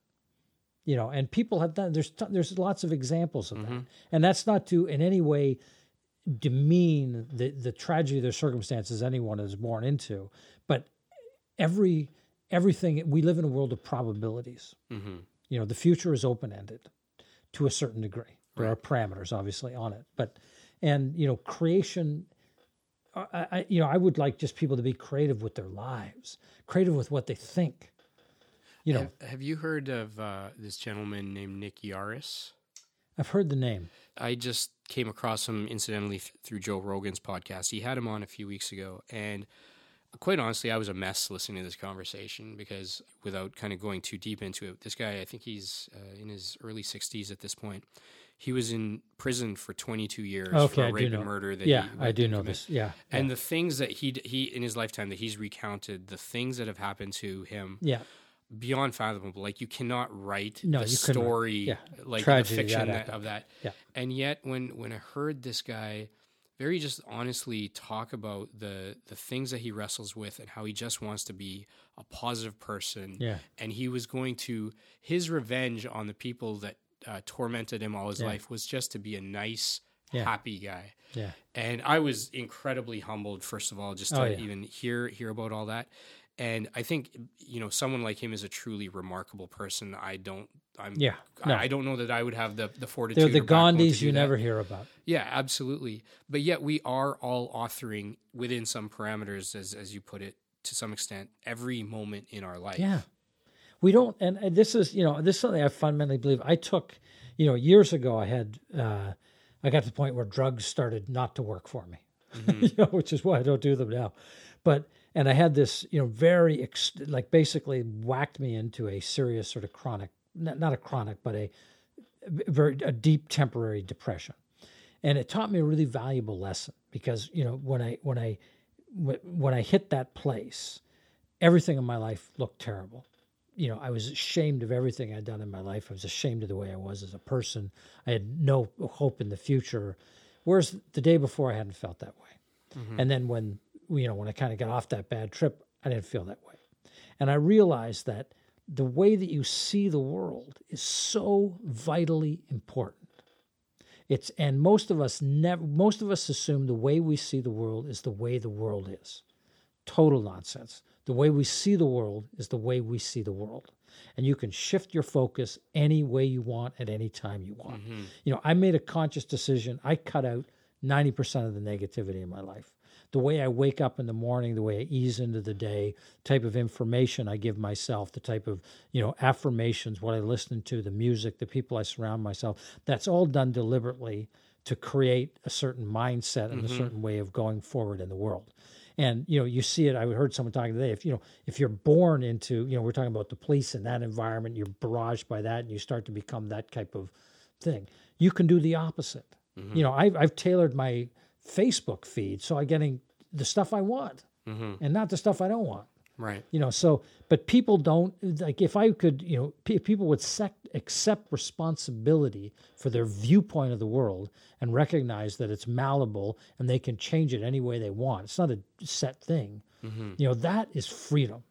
you know and people have done there's t- there's lots of examples of that. And that's not to in any way demean the the tragedy of the circumstances anyone is born into but every everything we live in a world of probabilities. Hmm you know the future is open ended to a certain degree. There are parameters obviously on it but and you know creation I, I you know i would like just people to be creative with their lives creative with what they think you know Have, have you heard of uh, this gentleman named Nick Yarris? i've heard the name I just came across him incidentally through Joe Rogan's podcast. He had him on a few weeks ago, and quite honestly, I was a mess listening to this conversation because, without kind of going too deep into it, this guy, I think he's uh, in his early 60s at this point. He was in prison for 22 years Okay, for I a rape and murder. That yeah i do know commit. this yeah And the things that he he in his lifetime that he's recounted, the things that have happened to him, yeah beyond fathomable. Like you cannot write No, the story, Yeah. like Tragedy, the fiction that, of that. Yeah. And yet, when when I heard this guy very just honestly talk about the the things that he wrestles with and how he just wants to be a positive person, Yeah. and he was going to his revenge on the people that uh, tormented him all his Yeah. life was just to be a nice, Yeah. happy guy. yeah And I was incredibly humbled, first of all, just to Oh, yeah. even hear hear about all that. And I think you know someone like him is a truly remarkable person. I don't. I'm. Yeah. I- No. I, don't know that I would have the the fortitude. they're the or backbone to gandhis you that. never hear about Yeah, absolutely. But yet we are all authoring within some parameters, as as you put it, to some extent, every moment in our life. Yeah. We don't, and, this is, you know, this is something I fundamentally believe. I took, you know, years ago, I had, uh, I got to the point where drugs started not to work for me, you know, which is why I don't do them now. But, and I had this, you know, very, ex- like basically whacked me into a serious sort of chronic, not, not a chronic, but a very, a deep temporary depression. And it taught me a really valuable lesson because, you know, when I, when I, when I hit that place, everything in my life looked terrible. You know, I was ashamed of everything I'd done in my life. I was ashamed of the way I was as a person. I had no hope in the future. Whereas the day before, I hadn't felt that way. Mm-hmm. And then when you know when I kind of got off that bad trip, I didn't feel that way. And I realized that the way that you see the world is so vitally important. It's and most of us never most of us assume the way we see the world is the way the world is. Total nonsense. The way we see the world is the way we see the world. And you can shift your focus any way you want at any time you want. Mm-hmm. You know, I made a conscious decision. I cut out 90% of the negativity in my life. The way I wake up in the morning, the way I ease into the day, type of information I give myself, the type of, you know, affirmations, what I listen to, the music, the people I surround myself, that's all done deliberately to create a certain mindset and a mm-hmm. certain way of going forward in the world. And you know, you see it. I heard someone talking today. If you know, if you're born into, you know, we're talking about the police in that environment, you're barraged by that, and you start to become that type of thing. You can do the opposite. Mm-hmm. You know, I've I've tailored my Facebook feed so I'm getting the stuff I want mm-hmm. and not the stuff I don't want Right. you know so but people don't like if i could you know pe people would sec- accept responsibility for their viewpoint of the world and recognize that it's malleable and they can change it any way they want. It's not a set thing. Mm-hmm. You know that is freedom.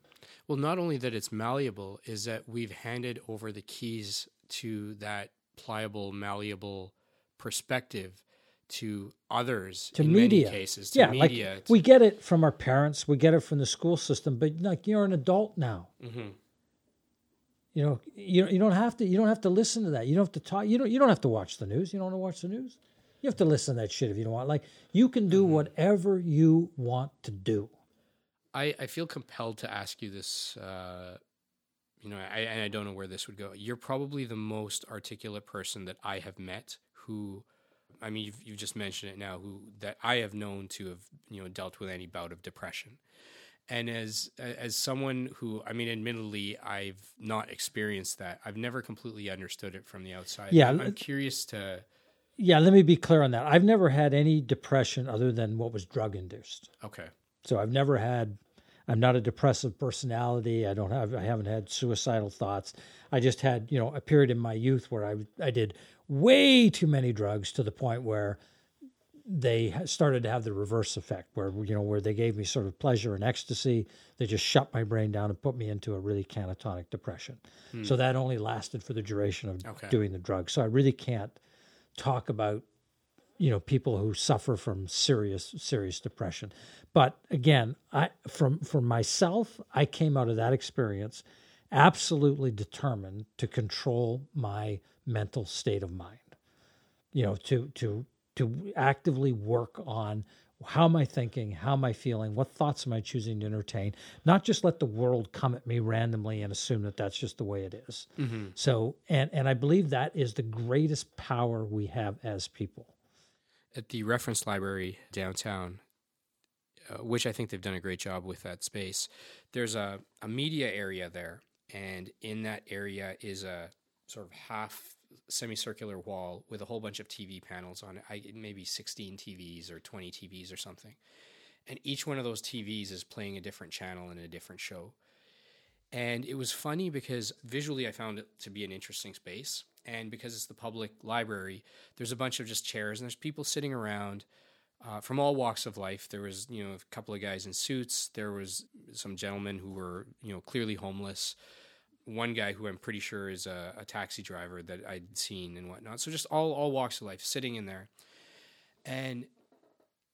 Well, not only that it's malleable, is that we've handed over the keys to that pliable, malleable perspective to others to in media cases. To yeah media. like we get it from our parents we get it from the school system but like you're an adult now Mhm. you know you, you don't have to you don't have to listen to that you don't have to talk you don't you don't have to watch the news you don't want to watch the news you have to listen to that shit if you don't want like you can do whatever you want to do I, I feel compelled to ask you this. Uh, you know, I, and I don't know where this would go. You're probably the most articulate person that I have met who, I mean, you've, you've just mentioned it now, who that I have known to have, you know, dealt with any bout of depression. And as as someone who, I mean, admittedly, I've not experienced that. I've never completely understood it from the outside. Yeah, I'm, I'm curious to. yeah let me be clear on that i've never had any depression other than what was drug induced Okay. so i've never had i'm not a depressive personality i don't have i haven't had suicidal thoughts i just had you know a period in my youth where i i did way too many drugs to the point where they started to have the reverse effect where you know where they gave me sort of pleasure and ecstasy. They just shut my brain down and put me into a really catatonic depression. Hmm. So that only lasted for the duration of Okay. doing the drugs. So i really can't talk about you know people who suffer from serious serious depression. But again i from for myself i came out of that experience absolutely determined to control my mental state of mind you know to to to actively work on how am i thinking how am i feeling what thoughts am i choosing to entertain not just let the world come at me randomly and assume that that's just the way it is. so and and i believe that is the greatest power we have as people at the reference library downtown, uh, which I think they've done a great job with that space. There's a, a media area there, and in that area is a sort of half semicircular wall with a whole bunch of TV panels on it, I, maybe 16 TVs or 20 TVs or something. And each one of those TVs is playing a different channel and a different show. And it was funny because visually I found it to be an interesting space. And because it's the public library, there's a bunch of just chairs and there's people sitting around uh, from all walks of life. There was, you know, a couple of guys in suits. There was some gentlemen who were, you know, clearly homeless. One guy who I'm pretty sure is a, a taxi driver that I'd seen and whatnot. So just all all walks of life sitting in there, and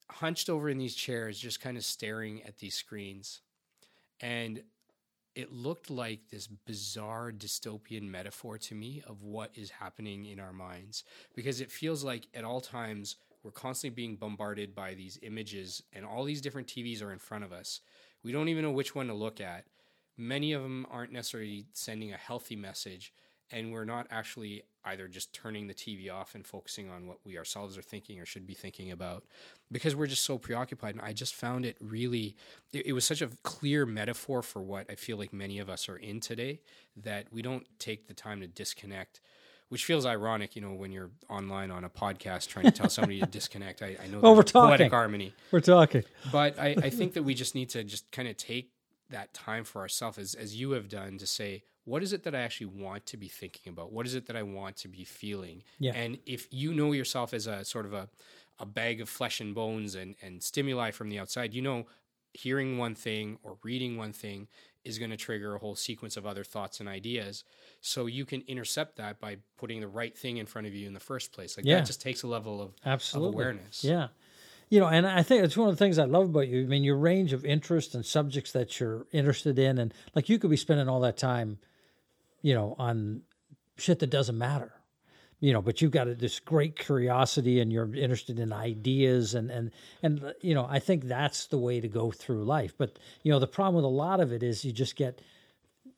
hunched over in these chairs, just kind of staring at these screens, and it looked like this bizarre dystopian metaphor to me of what is happening in our minds because it feels like at all times we're constantly being bombarded by these images and all these different TVs are in front of us. We don't even know which one to look at. Many of them aren't necessarily sending a healthy message and we're not actually either just turning the TV off and focusing on what we ourselves are thinking or should be thinking about because we're just so preoccupied. And I just found it really, it, it was such a clear metaphor for what I feel like many of us are in today that we don't take the time to disconnect. Which feels ironic, you know, when you're online on a podcast trying to tell somebody to disconnect. I, I know Well, we're poetic talking. harmony, we're talking but I, I think that we just need to just kind of take that time for ourselves as, as you have done to say what is it that i actually want to be thinking about? What is it that i want to be feeling? Yeah. and if you know yourself as a sort of a, a bag of flesh and bones and, and stimuli from the outside you know hearing one thing or reading one thing is going to trigger a whole sequence of other thoughts and ideas. So you can intercept that by putting the right thing in front of you in the first place. Like Yeah. that just takes a level of, absolutely. of awareness. Yeah you know, and I think it's one of the things I love about you. I mean, your range of interest and subjects that you're interested in, and like you could be spending all that time, you know, on shit that doesn't matter, you know. But you've got this great curiosity, and you're interested in ideas, and and and you know, I think that's the way to go through life. But you know, the problem with a lot of it is you just get,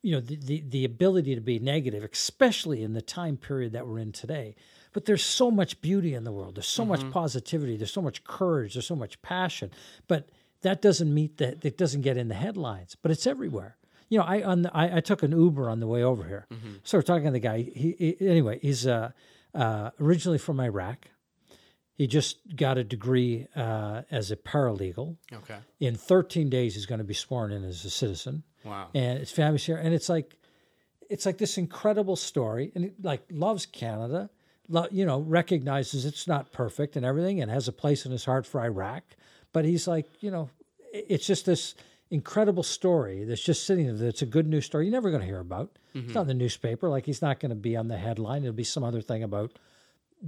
you know, the the, the ability to be negative, especially in the time period that we're in today but there's so much beauty in the world. There's so mm-hmm. much positivity. There's so much courage. There's so much passion. But that doesn't meet that. It doesn't get in the headlines. But it's everywhere. You know, I on the, I, I, took an Uber on the way over here. Mm-hmm. So we're talking to the guy. He, he anyway. He's uh, uh, originally from Iraq. He just got a degree uh, as a paralegal. Okay. In 13 days, he's going to be sworn in as a citizen. Wow. And it's family's here, and it's like, it's like this incredible story, and he, like loves Canada you know, recognizes it's not perfect and everything and has a place in his heart for Iraq. But he's like, you know, it's just this incredible story that's just sitting there. It's a good news story you're never going to hear about. Mm-hmm. It's not in the newspaper. Like he's not going to be on the headline. It'll be some other thing about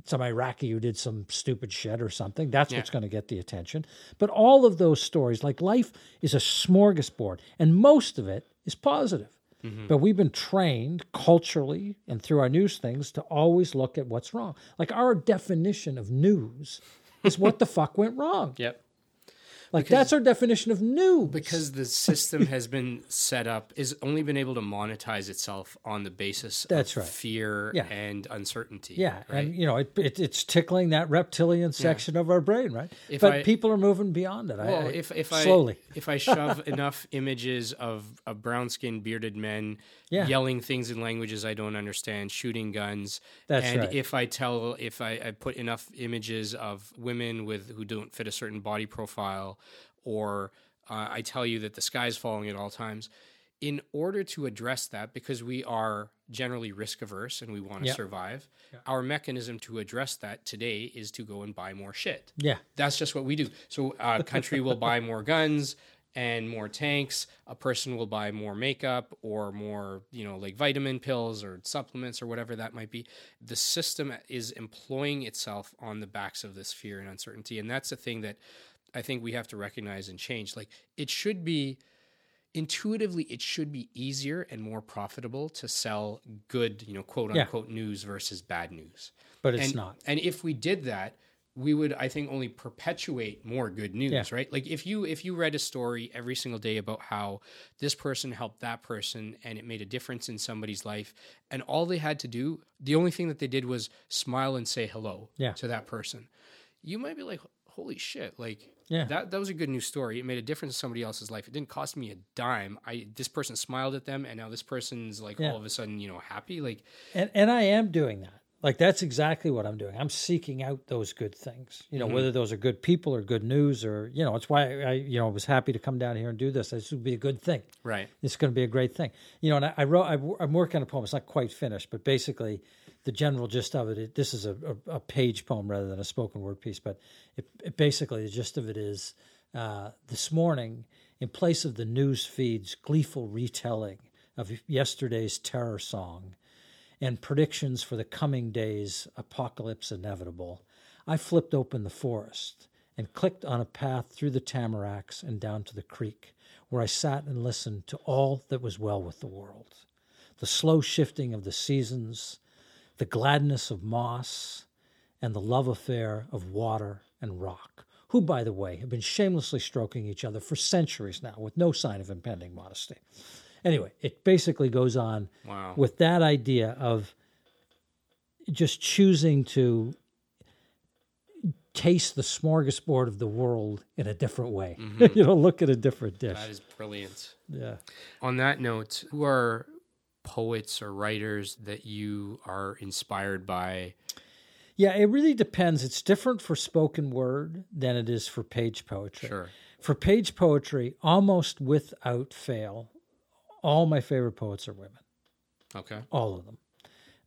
some Iraqi who did some stupid shit or something. That's yeah. what's going to get the attention. But all of those stories, like life is a smorgasbord, and most of it is positive. Mm-hmm. But we've been trained culturally and through our news things to always look at what's wrong. Like our definition of news is what the fuck went wrong. Yep. Like because, that's our definition of new. Because the system has been set up is only been able to monetize itself on the basis that's of right. fear yeah. and uncertainty. Yeah, right? and you know it, it, it's tickling that reptilian section yeah. of our brain, right? If but I, people are moving beyond it. Well, I, if if slowly. I if I shove enough images of of brown skinned bearded men yeah. yelling things in languages I don't understand, shooting guns, that's and right. if I tell if I, I put enough images of women with who don't fit a certain body profile or uh, I tell you that the sky is falling at all times. In order to address that, because we are generally risk averse and we want to yep. survive, yep. our mechanism to address that today is to go and buy more shit. Yeah. That's just what we do. So a country will buy more guns and more tanks. A person will buy more makeup or more, you know, like vitamin pills or supplements or whatever that might be. The system is employing itself on the backs of this fear and uncertainty. And that's the thing that I think we have to recognize and change. Like it should be intuitively it should be easier and more profitable to sell good, you know, quote unquote yeah. news versus bad news. But it's and, not. And if we did that, we would I think only perpetuate more good news, yeah. right? Like if you if you read a story every single day about how this person helped that person and it made a difference in somebody's life and all they had to do, the only thing that they did was smile and say hello yeah. to that person. You might be like, "Holy shit, like yeah. That that was a good news story. It made a difference in somebody else's life. It didn't cost me a dime. I this person smiled at them and now this person's like yeah. all of a sudden, you know, happy. Like And and I am doing that. Like that's exactly what I'm doing. I'm seeking out those good things. You know, mm-hmm. whether those are good people or good news or you know, it's why I you know was happy to come down here and do this. This would be a good thing. Right. It's going to be a great thing. You know, and I, I wrote. I, I'm working on a poem. It's not quite finished, but basically, the general gist of it, it this is a, a, a, page poem rather than a spoken word piece, but it, it basically the gist of it is uh, this morning, in place of the news feed's gleeful retelling of yesterday's terror song and predictions for the coming days, apocalypse inevitable, I flipped open the forest and clicked on a path through the tamaracks and down to the creek, where I sat and listened to all that was well with the world. The slow shifting of the seasons, the gladness of moss, and the love affair of water and rock who, by the way, have been shamelessly stroking each other for centuries now with no sign of impending modesty. Anyway, it basically goes on wow. with that idea of just choosing to taste the smorgasbord of the world in a different way. Mm-hmm. you know, look at a different dish. That is brilliant. Yeah. On that note, who are poets or writers that you are inspired by yeah, it really depends. It's different for spoken word than it is for page poetry. Sure. For page poetry, almost without fail, all my favorite poets are women. Okay. All of them.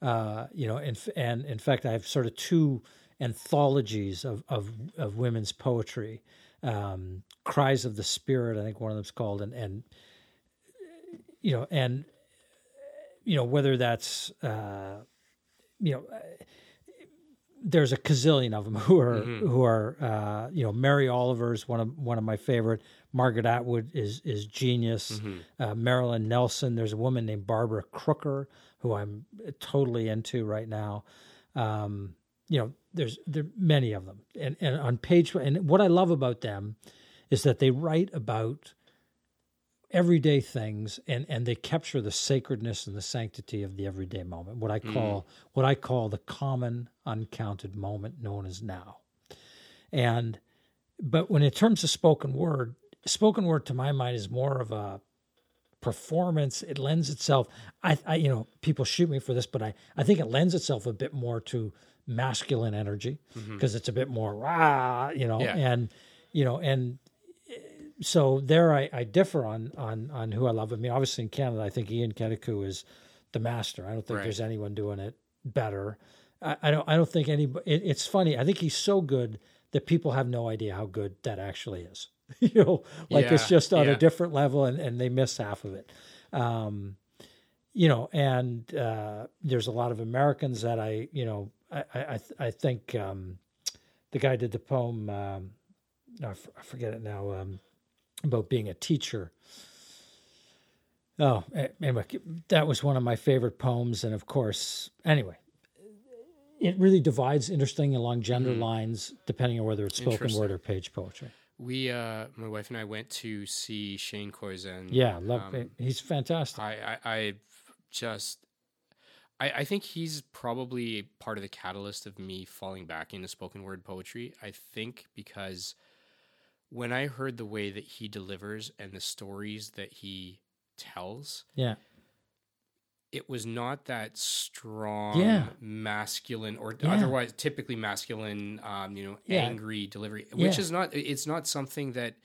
Uh, you know, and and in fact, I have sort of two anthologies of of, of women's poetry. Um, Cries of the Spirit, I think one of them's called, and and you know, and you know whether that's uh, you know there's a gazillion of them who are who are uh, you know Mary Oliver's one of one of my favorite. Margaret Atwood is is genius. Uh, Marilyn Nelson. There's a woman named Barbara Crooker who I'm totally into right now. Um, you know, there's there are many of them, and and on page and what I love about them is that they write about everyday things and and they capture the sacredness and the sanctity of the everyday moment what i mm. call what i call the common uncounted moment known as now. And but when in terms of spoken word spoken word to my mind is more of a performance. It lends itself i, I you know people shoot me for this but i i think it lends itself a bit more to masculine energy mm-hmm. because it's a bit more rah you know Yeah. and you know and so there I, I differ on on on who I love. I mean, obviously in Canada, I think Ian Keteku is the master. I don't think Right. there's anyone doing it better. I, I don't I don't think any. It, it's funny. I think he's so good that people have no idea how good that actually is. you know, like it's just on yeah. a different level, and and they miss half of it. Um, you know, and uh, there's a lot of Americans that I, you know, I I, I th- I think um, the guy did the poem. Um, I f- I forget it now. Um, about being a teacher. Oh, anyway, that was one of my favorite poems, and of course, anyway, it really divides interesting along gender lines, depending on whether it's spoken word or page poetry. We, uh, my wife and I went to see Shane Koyczan. Yeah, love Um, he's fantastic. I, I, I just, I, I think he's probably part of the catalyst of me falling back into spoken word poetry. I think because when I heard the way that he delivers and the stories that he tells, yeah, it was not that strong Yeah. masculine or Yeah. otherwise typically masculine um, you know Yeah. angry delivery which is not it's not something that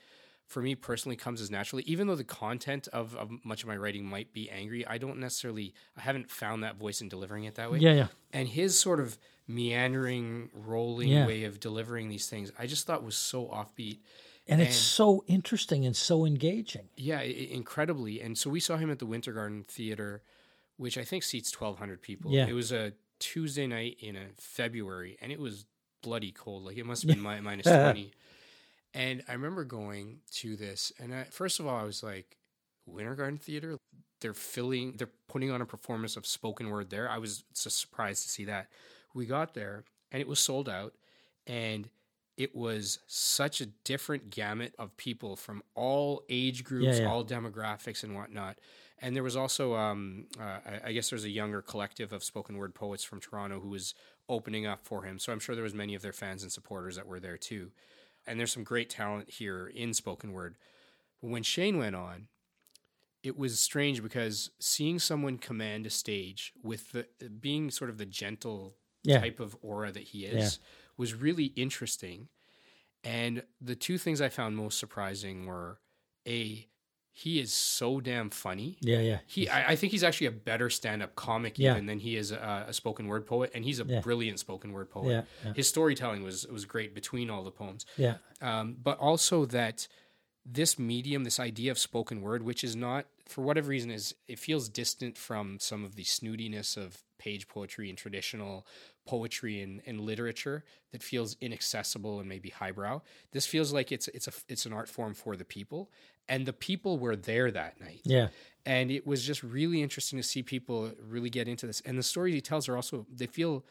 for me personally comes as naturally even though the content of, of much of my writing might be angry i don't necessarily i haven't found that voice in delivering it that way yeah, yeah, and his sort of meandering rolling Yeah. way of delivering these things i just thought was so offbeat and it's so interesting and so engaging. yeah, incredibly. And so we saw him at the Winter Garden Theater, which I think seats twelve hundred people. Yeah. It was a Tuesday night in a February, and it was bloody cold. Like it must have been mi- minus twenty. And I remember going to this, and I, first of all, I was like, Winter Garden Theater. They're filling. They're putting on a performance of spoken word there. I was s- surprised to see that. We got there, and it was sold out, and it was such a different gamut of people from all age groups, Yeah, yeah. all demographics, and whatnot. And there was also, um, uh, I, guess, there's a younger collective of spoken word poets from Toronto who was opening up for him. So I'm sure there was many of their fans and supporters that were there too. And there's some great talent here in spoken word. But when Shane went on, it was strange because seeing someone command a stage with the being sort of the gentle Yeah. type of aura that he is was really interesting. And the two things I found most surprising were a he is so damn funny. Yeah, yeah, He, I, I think he's actually a better stand-up comic Yeah. even than he is a, a spoken word poet, and he's a Yeah. brilliant spoken word poet. Yeah, yeah. His storytelling was was great between all the poems yeah, um, but also that this medium, this idea of spoken word, which is not, for whatever reason, is it feels distant from some of the snootiness of page poetry and traditional poetry and, and literature that feels inaccessible and maybe highbrow. This feels like it's it's a it's an art form for the people, and the people were there that night yeah. and it was just really interesting to see people really get into this and the stories he tells are also they feel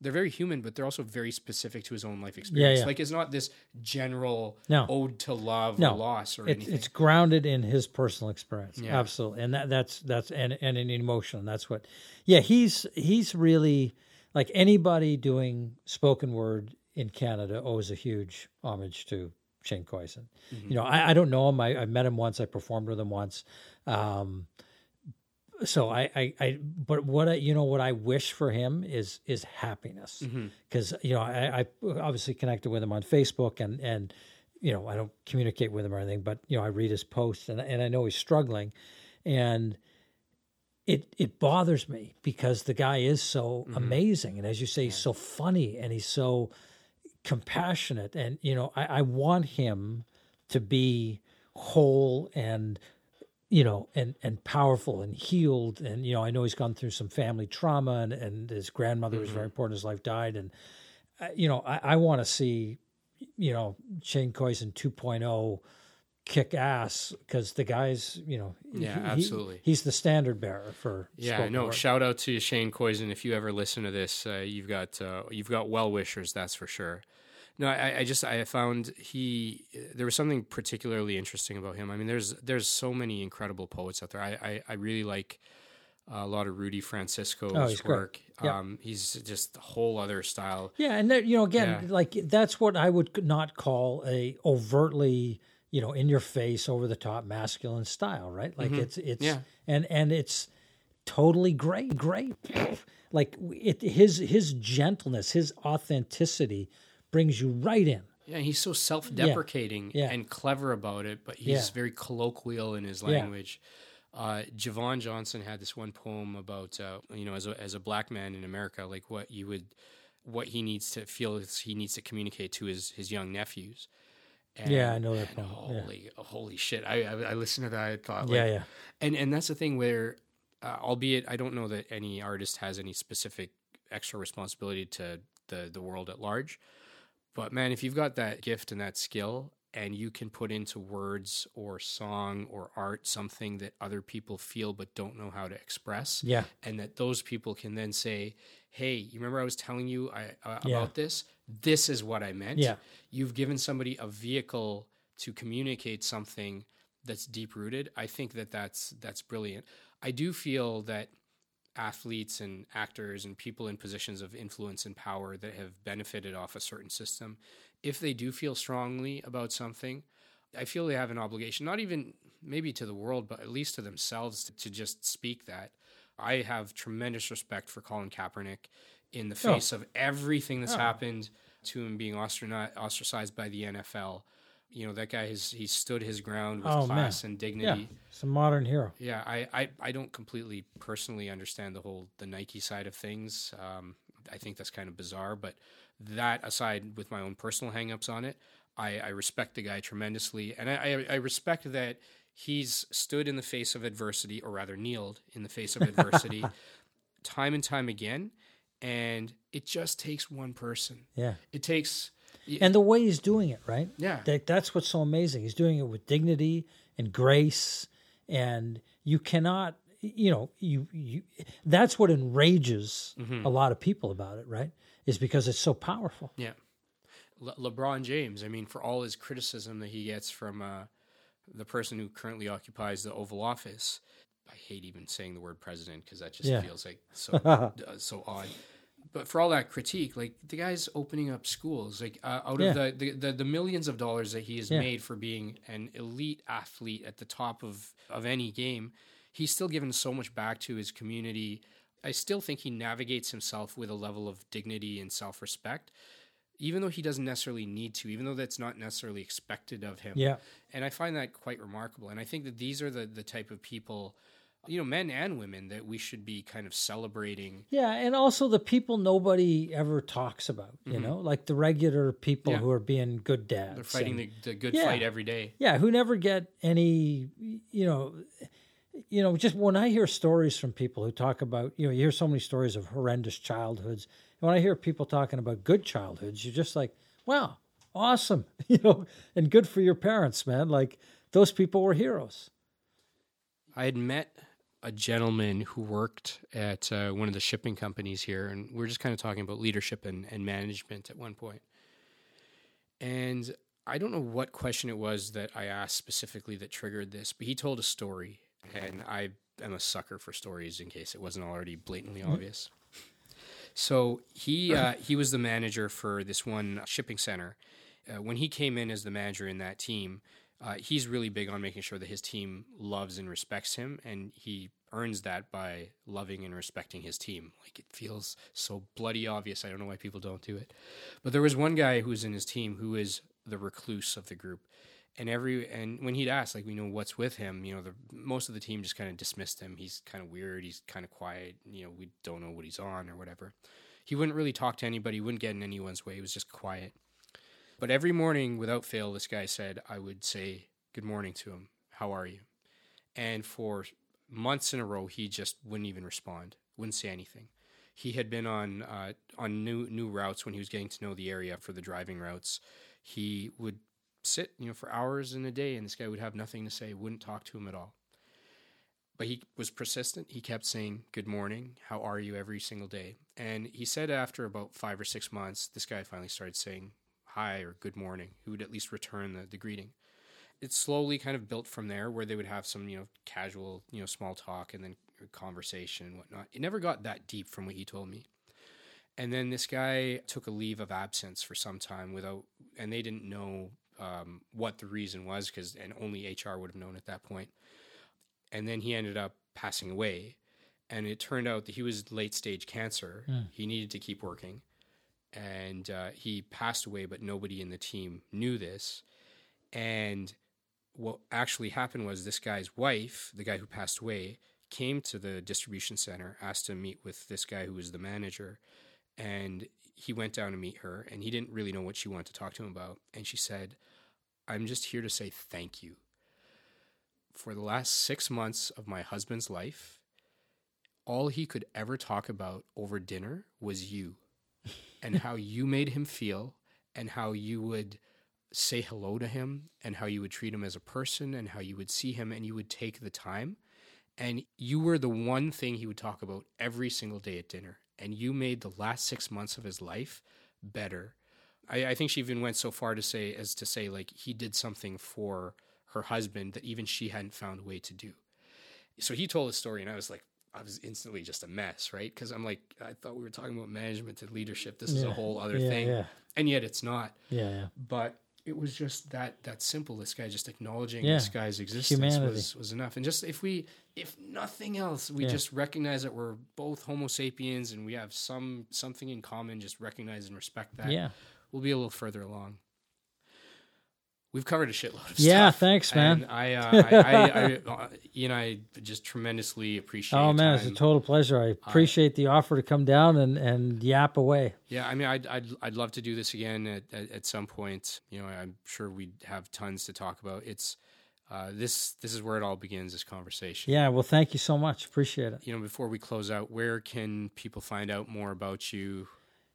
they're very human but they're also very specific to his own life experience yeah. yeah. like it's not this general No. ode to love No. or loss or It, anything it's grounded in his personal experience, Yeah. absolutely, and that that's that's and and an emotion. That's what, yeah. He's he's really like anybody doing spoken word in Canada owes a huge homage to Shane Koyczan. You know, I, I don't know him. I, I met him once. I performed with him once. Um, so I, I, I, but what I, you know, what I wish for him is is happiness, mm-hmm. because you know, I, I obviously connected with him on Facebook, and and you know, I don't communicate with him or anything, but you know, I read his posts, and and I know he's struggling, and it it bothers me because the guy is so mm-hmm. amazing, and as you say, he's so funny, and he's so compassionate, and you know, I, I want him to be whole and you know, and and powerful and healed. And you know, I know he's gone through some family trauma, and and his grandmother was very important. His life died, and I- you know, I, I want to see, you know, Shane Koyczan 2.0 kick ass because the guy's, you know, Yeah, he- he- absolutely. he's the standard bearer for Yeah, no. word. Shout out to Shane Koyczan. If you ever listen to this, uh, you've got uh, you've got well wishers. That's for sure. No, I, I just I found he there was something particularly interesting about him. I mean, there's there's so many incredible poets out there. I I, I really like a lot of Rudy Francisco's Oh, work. Yeah. Um, he's just a whole other style. Yeah, and that, you know, again, Yeah. like that's what I would not call a overtly, you know, in your face, over the top masculine style, right? Like it's it's Mm-hmm. Yeah. and and it's totally great, great. Like it, his his gentleness, his authenticity brings you right in. Yeah, he's so self-deprecating Yeah. and clever about it, but he's Yeah. very colloquial in his Yeah. language. Uh, Javon Johnson had this one poem about uh, you know as a as a black man in America, like what you would what he needs to feel is he needs to communicate to his his young nephews. And, Yeah, I know that poem, yeah. Holy, holy shit! I, I I listened to that. I thought, like, yeah, yeah, and and that's the thing where, uh, albeit I don't know that any artist has any specific extra responsibility to the the world at large, but man, if you've got that gift and that skill, and you can put into words or song or art something that other people feel but don't know how to express, yeah, and that those people can then say, "Hey, you remember I was telling you I, uh, Yeah. about this? This is what I meant." Yeah. You've given somebody a vehicle to communicate something that's deep rooted. I think that that's that's brilliant. I do feel that athletes and actors and people in positions of influence and power that have benefited off a certain system, if they do feel strongly about something, I feel they have an obligation, not even maybe to the world, but at least to themselves to, to just speak that. I have tremendous respect for Colin Kaepernick in the Oh. face of everything that's oh. happened to him being ostracized by the NFL. You know, that guy has he stood his ground with Oh, class man. and yeah. dignity. It's a modern hero. Yeah, I, I, I don't completely personally understand the whole the Nike side of things. Um, I think that's kind of bizarre, but that aside, with my own personal hangups on it, I, I respect the guy tremendously, and I, I, I respect that he's stood in the face of adversity, or rather kneeled in the face of adversity, time and time again, and it just takes one person. Yeah, It takes, and the way he's doing it, right? yeah, That, that's what's so amazing. He's doing it with dignity and grace, and you cannot, you know, you you. That's what enrages Mm-hmm. a lot of people about it, right? Is because it's so powerful. Yeah. Le- LeBron James, I mean, for all his criticism that he gets from uh, the person who currently occupies the Oval Office, I hate even saying the word president because that just Yeah. feels like so uh, so odd. But for all that critique, like the guy's opening up schools, like uh, out Yeah. of the, the, the millions of dollars that he has Yeah. made for being an elite athlete at the top of of any game, he's still given so much back to his community. I still think he navigates himself with a level of dignity and self respect, even though he doesn't necessarily need to, even though that's not necessarily expected of him. Yeah, And I find that quite remarkable. And I think that these are the, the type of people, you know, men and women, that we should be kind of celebrating. yeah, and also the people nobody ever talks about. You know, like the regular people Mm-hmm. Yeah. who are being good dads. They're fighting and- the, the good Yeah. fight every day. yeah who never get any you know you know just when i hear stories from people who talk about you know you hear so many stories of horrendous childhoods and when i hear people talking about good childhoods you're just like wow awesome you know and good for your parents man like those people were heroes I had met a gentleman who worked at uh, one of the shipping companies here, and we are just kind of talking about leadership and, and management at one point. And I don't know what question it was that I asked specifically that triggered this, but he told a story, and I am a sucker for stories in case it wasn't already blatantly obvious. So he uh, he was the manager for this one shipping center. Uh, when he came in as the manager in that team, uh, he's really big on making sure that his team loves and respects him, and he earns that by loving and respecting his team. Like it feels so bloody obvious. I don't know why people don't do it. But there was one guy who was in his team who is the recluse of the group. And every and when he'd ask, like, we know what's with him, you know, the most of the team just kind of dismissed him. He's kind of weird. He's kind of quiet. You know, we don't know what he's on or whatever. He wouldn't really talk to anybody. He wouldn't get in anyone's way. He was just quiet. But every morning, without fail, this guy said, I would say good morning to him. How are you? And for months in a row, he just wouldn't even respond, wouldn't say anything. he had been on uh, on new new routes when he was getting to know the area for the driving routes. He would sit, you know, for hours in a day, and this guy would have nothing to say, wouldn't talk to him at all. But he was persistent. He kept saying, Good morning, how are you every single day. And he said after about five or six months, this guy finally started saying hi or good morning. who would at least return the, the greeting. It slowly kind of built from there where they would have some, you know, casual, you know, small talk and then conversation and whatnot. It never got that deep from what he told me. And then this guy took a leave of absence for some time without, and they didn't know um, what the reason was because, and only HR would have known at that point. And then he ended up passing away. And it turned out that he was late stage cancer. Mm. He needed to keep working. And uh, he passed away, but nobody in the team knew this. And what actually happened was this guy's wife, the guy who passed away, came to the distribution center, asked to meet with this guy who was the manager, and he went down to meet her, and he didn't really know what she wanted to talk to him about. And she said, I'm just here to say thank you. For the last six months of my husband's life, all he could ever talk about over dinner was you and how you made him feel and how you would say hello to him and how you would treat him as a person and how you would see him and you would take the time. And you were the one thing he would talk about every single day at dinner. And you made the last six months of his life better. I, I think she even went so far to say as to say like he did something for her husband that even she hadn't found a way to do. So he told a story, and I was like, I was instantly just a mess, right? Because I'm like, I thought we were talking about management and leadership. This is a whole other Yeah, thing, yeah. and yet it's not. Yeah, yeah. But it was just that that simple. This guy just acknowledging this guy's existence Humanity. was was enough. And just if we, if nothing else, we just recognize that we're both Homo sapiens and we have some something in common. Just recognize and respect that. Yeah. we'll be a little further along. We've covered a shitload of Yeah, stuff. Yeah, thanks, man. And I, uh, I, I, I, uh, Ian, I just tremendously appreciate. Oh man, it's a total pleasure. I appreciate the offer to come down and, and yap away. Yeah, I mean, I'd, I'd, I'd love to do this again at, at, at some point. You know, I'm sure we'd have tons to talk about. It's uh, this this is where it all begins. This conversation. Yeah, well, thank you so much. Appreciate it. You know, before we close out, where can people find out more about you?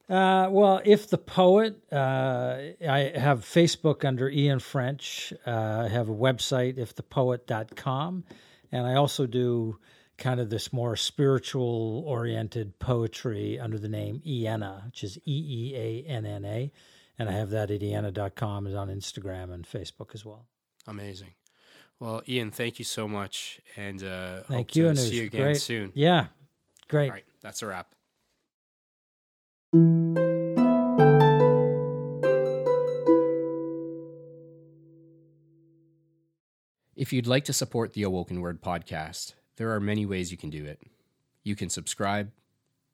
Uh, well, if the poet, uh, I have Facebook under Ian French. Uh, I have a website, ifthepoet.com. And I also do kind of this more spiritual oriented poetry under the name Ienna, which is E E A N N A. And I have that at ienna.com. It's on Instagram and Facebook as well. Amazing. Well, Ian, thank you so much, and uh, Thank to you, and see you again great. soon. Yeah, great. All right, that's a wrap. If you'd like to support the Awoken Word podcast, there are many ways you can do it. You can subscribe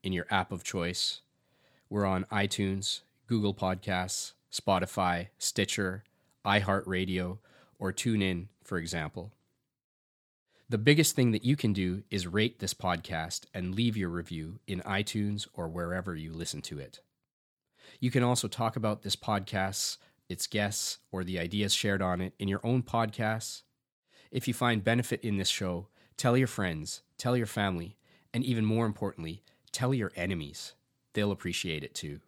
in your app of choice. We're on iTunes, Google Podcasts, Spotify, Stitcher, iHeartRadio, or TuneIn, for example. The biggest thing that you can do is rate this podcast and leave your review in iTunes or wherever you listen to it. You can also talk about this podcast, its guests, or the ideas shared on it in your own podcasts. If you find benefit in this show, tell your friends, tell your family, and even more importantly, tell your enemies. They'll appreciate it too.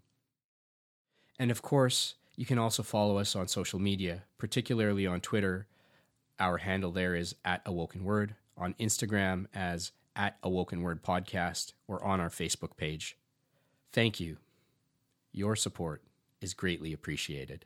And of course, you can also follow us on social media, particularly on Twitter. Our handle there is at Awoken Word, on Instagram as at Awoken Word Podcast, or on our Facebook page. Thank you. Your support is greatly appreciated.